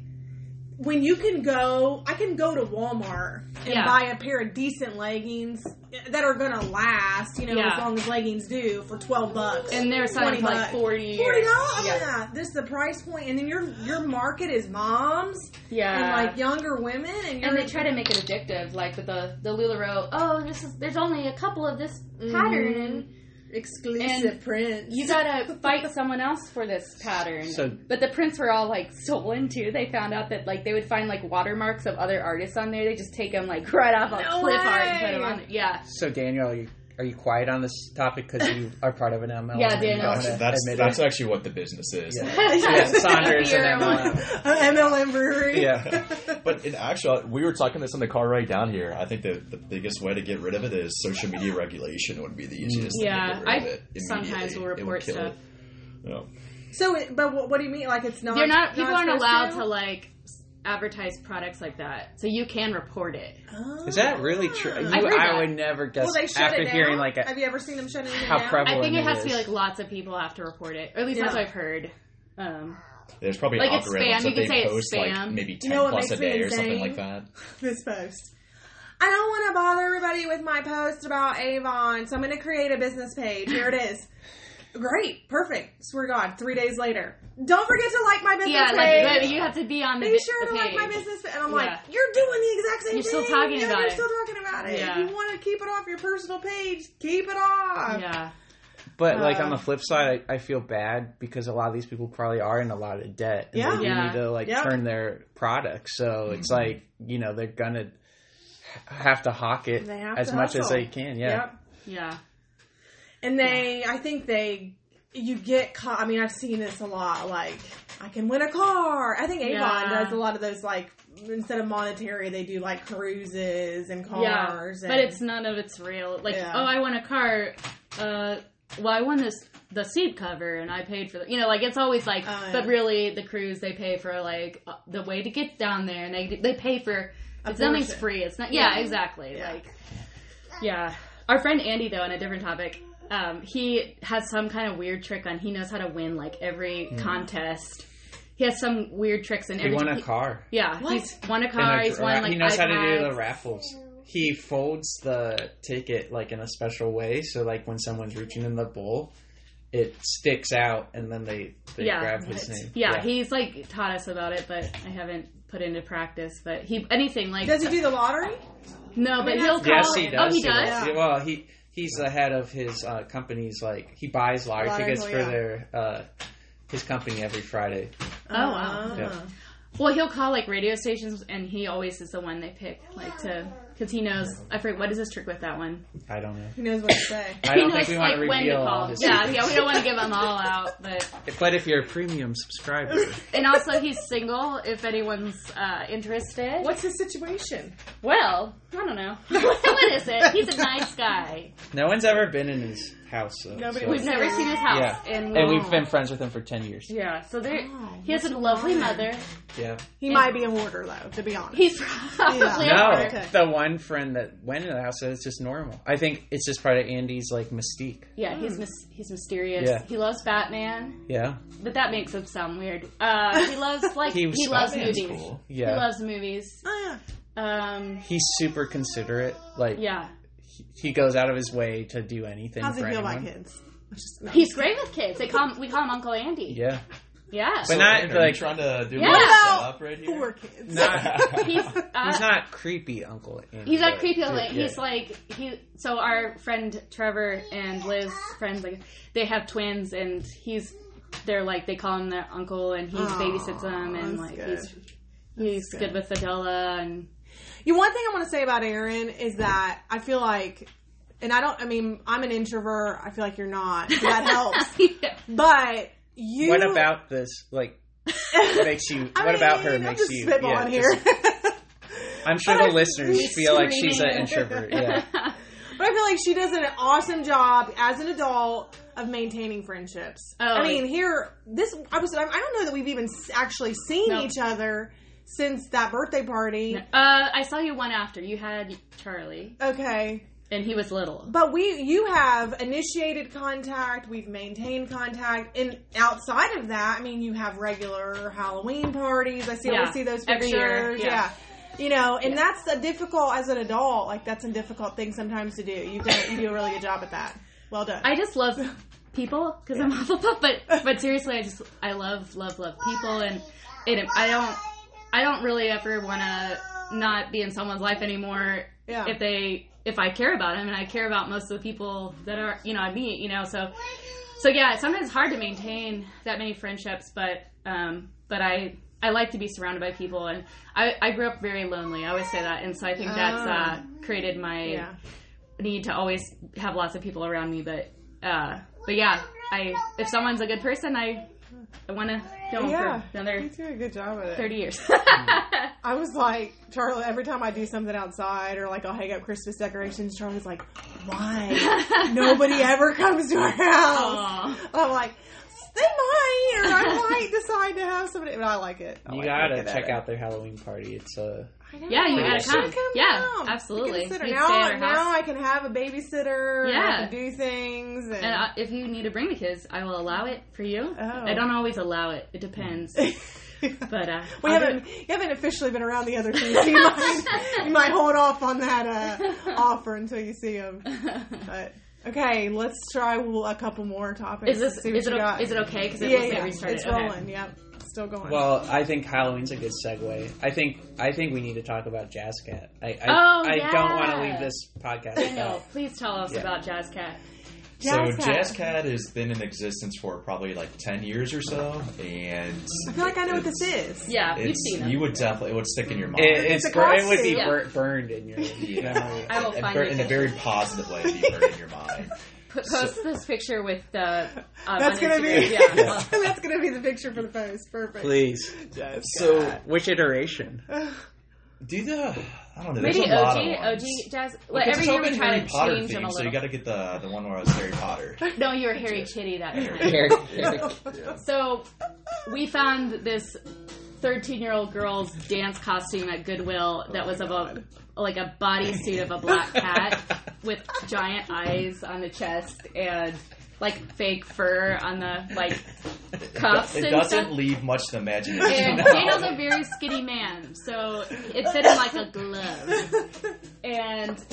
[SPEAKER 1] when you can go I can go to Walmart and
[SPEAKER 3] Yeah.
[SPEAKER 1] buy a pair of decent leggings that are gonna last, you know,
[SPEAKER 3] Yeah.
[SPEAKER 1] as long as leggings do for twelve bucks.
[SPEAKER 3] and they're selling
[SPEAKER 1] 20
[SPEAKER 3] for like forty.
[SPEAKER 1] Forty dollars.
[SPEAKER 3] Yeah.
[SPEAKER 1] Yeah. This is the price point, and then your your market is moms
[SPEAKER 3] Yeah.
[SPEAKER 1] and like younger women, and
[SPEAKER 3] and they try to make it addictive, like with the the Lularoe. Oh, this is there's only a couple of this mm-hmm. pattern, and
[SPEAKER 1] exclusive
[SPEAKER 3] and
[SPEAKER 1] prints.
[SPEAKER 3] you gotta fight someone else for this pattern.
[SPEAKER 4] So-
[SPEAKER 3] but the prints were all like stolen too. They found out that like they would find like watermarks of other artists on there. They just take them like right off a
[SPEAKER 1] No
[SPEAKER 3] clip art and put them on. There. Yeah,
[SPEAKER 4] So Daniel, you, are you quiet on this topic because you are part of an MLM?
[SPEAKER 3] Yeah,
[SPEAKER 4] and you
[SPEAKER 3] Daniel.
[SPEAKER 2] That's that's, that's actually what the business is.
[SPEAKER 4] Yeah. Yeah, Saunders and
[SPEAKER 3] one.
[SPEAKER 4] MLM.
[SPEAKER 1] MLM brewery.
[SPEAKER 4] Yeah.
[SPEAKER 2] But in actual, we were talking this in the car right down here. I think the, the biggest way to get rid of it is social media regulation would be the easiest.
[SPEAKER 3] Yeah,
[SPEAKER 2] thing to get rid
[SPEAKER 3] I
[SPEAKER 2] of it
[SPEAKER 3] sometimes
[SPEAKER 2] immediately.
[SPEAKER 3] will report
[SPEAKER 2] kill
[SPEAKER 3] stuff.
[SPEAKER 2] it. Yeah.
[SPEAKER 1] So, but what, what do you mean? Like it's not?
[SPEAKER 3] They're not. People aren't
[SPEAKER 1] supposed
[SPEAKER 3] allowed to like advertise products like that, so you can report it.
[SPEAKER 1] Oh.
[SPEAKER 4] Is that really true? You,
[SPEAKER 3] I
[SPEAKER 4] I, would never guess
[SPEAKER 1] Will they shut
[SPEAKER 4] after
[SPEAKER 1] it down?
[SPEAKER 4] hearing like a,
[SPEAKER 1] Have you ever seen them shut anything
[SPEAKER 4] how
[SPEAKER 1] down?
[SPEAKER 4] prevalent
[SPEAKER 3] I think it has to be like lots of people have to report it, or at least that's what I've heard. Um,
[SPEAKER 2] There's probably
[SPEAKER 3] Like it's spam.
[SPEAKER 2] that
[SPEAKER 3] You can
[SPEAKER 2] they
[SPEAKER 3] say it's
[SPEAKER 2] post
[SPEAKER 3] spam.
[SPEAKER 2] like maybe
[SPEAKER 1] You
[SPEAKER 2] ten
[SPEAKER 1] know
[SPEAKER 2] plus a day or something like that.
[SPEAKER 1] this post. I don't want to bother everybody with my post about Avon, so I'm going to create a business page. Here it is. Great, perfect. Swear to God, three days later. Don't forget to like my business
[SPEAKER 3] yeah,
[SPEAKER 1] page.
[SPEAKER 3] like you have to be on the,
[SPEAKER 1] Be sure
[SPEAKER 3] the
[SPEAKER 1] to like my business, page. and I'm
[SPEAKER 3] Yeah.
[SPEAKER 1] like, you're doing the exact same thing.
[SPEAKER 3] You're
[SPEAKER 1] thing.
[SPEAKER 3] still talking
[SPEAKER 1] yeah,
[SPEAKER 3] about
[SPEAKER 1] you're
[SPEAKER 3] it.
[SPEAKER 1] still talking about it.
[SPEAKER 3] Yeah.
[SPEAKER 1] If you want to keep it off your personal page, keep it off.
[SPEAKER 3] Yeah,
[SPEAKER 4] But like on
[SPEAKER 1] Uh,
[SPEAKER 4] the flip side, I, I feel bad because a lot of these people probably are in a lot of debt. And
[SPEAKER 1] Yeah.
[SPEAKER 4] they
[SPEAKER 3] Yeah.
[SPEAKER 4] need to like
[SPEAKER 1] Yep.
[SPEAKER 4] turn their products. So it's like you know they're gonna have to hawk it as
[SPEAKER 1] to
[SPEAKER 4] much as they can. Yeah.
[SPEAKER 1] Yep.
[SPEAKER 3] yeah,
[SPEAKER 1] And they, I think they, you get caught. I mean, I've seen this a lot. Like, I can win a car. I think Avon
[SPEAKER 3] Yeah.
[SPEAKER 1] does a lot of those. Like, instead of monetary, they do like cruises and
[SPEAKER 3] yeah.
[SPEAKER 1] cars.
[SPEAKER 3] But
[SPEAKER 1] and-
[SPEAKER 3] it's none of it's real. Like,
[SPEAKER 1] Yeah.
[SPEAKER 3] oh, I won a car. Uh, well, I won this the seat cover, and I paid for the. You know, like it's always like,
[SPEAKER 1] yeah.
[SPEAKER 3] but really, the cruise they pay for like uh, the way to get down there, and they they pay for. It's nothing's free. It's not. Yeah,
[SPEAKER 1] Yeah.
[SPEAKER 3] exactly.
[SPEAKER 1] Yeah.
[SPEAKER 3] Like, yeah. Our friend Andy, though, on a different topic, um, he has some kind of weird trick on. He knows how to win like every contest. He has some weird tricks in
[SPEAKER 4] He
[SPEAKER 3] every.
[SPEAKER 4] won a car.
[SPEAKER 3] Yeah,
[SPEAKER 1] What?
[SPEAKER 3] he's won a car.
[SPEAKER 4] a
[SPEAKER 3] He's won like
[SPEAKER 4] he knows how to do the raffles. He folds the ticket like in a special way, so like when someone's reaching in the bowl, it sticks out, and then they they
[SPEAKER 3] Yeah.
[SPEAKER 4] grab his name.
[SPEAKER 3] Yeah, he's like taught us about it, but I haven't put into practice. But he anything like
[SPEAKER 1] Does he do the lottery?
[SPEAKER 3] no, but
[SPEAKER 1] mean,
[SPEAKER 3] he'll
[SPEAKER 1] that's-
[SPEAKER 3] call.
[SPEAKER 4] Yes, he does.
[SPEAKER 3] Oh, he does.
[SPEAKER 1] Yeah.
[SPEAKER 4] Well, he he's the head of his uh, company's. Like he buys lottery,
[SPEAKER 1] Lottery,
[SPEAKER 4] tickets
[SPEAKER 1] oh,
[SPEAKER 4] for
[SPEAKER 1] yeah.
[SPEAKER 4] their uh, his company every Friday.
[SPEAKER 3] Oh, wow.
[SPEAKER 1] Ah.
[SPEAKER 4] Yeah.
[SPEAKER 3] Well, he'll call like radio stations, and he always is the one they pick, like to because he knows. I forget what is his trick with that one.
[SPEAKER 4] I don't know.
[SPEAKER 1] He knows what to say?
[SPEAKER 4] I don't
[SPEAKER 3] knows
[SPEAKER 4] think we want to
[SPEAKER 3] like when to
[SPEAKER 4] reveal all
[SPEAKER 3] call.
[SPEAKER 4] his.
[SPEAKER 3] Yeah, yeah, we don't want to give them all out, but
[SPEAKER 4] But if you're a premium subscriber,
[SPEAKER 3] and also he's single. If anyone's uh, interested,
[SPEAKER 1] What's his situation?
[SPEAKER 3] Well, I don't know. what is it? He's a nice guy.
[SPEAKER 4] no one's ever been in his house. So,
[SPEAKER 1] Nobody
[SPEAKER 4] so-
[SPEAKER 3] We've never seen his house,
[SPEAKER 4] Yeah,
[SPEAKER 3] and,
[SPEAKER 4] and
[SPEAKER 3] we,
[SPEAKER 4] we've been friends with him for ten years.
[SPEAKER 3] yeah. So there,
[SPEAKER 1] Oh,
[SPEAKER 3] he has a lovely
[SPEAKER 1] wild.
[SPEAKER 3] mother.
[SPEAKER 4] Yeah.
[SPEAKER 1] He might be a hoarder, though. To be honest.
[SPEAKER 3] He's probably
[SPEAKER 1] Yeah.
[SPEAKER 3] a
[SPEAKER 4] No,
[SPEAKER 3] hoarder.
[SPEAKER 1] Okay.
[SPEAKER 4] the one friend that went in the house said it's just normal. I think it's just part of Andy's like mystique.
[SPEAKER 3] Yeah, he's mis- he's mysterious.
[SPEAKER 4] Yeah.
[SPEAKER 3] He loves Batman,
[SPEAKER 4] Yeah,
[SPEAKER 3] but that makes him sound weird. Uh, he loves like
[SPEAKER 4] He
[SPEAKER 3] he, loves
[SPEAKER 2] Batman's
[SPEAKER 3] movies.
[SPEAKER 2] cool.
[SPEAKER 4] yeah.
[SPEAKER 3] He loves movies.
[SPEAKER 1] Ah,
[SPEAKER 3] Um,
[SPEAKER 4] He's super considerate. Like
[SPEAKER 3] yeah,
[SPEAKER 4] he- he goes out of his way to do anything
[SPEAKER 1] how's he
[SPEAKER 4] for
[SPEAKER 1] feel about kids? Which is- no.
[SPEAKER 3] he's great with kids. They call him, we call him Uncle Andy.
[SPEAKER 4] Yeah,
[SPEAKER 3] Yeah,
[SPEAKER 4] But
[SPEAKER 2] So,
[SPEAKER 4] not,
[SPEAKER 2] are
[SPEAKER 4] like-
[SPEAKER 2] trying to do
[SPEAKER 3] Yeah.
[SPEAKER 2] a
[SPEAKER 1] What
[SPEAKER 2] setup right here.
[SPEAKER 1] Poor kids.
[SPEAKER 4] not,
[SPEAKER 3] he's uh,
[SPEAKER 4] he's not creepy, Uncle. Andy,
[SPEAKER 3] He's not creepy.
[SPEAKER 4] yeah,
[SPEAKER 3] Like,
[SPEAKER 4] yeah.
[SPEAKER 3] He's like he. So our friend Trevor and Liz, friends, like they have twins, and he's. They're like they call him their uncle, and he
[SPEAKER 1] Aw,
[SPEAKER 3] babysits them, and like
[SPEAKER 1] good.
[SPEAKER 3] he's he's
[SPEAKER 1] good.
[SPEAKER 3] good. with Adela, and
[SPEAKER 1] You one thing I want to say about Erin is that I feel like, and I don't. I mean, I'm an introvert. I feel like you're not. So that helps.
[SPEAKER 3] Yeah.
[SPEAKER 1] But you.
[SPEAKER 4] What about this? Like, makes you?
[SPEAKER 1] I
[SPEAKER 4] what about her
[SPEAKER 1] mean, I'm
[SPEAKER 4] makes
[SPEAKER 1] just
[SPEAKER 4] you?
[SPEAKER 1] spitballing
[SPEAKER 4] yeah,
[SPEAKER 1] here.
[SPEAKER 4] just- I'm sure
[SPEAKER 1] But
[SPEAKER 4] the
[SPEAKER 1] I-
[SPEAKER 4] listeners
[SPEAKER 3] He's
[SPEAKER 4] feel like she's an introvert. Yeah.
[SPEAKER 1] But I feel like she does an awesome job as an adult of maintaining friendships.
[SPEAKER 3] Oh,
[SPEAKER 1] I mean, here, this I was. I don't know that we've even actually seen
[SPEAKER 3] No.
[SPEAKER 1] each other since that birthday party.
[SPEAKER 3] Uh, I saw you one after. You had Charlie,
[SPEAKER 1] Okay,
[SPEAKER 3] and he was little.
[SPEAKER 1] but we, you have initiated contact. We've maintained contact, and outside of that, I mean, you have regular Halloween parties. I see,
[SPEAKER 3] Yeah,
[SPEAKER 1] always see those pictures.
[SPEAKER 3] year, yeah.
[SPEAKER 1] You know, and that's a difficult as an adult. Like that's a difficult thing sometimes to do. You've done, you do a really good job at that. Well done.
[SPEAKER 3] I just love people because I'm awful, but but seriously, I just I love love love people, and it I don't I don't really ever want to not be in someone's life anymore
[SPEAKER 1] Yeah.
[SPEAKER 3] if they if I care about them, and I care about most of the people that are you know I meet, you know, so so yeah, sometimes it's hard to maintain that many friendships, but um but I. I like to be surrounded by people, and I, I grew up very lonely. I always say that, and so I think that's uh, created my
[SPEAKER 1] yeah.
[SPEAKER 3] need to always have lots of people around me but uh but yeah i if someone's a good person i i want to them
[SPEAKER 1] Yeah,
[SPEAKER 3] for another
[SPEAKER 1] you do a good job at it.
[SPEAKER 3] 30 years
[SPEAKER 1] I was like, Charlie, every time I do something outside or like I'll hang up Christmas decorations, Charlie's like, why? Nobody ever comes to our house.
[SPEAKER 3] Aw.
[SPEAKER 1] I'm like, they might, or I might decide to have somebody, but I like it. I
[SPEAKER 4] You
[SPEAKER 1] like
[SPEAKER 4] gotta check
[SPEAKER 1] it.
[SPEAKER 4] out their Halloween party. It's
[SPEAKER 1] a
[SPEAKER 3] Yeah, you
[SPEAKER 4] gotta
[SPEAKER 1] should
[SPEAKER 3] come. Yeah,
[SPEAKER 1] down.
[SPEAKER 3] absolutely.
[SPEAKER 1] Consider-
[SPEAKER 3] You'd
[SPEAKER 1] Now,
[SPEAKER 3] stay at our
[SPEAKER 1] now
[SPEAKER 3] house.
[SPEAKER 1] I can have a babysitter. and I
[SPEAKER 3] Yeah.
[SPEAKER 1] can do things. And,
[SPEAKER 3] and uh, if you need to bring the kids i will allow it for you
[SPEAKER 1] Oh.
[SPEAKER 3] i don't always allow it it depends but uh
[SPEAKER 1] we
[SPEAKER 3] I'll
[SPEAKER 1] haven't you haven't officially been around the other two. So you might you might hold off on that uh, offer until you see them. But okay, let's try a couple more topics.
[SPEAKER 3] is this
[SPEAKER 1] See what
[SPEAKER 3] is it,
[SPEAKER 1] you
[SPEAKER 3] o-
[SPEAKER 1] got.
[SPEAKER 3] is it okay because it
[SPEAKER 1] yeah,
[SPEAKER 3] looks
[SPEAKER 1] yeah,
[SPEAKER 3] like we started
[SPEAKER 1] it's
[SPEAKER 3] okay.
[SPEAKER 1] rolling. Yep, still going.
[SPEAKER 4] well, I think Halloween's a good segue. I think I think we need to talk about Jazz Cat. I I,
[SPEAKER 3] Oh,
[SPEAKER 4] I don't want to leave this podcast
[SPEAKER 3] Daniel,
[SPEAKER 4] without.
[SPEAKER 3] please tell us
[SPEAKER 4] Yeah.
[SPEAKER 3] about Jazz Cat.
[SPEAKER 2] So
[SPEAKER 1] Jazz Cat.
[SPEAKER 2] Jazz Cat has been in existence for probably like ten years or so, and
[SPEAKER 1] I feel like I know what this is.
[SPEAKER 3] Yeah, you've seen him.
[SPEAKER 2] you would definitely it would stick in your mind.
[SPEAKER 4] It, it's
[SPEAKER 1] a
[SPEAKER 4] bur- it would be
[SPEAKER 1] costume.
[SPEAKER 4] bur- burned in your
[SPEAKER 2] Yeah.
[SPEAKER 4] memory.
[SPEAKER 3] I will
[SPEAKER 2] And
[SPEAKER 3] find
[SPEAKER 2] ver-
[SPEAKER 3] it.
[SPEAKER 2] in a very positive way, be burned in your mind.
[SPEAKER 3] Put, post this picture with the. Um,
[SPEAKER 1] That's gonna be
[SPEAKER 3] Instagram. Yeah.
[SPEAKER 1] that's gonna be the picture for the post. Perfect.
[SPEAKER 4] Please.
[SPEAKER 1] Jazz
[SPEAKER 2] So
[SPEAKER 1] Cat.
[SPEAKER 4] Which iteration?
[SPEAKER 2] do the I don't know. There's
[SPEAKER 3] Maybe
[SPEAKER 2] a lot
[SPEAKER 3] OG,
[SPEAKER 2] of ones.
[SPEAKER 3] OG jazz.
[SPEAKER 2] Well,
[SPEAKER 3] Like
[SPEAKER 2] 'cause
[SPEAKER 3] every year we try
[SPEAKER 2] Harry
[SPEAKER 3] to
[SPEAKER 2] Potter
[SPEAKER 3] change them a
[SPEAKER 2] little. so
[SPEAKER 3] little.
[SPEAKER 2] you got to get the the one where I was Harry Potter.
[SPEAKER 3] No, you were Harry Kitty that
[SPEAKER 2] Harry
[SPEAKER 3] time. So we found this 13 year old girl's dance costume at Goodwill oh that was of a like a bodysuit of a black cat with giant eyes on the chest and like fake fur on the like cuffs
[SPEAKER 2] It
[SPEAKER 3] and
[SPEAKER 2] doesn't
[SPEAKER 3] stuff.
[SPEAKER 2] leave much to the imagination.
[SPEAKER 3] And
[SPEAKER 2] now.
[SPEAKER 3] Daniel's a very skinny man, so it fit him like a glove. And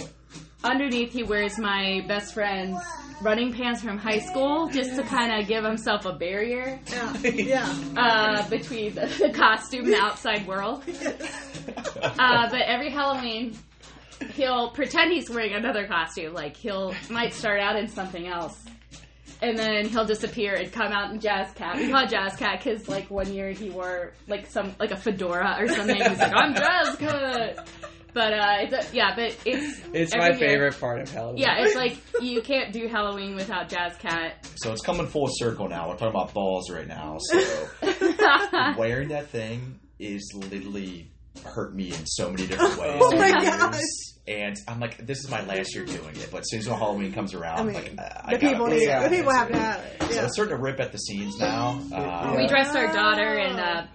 [SPEAKER 3] underneath, he wears my best friend's running pants from high school, just to kind of give himself a barrier
[SPEAKER 1] Yeah, yeah.
[SPEAKER 3] uh, between the, the costume and the outside world. Uh, but every Halloween, he'll pretend he's wearing another costume. Like he'll might start out in something else. And then he'll disappear and come out in Jazz Cat. We call it Jazz Cat because, like, one year he wore like some like a fedora or something. He's like, "I'm Jazz Cat," but uh, it's a, yeah, but it's
[SPEAKER 4] It's my
[SPEAKER 3] year-
[SPEAKER 4] favorite part of Halloween.
[SPEAKER 3] Yeah, it's like you can't do Halloween without Jazz Cat.
[SPEAKER 2] So it's coming full circle now. We're talking about balls right now. So wearing that thing is literally hurt me in so many different ways.
[SPEAKER 1] Oh my
[SPEAKER 2] over the years.
[SPEAKER 1] gosh.
[SPEAKER 2] And I'm like, this is my last year doing it. But as soon as Halloween comes around,
[SPEAKER 1] I mean,
[SPEAKER 2] like, uh, I
[SPEAKER 1] the
[SPEAKER 2] gotta
[SPEAKER 1] people
[SPEAKER 2] do
[SPEAKER 1] need,
[SPEAKER 4] Yeah.
[SPEAKER 1] the people have to have it.
[SPEAKER 2] So
[SPEAKER 1] Yeah.
[SPEAKER 2] it's starting to rip at the seams now. Uh,
[SPEAKER 3] We dressed our daughter in a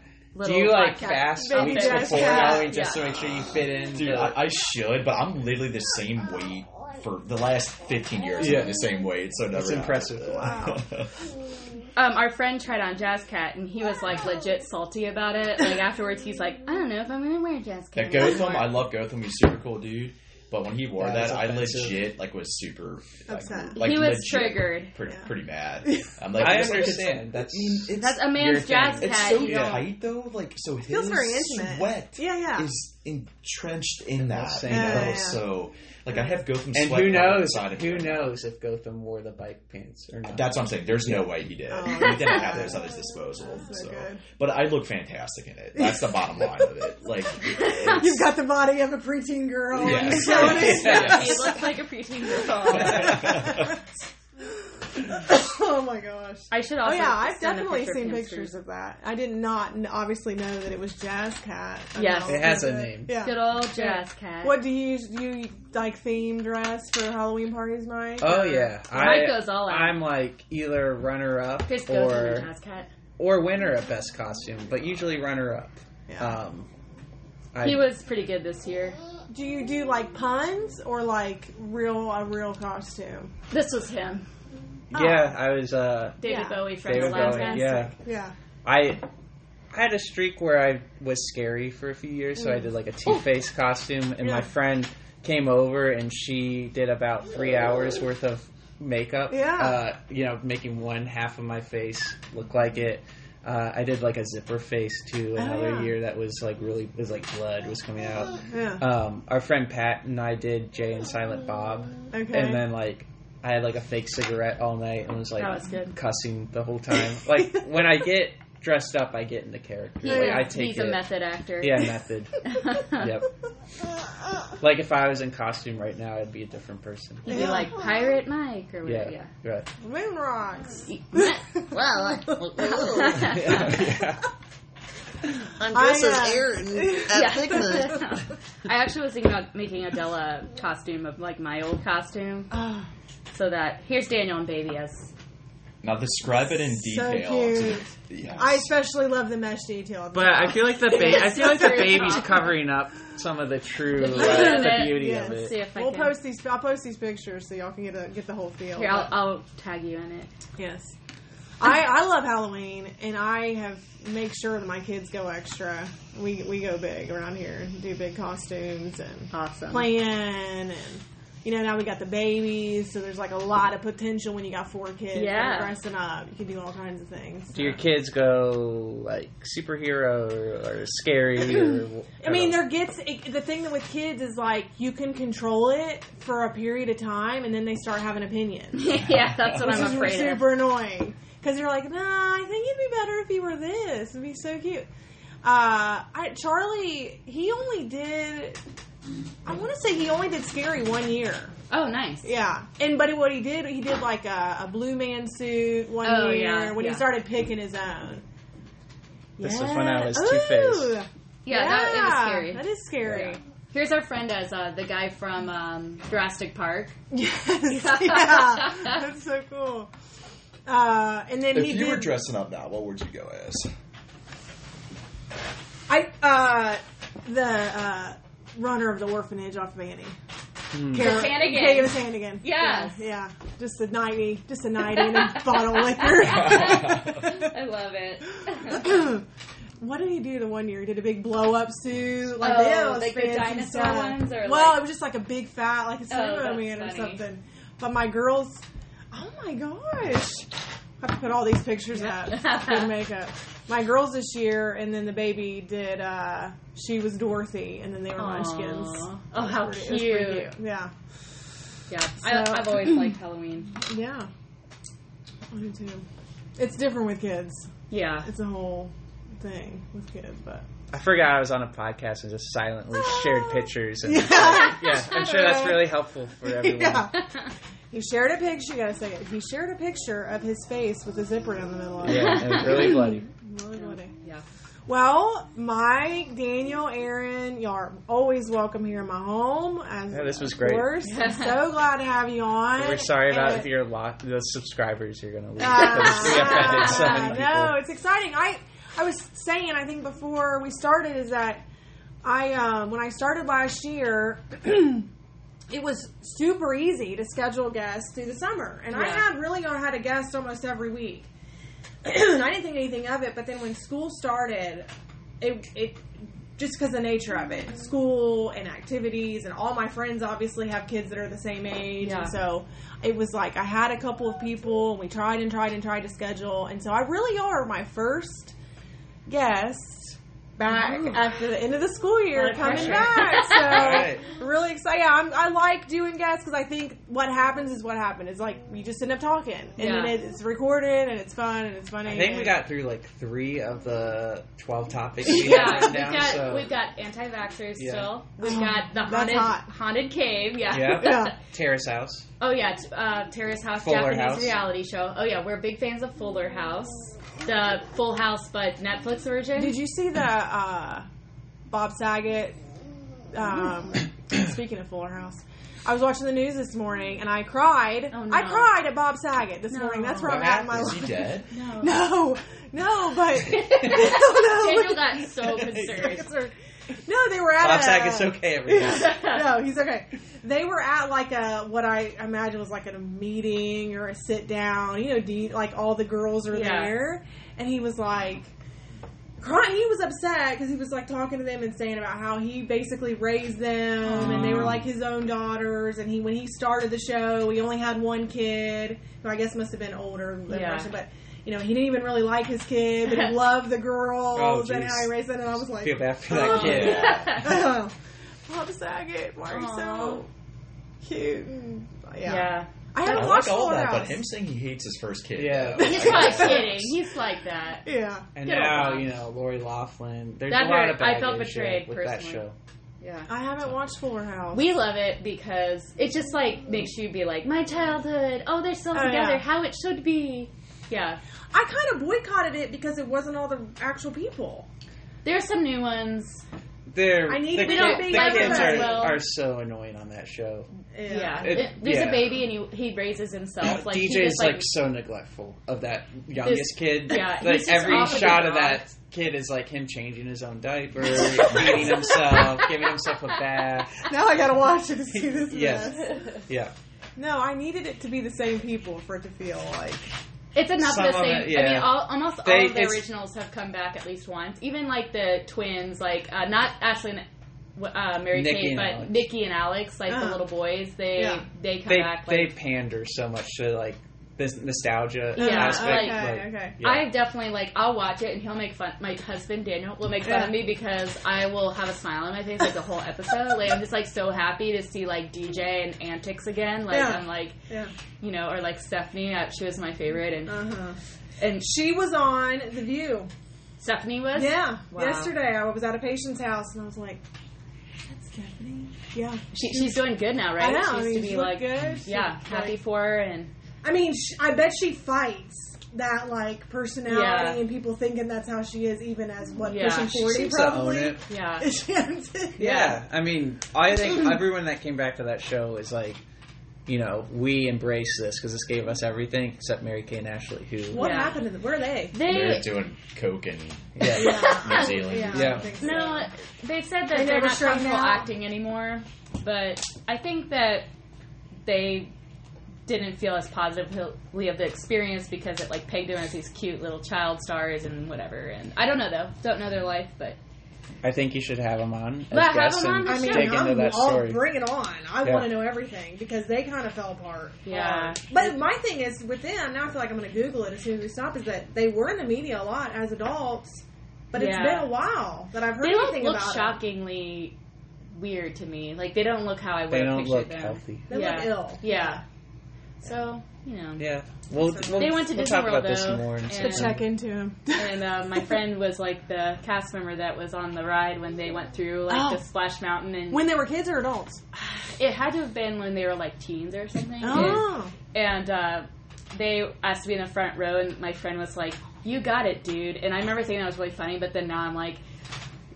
[SPEAKER 4] Do you like fast
[SPEAKER 1] Baby
[SPEAKER 4] weeks
[SPEAKER 1] Jazz
[SPEAKER 4] before
[SPEAKER 1] Cat.
[SPEAKER 4] Halloween just
[SPEAKER 3] Yeah.
[SPEAKER 4] to make sure you fit in?
[SPEAKER 2] Dude,
[SPEAKER 4] the-
[SPEAKER 2] I, I should, but I'm literally the same weight for the last 15 years.
[SPEAKER 4] Yeah.
[SPEAKER 2] I'm the same weight, so it never
[SPEAKER 4] It's impressive.
[SPEAKER 2] happened.
[SPEAKER 3] Um, our friend tried on Jazz Cat, and he was like legit salty about it. Like afterwards, he's like, "I don't know if I'm gonna wear Jazz Cat."
[SPEAKER 2] That Gotham. I love Gotham. He's super cool, dude. But when he wore
[SPEAKER 4] That
[SPEAKER 2] that,
[SPEAKER 4] is
[SPEAKER 2] I legit like was super like,
[SPEAKER 1] Upset.
[SPEAKER 2] like
[SPEAKER 3] He was
[SPEAKER 2] legit
[SPEAKER 3] triggered.
[SPEAKER 2] pretty,
[SPEAKER 1] Yeah.
[SPEAKER 2] pretty mad. I'm like,
[SPEAKER 4] I understand. That's
[SPEAKER 2] I mean, it's,
[SPEAKER 3] That's a
[SPEAKER 4] Your
[SPEAKER 3] man's
[SPEAKER 4] thing.
[SPEAKER 3] Jazz
[SPEAKER 2] it's so
[SPEAKER 3] you
[SPEAKER 2] tight though. Like so, his
[SPEAKER 1] feels very intimate.
[SPEAKER 2] sweat
[SPEAKER 1] Yeah, yeah.
[SPEAKER 2] is entrenched in that.
[SPEAKER 4] That's
[SPEAKER 2] You?
[SPEAKER 1] Yeah, yeah.
[SPEAKER 2] So like I have Gotham
[SPEAKER 4] and who knows?
[SPEAKER 2] inside of
[SPEAKER 4] Who
[SPEAKER 2] me.
[SPEAKER 4] knows if Gotham wore the bike pants or not?
[SPEAKER 2] That's what I'm saying. There's no way he did.
[SPEAKER 1] Oh,
[SPEAKER 2] he didn't have those at his disposal.
[SPEAKER 1] So
[SPEAKER 2] so, but I look fantastic in it. That's the bottom line of it. Like, it's-
[SPEAKER 1] You've got the body of a preteen girl.
[SPEAKER 2] Yes.
[SPEAKER 1] and so it is.
[SPEAKER 3] Yeah, he looks like a preteen girl.
[SPEAKER 1] oh my gosh.
[SPEAKER 3] I should
[SPEAKER 1] Oh
[SPEAKER 3] also.
[SPEAKER 1] yeah, I've
[SPEAKER 3] send
[SPEAKER 1] definitely
[SPEAKER 3] picture
[SPEAKER 1] seen
[SPEAKER 3] hamsters.
[SPEAKER 1] pictures of that. I did not obviously know that it was Jazz Cat. I
[SPEAKER 3] Yes.
[SPEAKER 1] know
[SPEAKER 4] It has a name.
[SPEAKER 1] Yeah.
[SPEAKER 3] Good old jazz cat.
[SPEAKER 1] What do you use? Do you like theme dress for Halloween parties, Mike?
[SPEAKER 4] Oh
[SPEAKER 1] Or-
[SPEAKER 4] yeah,
[SPEAKER 3] Mike goes all out.
[SPEAKER 4] I'm like either runner up
[SPEAKER 3] Chris goes
[SPEAKER 4] or
[SPEAKER 3] jazz cat.
[SPEAKER 4] or winner at best costume, but usually runner up.
[SPEAKER 1] Yeah.
[SPEAKER 4] Um, I,
[SPEAKER 3] He was pretty good this year.
[SPEAKER 1] do you do like puns or like real a real costume?
[SPEAKER 3] This was him,
[SPEAKER 4] yeah, I was uh,
[SPEAKER 3] David
[SPEAKER 1] Yeah.
[SPEAKER 3] Bowie from
[SPEAKER 4] David
[SPEAKER 3] the Last
[SPEAKER 4] Bowie. Yeah,
[SPEAKER 1] Yeah.
[SPEAKER 4] I I had a streak where I was scary for a few years, so I did like a Two Face costume, and
[SPEAKER 1] Yeah.
[SPEAKER 4] my friend came over and she did about three hours worth of makeup.
[SPEAKER 1] Yeah.
[SPEAKER 4] uh, you know, making one half of my face look like it. Uh, I did like a zipper face too another
[SPEAKER 1] yeah.
[SPEAKER 4] year that was like really was like blood was coming out.
[SPEAKER 1] Yeah.
[SPEAKER 4] Um, our friend Pat and I did Jay and Silent Bob,
[SPEAKER 1] Okay.
[SPEAKER 4] and then like I had like a fake cigarette all night and was like
[SPEAKER 3] That was
[SPEAKER 4] cussing the whole time. Like when I get dressed up, I get into character.
[SPEAKER 3] He-
[SPEAKER 4] Like, I take
[SPEAKER 3] he's
[SPEAKER 4] it.
[SPEAKER 3] a method actor.
[SPEAKER 4] Yeah, method. yep. Like if I was in costume right now, I'd be a different person.
[SPEAKER 3] He'd be like Pirate Mike or whatever.
[SPEAKER 4] Yeah,
[SPEAKER 3] Yeah.
[SPEAKER 4] right.
[SPEAKER 1] Moon rocks.
[SPEAKER 5] Well, I-
[SPEAKER 4] yeah.
[SPEAKER 5] I'm
[SPEAKER 1] I,
[SPEAKER 5] dressed
[SPEAKER 1] uh,
[SPEAKER 5] as Erin at Figment.
[SPEAKER 3] I actually was thinking about making Adela a Della costume of like my old costume,
[SPEAKER 1] Oh,
[SPEAKER 3] so that here's Daniel and Baby as
[SPEAKER 2] Now describe it in
[SPEAKER 1] So
[SPEAKER 2] detail.
[SPEAKER 1] cute.
[SPEAKER 2] Yes.
[SPEAKER 1] I especially love the mesh detail.
[SPEAKER 4] But I feel like the ba- I feel like the baby's covering up some of the true
[SPEAKER 3] The
[SPEAKER 4] uh,
[SPEAKER 3] beauty of
[SPEAKER 4] the
[SPEAKER 3] it.
[SPEAKER 4] beauty
[SPEAKER 1] Yes.
[SPEAKER 4] of it.
[SPEAKER 3] see if I
[SPEAKER 1] we'll
[SPEAKER 3] can.
[SPEAKER 1] post these. I'll post these pictures so y'all can get a, get the whole feel.
[SPEAKER 3] Here, I'll, I'll tag you in it.
[SPEAKER 1] Yes. I, I love Halloween, and I have make sure that my kids go extra. We we go big around here, do big costumes and
[SPEAKER 3] Awesome.
[SPEAKER 1] plan, and you know now we got the babies, so there's like a lot of potential when you got four kids.
[SPEAKER 3] Yeah.
[SPEAKER 1] dressing up, you can do all kinds of things.
[SPEAKER 4] Do your kids go like superhero or, or scary? Or,
[SPEAKER 1] I mean, there gets it, the thing that with kids is like you can control it for a period of time, and then they start having opinions.
[SPEAKER 3] yeah, that's what
[SPEAKER 1] Which
[SPEAKER 3] I'm
[SPEAKER 1] is
[SPEAKER 3] afraid of.
[SPEAKER 1] super annoying because you're like, nah, I think it'd be better if he were this. It'd be so cute. Uh, I, Charlie, he only did. I want to say he only did scary one year.
[SPEAKER 3] Oh, nice.
[SPEAKER 1] Yeah, and but what he did, he did like a, a blue man suit one
[SPEAKER 3] Oh,
[SPEAKER 1] year
[SPEAKER 3] yeah,
[SPEAKER 1] when
[SPEAKER 3] yeah.
[SPEAKER 1] he started picking his own.
[SPEAKER 4] This was when I was
[SPEAKER 1] Ooh,
[SPEAKER 4] Two-Face.
[SPEAKER 3] Yeah, that it was scary.
[SPEAKER 1] That is scary.
[SPEAKER 3] Here's our friend as uh, the guy from um, Jurassic Park.
[SPEAKER 1] Yes, yeah, that's so cool. Uh, and then
[SPEAKER 2] if
[SPEAKER 1] he
[SPEAKER 2] you
[SPEAKER 1] did.
[SPEAKER 2] were dressing up now, what would you go as?
[SPEAKER 1] I uh the uh runner of the orphanage off of Annie.
[SPEAKER 4] Hmm.
[SPEAKER 1] Kara-
[SPEAKER 3] Hannigan.
[SPEAKER 1] Kara Hannigan.
[SPEAKER 3] Yes.
[SPEAKER 1] Yeah, yeah. Just a nighty, just a nighty and a bottle of liquor.
[SPEAKER 3] I love it.
[SPEAKER 1] what did he do the one year? He did a big blow up suit. Like
[SPEAKER 3] Oh,
[SPEAKER 1] that
[SPEAKER 3] like the dinosaur
[SPEAKER 1] stuff.
[SPEAKER 3] ones, or
[SPEAKER 1] well,
[SPEAKER 3] like-
[SPEAKER 1] it was just like a big fat, like a
[SPEAKER 3] Oh,
[SPEAKER 1] sumo
[SPEAKER 3] that's
[SPEAKER 1] man or something. But my girls, oh my gosh. I have to put all these pictures up. Good makeup. My girls this year, and then the baby did. uh She was Dorothy, and then they were Munchkins.
[SPEAKER 3] Oh, how
[SPEAKER 1] Pretty-
[SPEAKER 3] cute.
[SPEAKER 1] cute. Yeah,
[SPEAKER 3] Yeah,
[SPEAKER 1] So-
[SPEAKER 3] I, I've always liked Halloween.
[SPEAKER 1] yeah. I do too. It's different with kids.
[SPEAKER 3] Yeah.
[SPEAKER 1] It's a whole thing with kids, but
[SPEAKER 4] I forgot I was on a podcast and just silently shared pictures. And
[SPEAKER 1] Yeah.
[SPEAKER 4] yeah, I'm sure that's really helpful for everyone.
[SPEAKER 1] yeah. He shared a picture. You gotta say it. He shared a picture of his face with a zipper down the middle of it.
[SPEAKER 4] Yeah, it was really bloody.
[SPEAKER 1] Really bloody.
[SPEAKER 3] Yeah.
[SPEAKER 1] Well, Mike, Daniel, Erin, y'all are always welcome here in my home. As,
[SPEAKER 4] Yeah, this was great.
[SPEAKER 1] course. I'm so glad to have you on.
[SPEAKER 4] We're sorry about
[SPEAKER 1] And-
[SPEAKER 4] if you're lost, the subscribers you're going to lose. Because we offended so many people.
[SPEAKER 1] No, it's exciting. I I was saying, I think before we started, is that I um, when I started last year. It was super easy to schedule guests through the summer, and I had really had a guest almost every week. and I didn't think anything of it, but then when school started, it it just because the nature of it, school and activities, and all my friends obviously have kids that are the same age,
[SPEAKER 3] Yeah.
[SPEAKER 1] and so it was like I had a couple of people, and we tried and tried and tried to schedule, and so I really are my first guest back
[SPEAKER 3] Ooh.
[SPEAKER 1] after the end of the school year, coming
[SPEAKER 3] pressure.
[SPEAKER 1] back. So
[SPEAKER 4] Right.
[SPEAKER 1] really excited. Yeah, I'm, I like doing guests because I think what happens is what happened. It's like we just end up talking, and then it's recorded and it's fun and it's funny.
[SPEAKER 4] I think we got through like three of the twelve topics we had
[SPEAKER 3] Yeah, we've
[SPEAKER 4] down.
[SPEAKER 3] got
[SPEAKER 4] so
[SPEAKER 3] we've got anti-vaxxers
[SPEAKER 4] Yeah.
[SPEAKER 3] still. We've
[SPEAKER 1] Oh,
[SPEAKER 3] got the haunted
[SPEAKER 1] hot.
[SPEAKER 3] haunted cave. Yeah.
[SPEAKER 4] Yeah.
[SPEAKER 1] Yeah.
[SPEAKER 4] Terrace House.
[SPEAKER 3] oh yeah, uh, Terrace House
[SPEAKER 4] Fuller
[SPEAKER 3] Japanese
[SPEAKER 4] House.
[SPEAKER 3] reality show. Oh yeah, we're big fans of Fuller House, the Full House but Netflix version.
[SPEAKER 1] Did you see the uh, Bob Saget? Um, speaking of Fuller House, I was watching the news this morning and I cried.
[SPEAKER 3] Oh, no.
[SPEAKER 1] I cried at Bob Saget this
[SPEAKER 3] No.
[SPEAKER 1] morning. That's where
[SPEAKER 4] What
[SPEAKER 1] I'm at in my
[SPEAKER 2] Is he
[SPEAKER 1] life.
[SPEAKER 2] dead?
[SPEAKER 3] No.
[SPEAKER 1] No, no, but no,
[SPEAKER 3] Daniel got so concerned.
[SPEAKER 1] No, they were at
[SPEAKER 4] Bob
[SPEAKER 1] a,
[SPEAKER 4] Saget's okay everyone.
[SPEAKER 1] no, he's okay. They were at like a what I imagine was like a meeting or a sit down. You know, de- like all the girls are
[SPEAKER 3] Yeah.
[SPEAKER 1] there, and he was like crying. He was upset because he was like talking to them and saying about how he basically raised them, and they were like his own daughters. And he when he started the show, he only had one kid, who I guess must have been older than
[SPEAKER 3] Yeah.
[SPEAKER 1] Russian, but. You know, he didn't even really like his kid, but he loved the girls
[SPEAKER 4] Oh,
[SPEAKER 1] and
[SPEAKER 4] jeez.
[SPEAKER 1] how he raised them. And I was like,
[SPEAKER 4] Feel bad for that
[SPEAKER 1] Oh.
[SPEAKER 4] kid.
[SPEAKER 3] yeah.
[SPEAKER 1] Bob Saget, why are you so cute? And, yeah.
[SPEAKER 3] yeah.
[SPEAKER 1] I
[SPEAKER 2] I
[SPEAKER 1] haven't
[SPEAKER 2] like
[SPEAKER 1] watched
[SPEAKER 2] all
[SPEAKER 1] Fuller
[SPEAKER 2] that,
[SPEAKER 1] House.
[SPEAKER 2] but him saying he hates his first kid.
[SPEAKER 4] Yeah.
[SPEAKER 3] He's probably kidding. He's like that.
[SPEAKER 1] Yeah.
[SPEAKER 4] And
[SPEAKER 3] Good
[SPEAKER 4] now, you know, Lori Loughlin. There's
[SPEAKER 3] That
[SPEAKER 4] a lot
[SPEAKER 3] hurt.
[SPEAKER 4] of
[SPEAKER 3] I felt betrayed,
[SPEAKER 4] yeah, with that
[SPEAKER 3] personally.
[SPEAKER 4] show.
[SPEAKER 3] Yeah.
[SPEAKER 1] I haven't watched Fuller House.
[SPEAKER 3] We love it because it just like makes you be like, my childhood. Oh, they're still
[SPEAKER 1] Oh,
[SPEAKER 3] together.
[SPEAKER 1] yeah.
[SPEAKER 3] How it should be. Yeah.
[SPEAKER 1] I kind of boycotted it because it wasn't all the actual people.
[SPEAKER 3] There's some new ones.
[SPEAKER 4] They're,
[SPEAKER 1] I need
[SPEAKER 4] the,
[SPEAKER 1] to
[SPEAKER 3] be
[SPEAKER 4] kid-
[SPEAKER 3] like
[SPEAKER 4] the
[SPEAKER 3] everybody.
[SPEAKER 4] kids are,
[SPEAKER 3] Well-
[SPEAKER 4] are so annoying on that show.
[SPEAKER 3] Yeah.
[SPEAKER 4] It-
[SPEAKER 3] It- there's
[SPEAKER 4] yeah.
[SPEAKER 3] a baby and he, he raises himself. Like he
[SPEAKER 4] DJ's
[SPEAKER 3] just,
[SPEAKER 4] like, so neglectful of that youngest
[SPEAKER 3] This-
[SPEAKER 4] kid.
[SPEAKER 3] yeah,
[SPEAKER 4] like every shot
[SPEAKER 3] the
[SPEAKER 4] of that kid is like him changing his own diaper, feeding himself, giving himself a bath.
[SPEAKER 1] Now I gotta watch it to see this
[SPEAKER 4] Yes.
[SPEAKER 1] mess.
[SPEAKER 4] Yeah.
[SPEAKER 1] No, I needed it to be the same people for it to feel like.
[SPEAKER 3] It's enough
[SPEAKER 4] Some
[SPEAKER 3] of the
[SPEAKER 4] of
[SPEAKER 3] same.
[SPEAKER 4] it,
[SPEAKER 3] I mean, all, almost
[SPEAKER 4] They-
[SPEAKER 3] all of the originals have come back at least once. Even like the twins, like uh, not Ashley and uh, Mary
[SPEAKER 4] Nikki
[SPEAKER 3] Kate,
[SPEAKER 4] and
[SPEAKER 3] but
[SPEAKER 4] Alex.
[SPEAKER 3] Nikki and Alex, like the
[SPEAKER 1] Uh-huh.
[SPEAKER 3] little boys. They
[SPEAKER 1] Yeah.
[SPEAKER 3] they come
[SPEAKER 4] They
[SPEAKER 3] back.
[SPEAKER 4] they
[SPEAKER 3] Like,
[SPEAKER 4] pander so much to like this nostalgia
[SPEAKER 3] Yeah,
[SPEAKER 4] aspect.
[SPEAKER 3] like-
[SPEAKER 1] okay,
[SPEAKER 4] like,
[SPEAKER 1] okay.
[SPEAKER 4] yeah.
[SPEAKER 3] I definitely like. I'll watch it, and he'll make fun. My husband Daniel will make fun
[SPEAKER 1] Yeah.
[SPEAKER 3] of me because I will have a smile on my face like the whole episode. Like I'm just like so happy to see like DJ and antics again. Like
[SPEAKER 1] Yeah.
[SPEAKER 3] I'm like
[SPEAKER 1] Yeah.
[SPEAKER 3] you know, or like Stephanie. uh, She was my favorite, and
[SPEAKER 1] Uh huh.
[SPEAKER 3] and
[SPEAKER 1] She was on The View.
[SPEAKER 3] Stephanie was.
[SPEAKER 1] Yeah.
[SPEAKER 3] Wow.
[SPEAKER 1] Yesterday I was at a patient's house and I was like, "That's Stephanie." Yeah.
[SPEAKER 3] She, she's doing good now, right?
[SPEAKER 1] I know.
[SPEAKER 3] She
[SPEAKER 1] I mean,
[SPEAKER 3] to be like,
[SPEAKER 1] good.
[SPEAKER 3] Yeah,
[SPEAKER 1] looked
[SPEAKER 3] happy
[SPEAKER 1] like-
[SPEAKER 3] for her, and
[SPEAKER 1] I mean, sh- I bet she fights that like personality
[SPEAKER 3] Yeah.
[SPEAKER 1] and people thinking that's how she is, even as what
[SPEAKER 3] Yeah.
[SPEAKER 1] pushing
[SPEAKER 3] She
[SPEAKER 1] forty
[SPEAKER 4] seems to
[SPEAKER 1] probably.
[SPEAKER 4] own it.
[SPEAKER 3] yeah,
[SPEAKER 1] She.
[SPEAKER 4] Yeah, I mean, I think everyone that came back to that show is like, you know, we embrace this because this gave us everything except Mary Kay and Ashley, who
[SPEAKER 1] What
[SPEAKER 3] Yeah.
[SPEAKER 1] happened to them? Where are they?
[SPEAKER 2] They're doing coke and
[SPEAKER 4] yeah,
[SPEAKER 2] New Zealand.
[SPEAKER 1] Yeah. I
[SPEAKER 4] Yeah.
[SPEAKER 1] so.
[SPEAKER 3] no, they said that
[SPEAKER 1] They
[SPEAKER 3] they are
[SPEAKER 1] never
[SPEAKER 3] not
[SPEAKER 1] straightened
[SPEAKER 3] comfortable acting anymore, but I think that they didn't feel as positively of the experience because it like pegged them as these cute little child stars and whatever. And I don't know though, don't know their life, but
[SPEAKER 4] I think you should have them on as
[SPEAKER 3] But have them on the
[SPEAKER 1] I mean,
[SPEAKER 4] dig into
[SPEAKER 1] I'm
[SPEAKER 4] that
[SPEAKER 1] all
[SPEAKER 4] story.
[SPEAKER 1] bring it on. I
[SPEAKER 4] Yeah.
[SPEAKER 1] want to know everything because they kind of fell apart.
[SPEAKER 3] Yeah.
[SPEAKER 1] hard. But my thing is with them now. I feel like I'm going to Google it as soon as we stop. Is that they were in the media a lot as adults, but it's
[SPEAKER 3] Yeah.
[SPEAKER 1] been a while that I've heard
[SPEAKER 3] they don't
[SPEAKER 1] anything
[SPEAKER 3] look
[SPEAKER 1] about them.
[SPEAKER 3] shockingly weird to me. Like they don't look how I would
[SPEAKER 4] They don't look
[SPEAKER 3] them.
[SPEAKER 4] healthy.
[SPEAKER 1] They
[SPEAKER 3] yeah.
[SPEAKER 1] look ill.
[SPEAKER 3] Yeah. So you know.
[SPEAKER 4] Yeah, we'll, we'll
[SPEAKER 3] They went to
[SPEAKER 4] we'll
[SPEAKER 3] Disney
[SPEAKER 4] talk
[SPEAKER 3] World,
[SPEAKER 4] about this
[SPEAKER 3] though,
[SPEAKER 4] some more. in
[SPEAKER 3] and-
[SPEAKER 1] To check into him.
[SPEAKER 3] and uh, my friend was like the cast member that was on the ride when they went through like
[SPEAKER 1] Oh.
[SPEAKER 3] the Splash Mountain, and
[SPEAKER 1] when they were kids or adults.
[SPEAKER 3] it had to have been when they were like teens or something.
[SPEAKER 1] Oh,
[SPEAKER 3] And uh, they asked to be in the front row, and my friend was like, "You got it, dude." And I remember thinking that was really funny, but then now I'm like,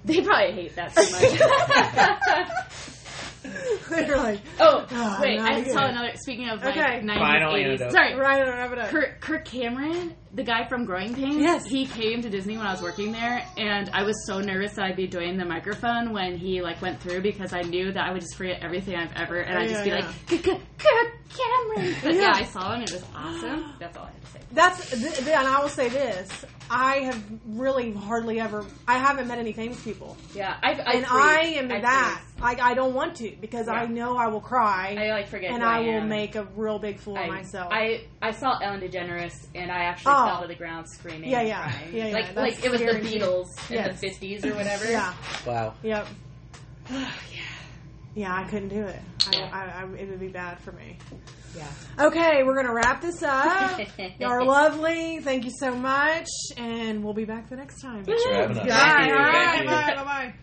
[SPEAKER 3] they probably hate that so much.
[SPEAKER 1] they're like
[SPEAKER 3] oh,
[SPEAKER 1] Oh,
[SPEAKER 3] wait, I have to tell another. Speaking of like
[SPEAKER 1] Okay.
[SPEAKER 3] 90s,
[SPEAKER 4] Final
[SPEAKER 3] 80s.
[SPEAKER 4] anecdote.
[SPEAKER 3] Sorry,
[SPEAKER 1] right on wrap it up.
[SPEAKER 3] Kirk, Kirk Cameron, the guy from Growing Pains,
[SPEAKER 1] Yes.
[SPEAKER 3] he came to Disney when I was working there, and I was so nervous that I'd be doing the microphone when he like went through because I knew that I would just forget everything I've ever, and I'd just be like, "K- k- Cameron. But yeah. I saw him. and it was awesome. That's all I have to say.
[SPEAKER 1] That's th- th- and I will say this: I have really hardly ever. I haven't met any famous people,
[SPEAKER 3] Yeah, I, I
[SPEAKER 1] and. I am that. Like I don't want to because I know I will cry
[SPEAKER 3] I like forget
[SPEAKER 1] and I, will make a real big fool of myself.
[SPEAKER 3] I I saw Ellen DeGeneres and I actually
[SPEAKER 1] oh, Oh.
[SPEAKER 3] fell to the ground screaming.
[SPEAKER 1] Yeah, yeah.
[SPEAKER 3] crying.
[SPEAKER 1] Yeah, yeah,
[SPEAKER 3] Like like it was the
[SPEAKER 1] scary too.
[SPEAKER 3] Beatles in
[SPEAKER 1] Yes.
[SPEAKER 3] the fifties or whatever.
[SPEAKER 1] yeah,
[SPEAKER 4] Wow.
[SPEAKER 1] yep,
[SPEAKER 3] yeah.
[SPEAKER 1] yeah. I couldn't do it.
[SPEAKER 3] Yeah.
[SPEAKER 1] I, I, I, it would be bad for me.
[SPEAKER 3] Yeah.
[SPEAKER 1] Okay, we're gonna wrap this up. You're lovely. Thank you so much, and we'll be back the next time.
[SPEAKER 2] Thanks for having us.
[SPEAKER 1] Bye. All
[SPEAKER 4] Thank you.
[SPEAKER 1] right.
[SPEAKER 4] Thank you.
[SPEAKER 1] Bye. Bye. Bye.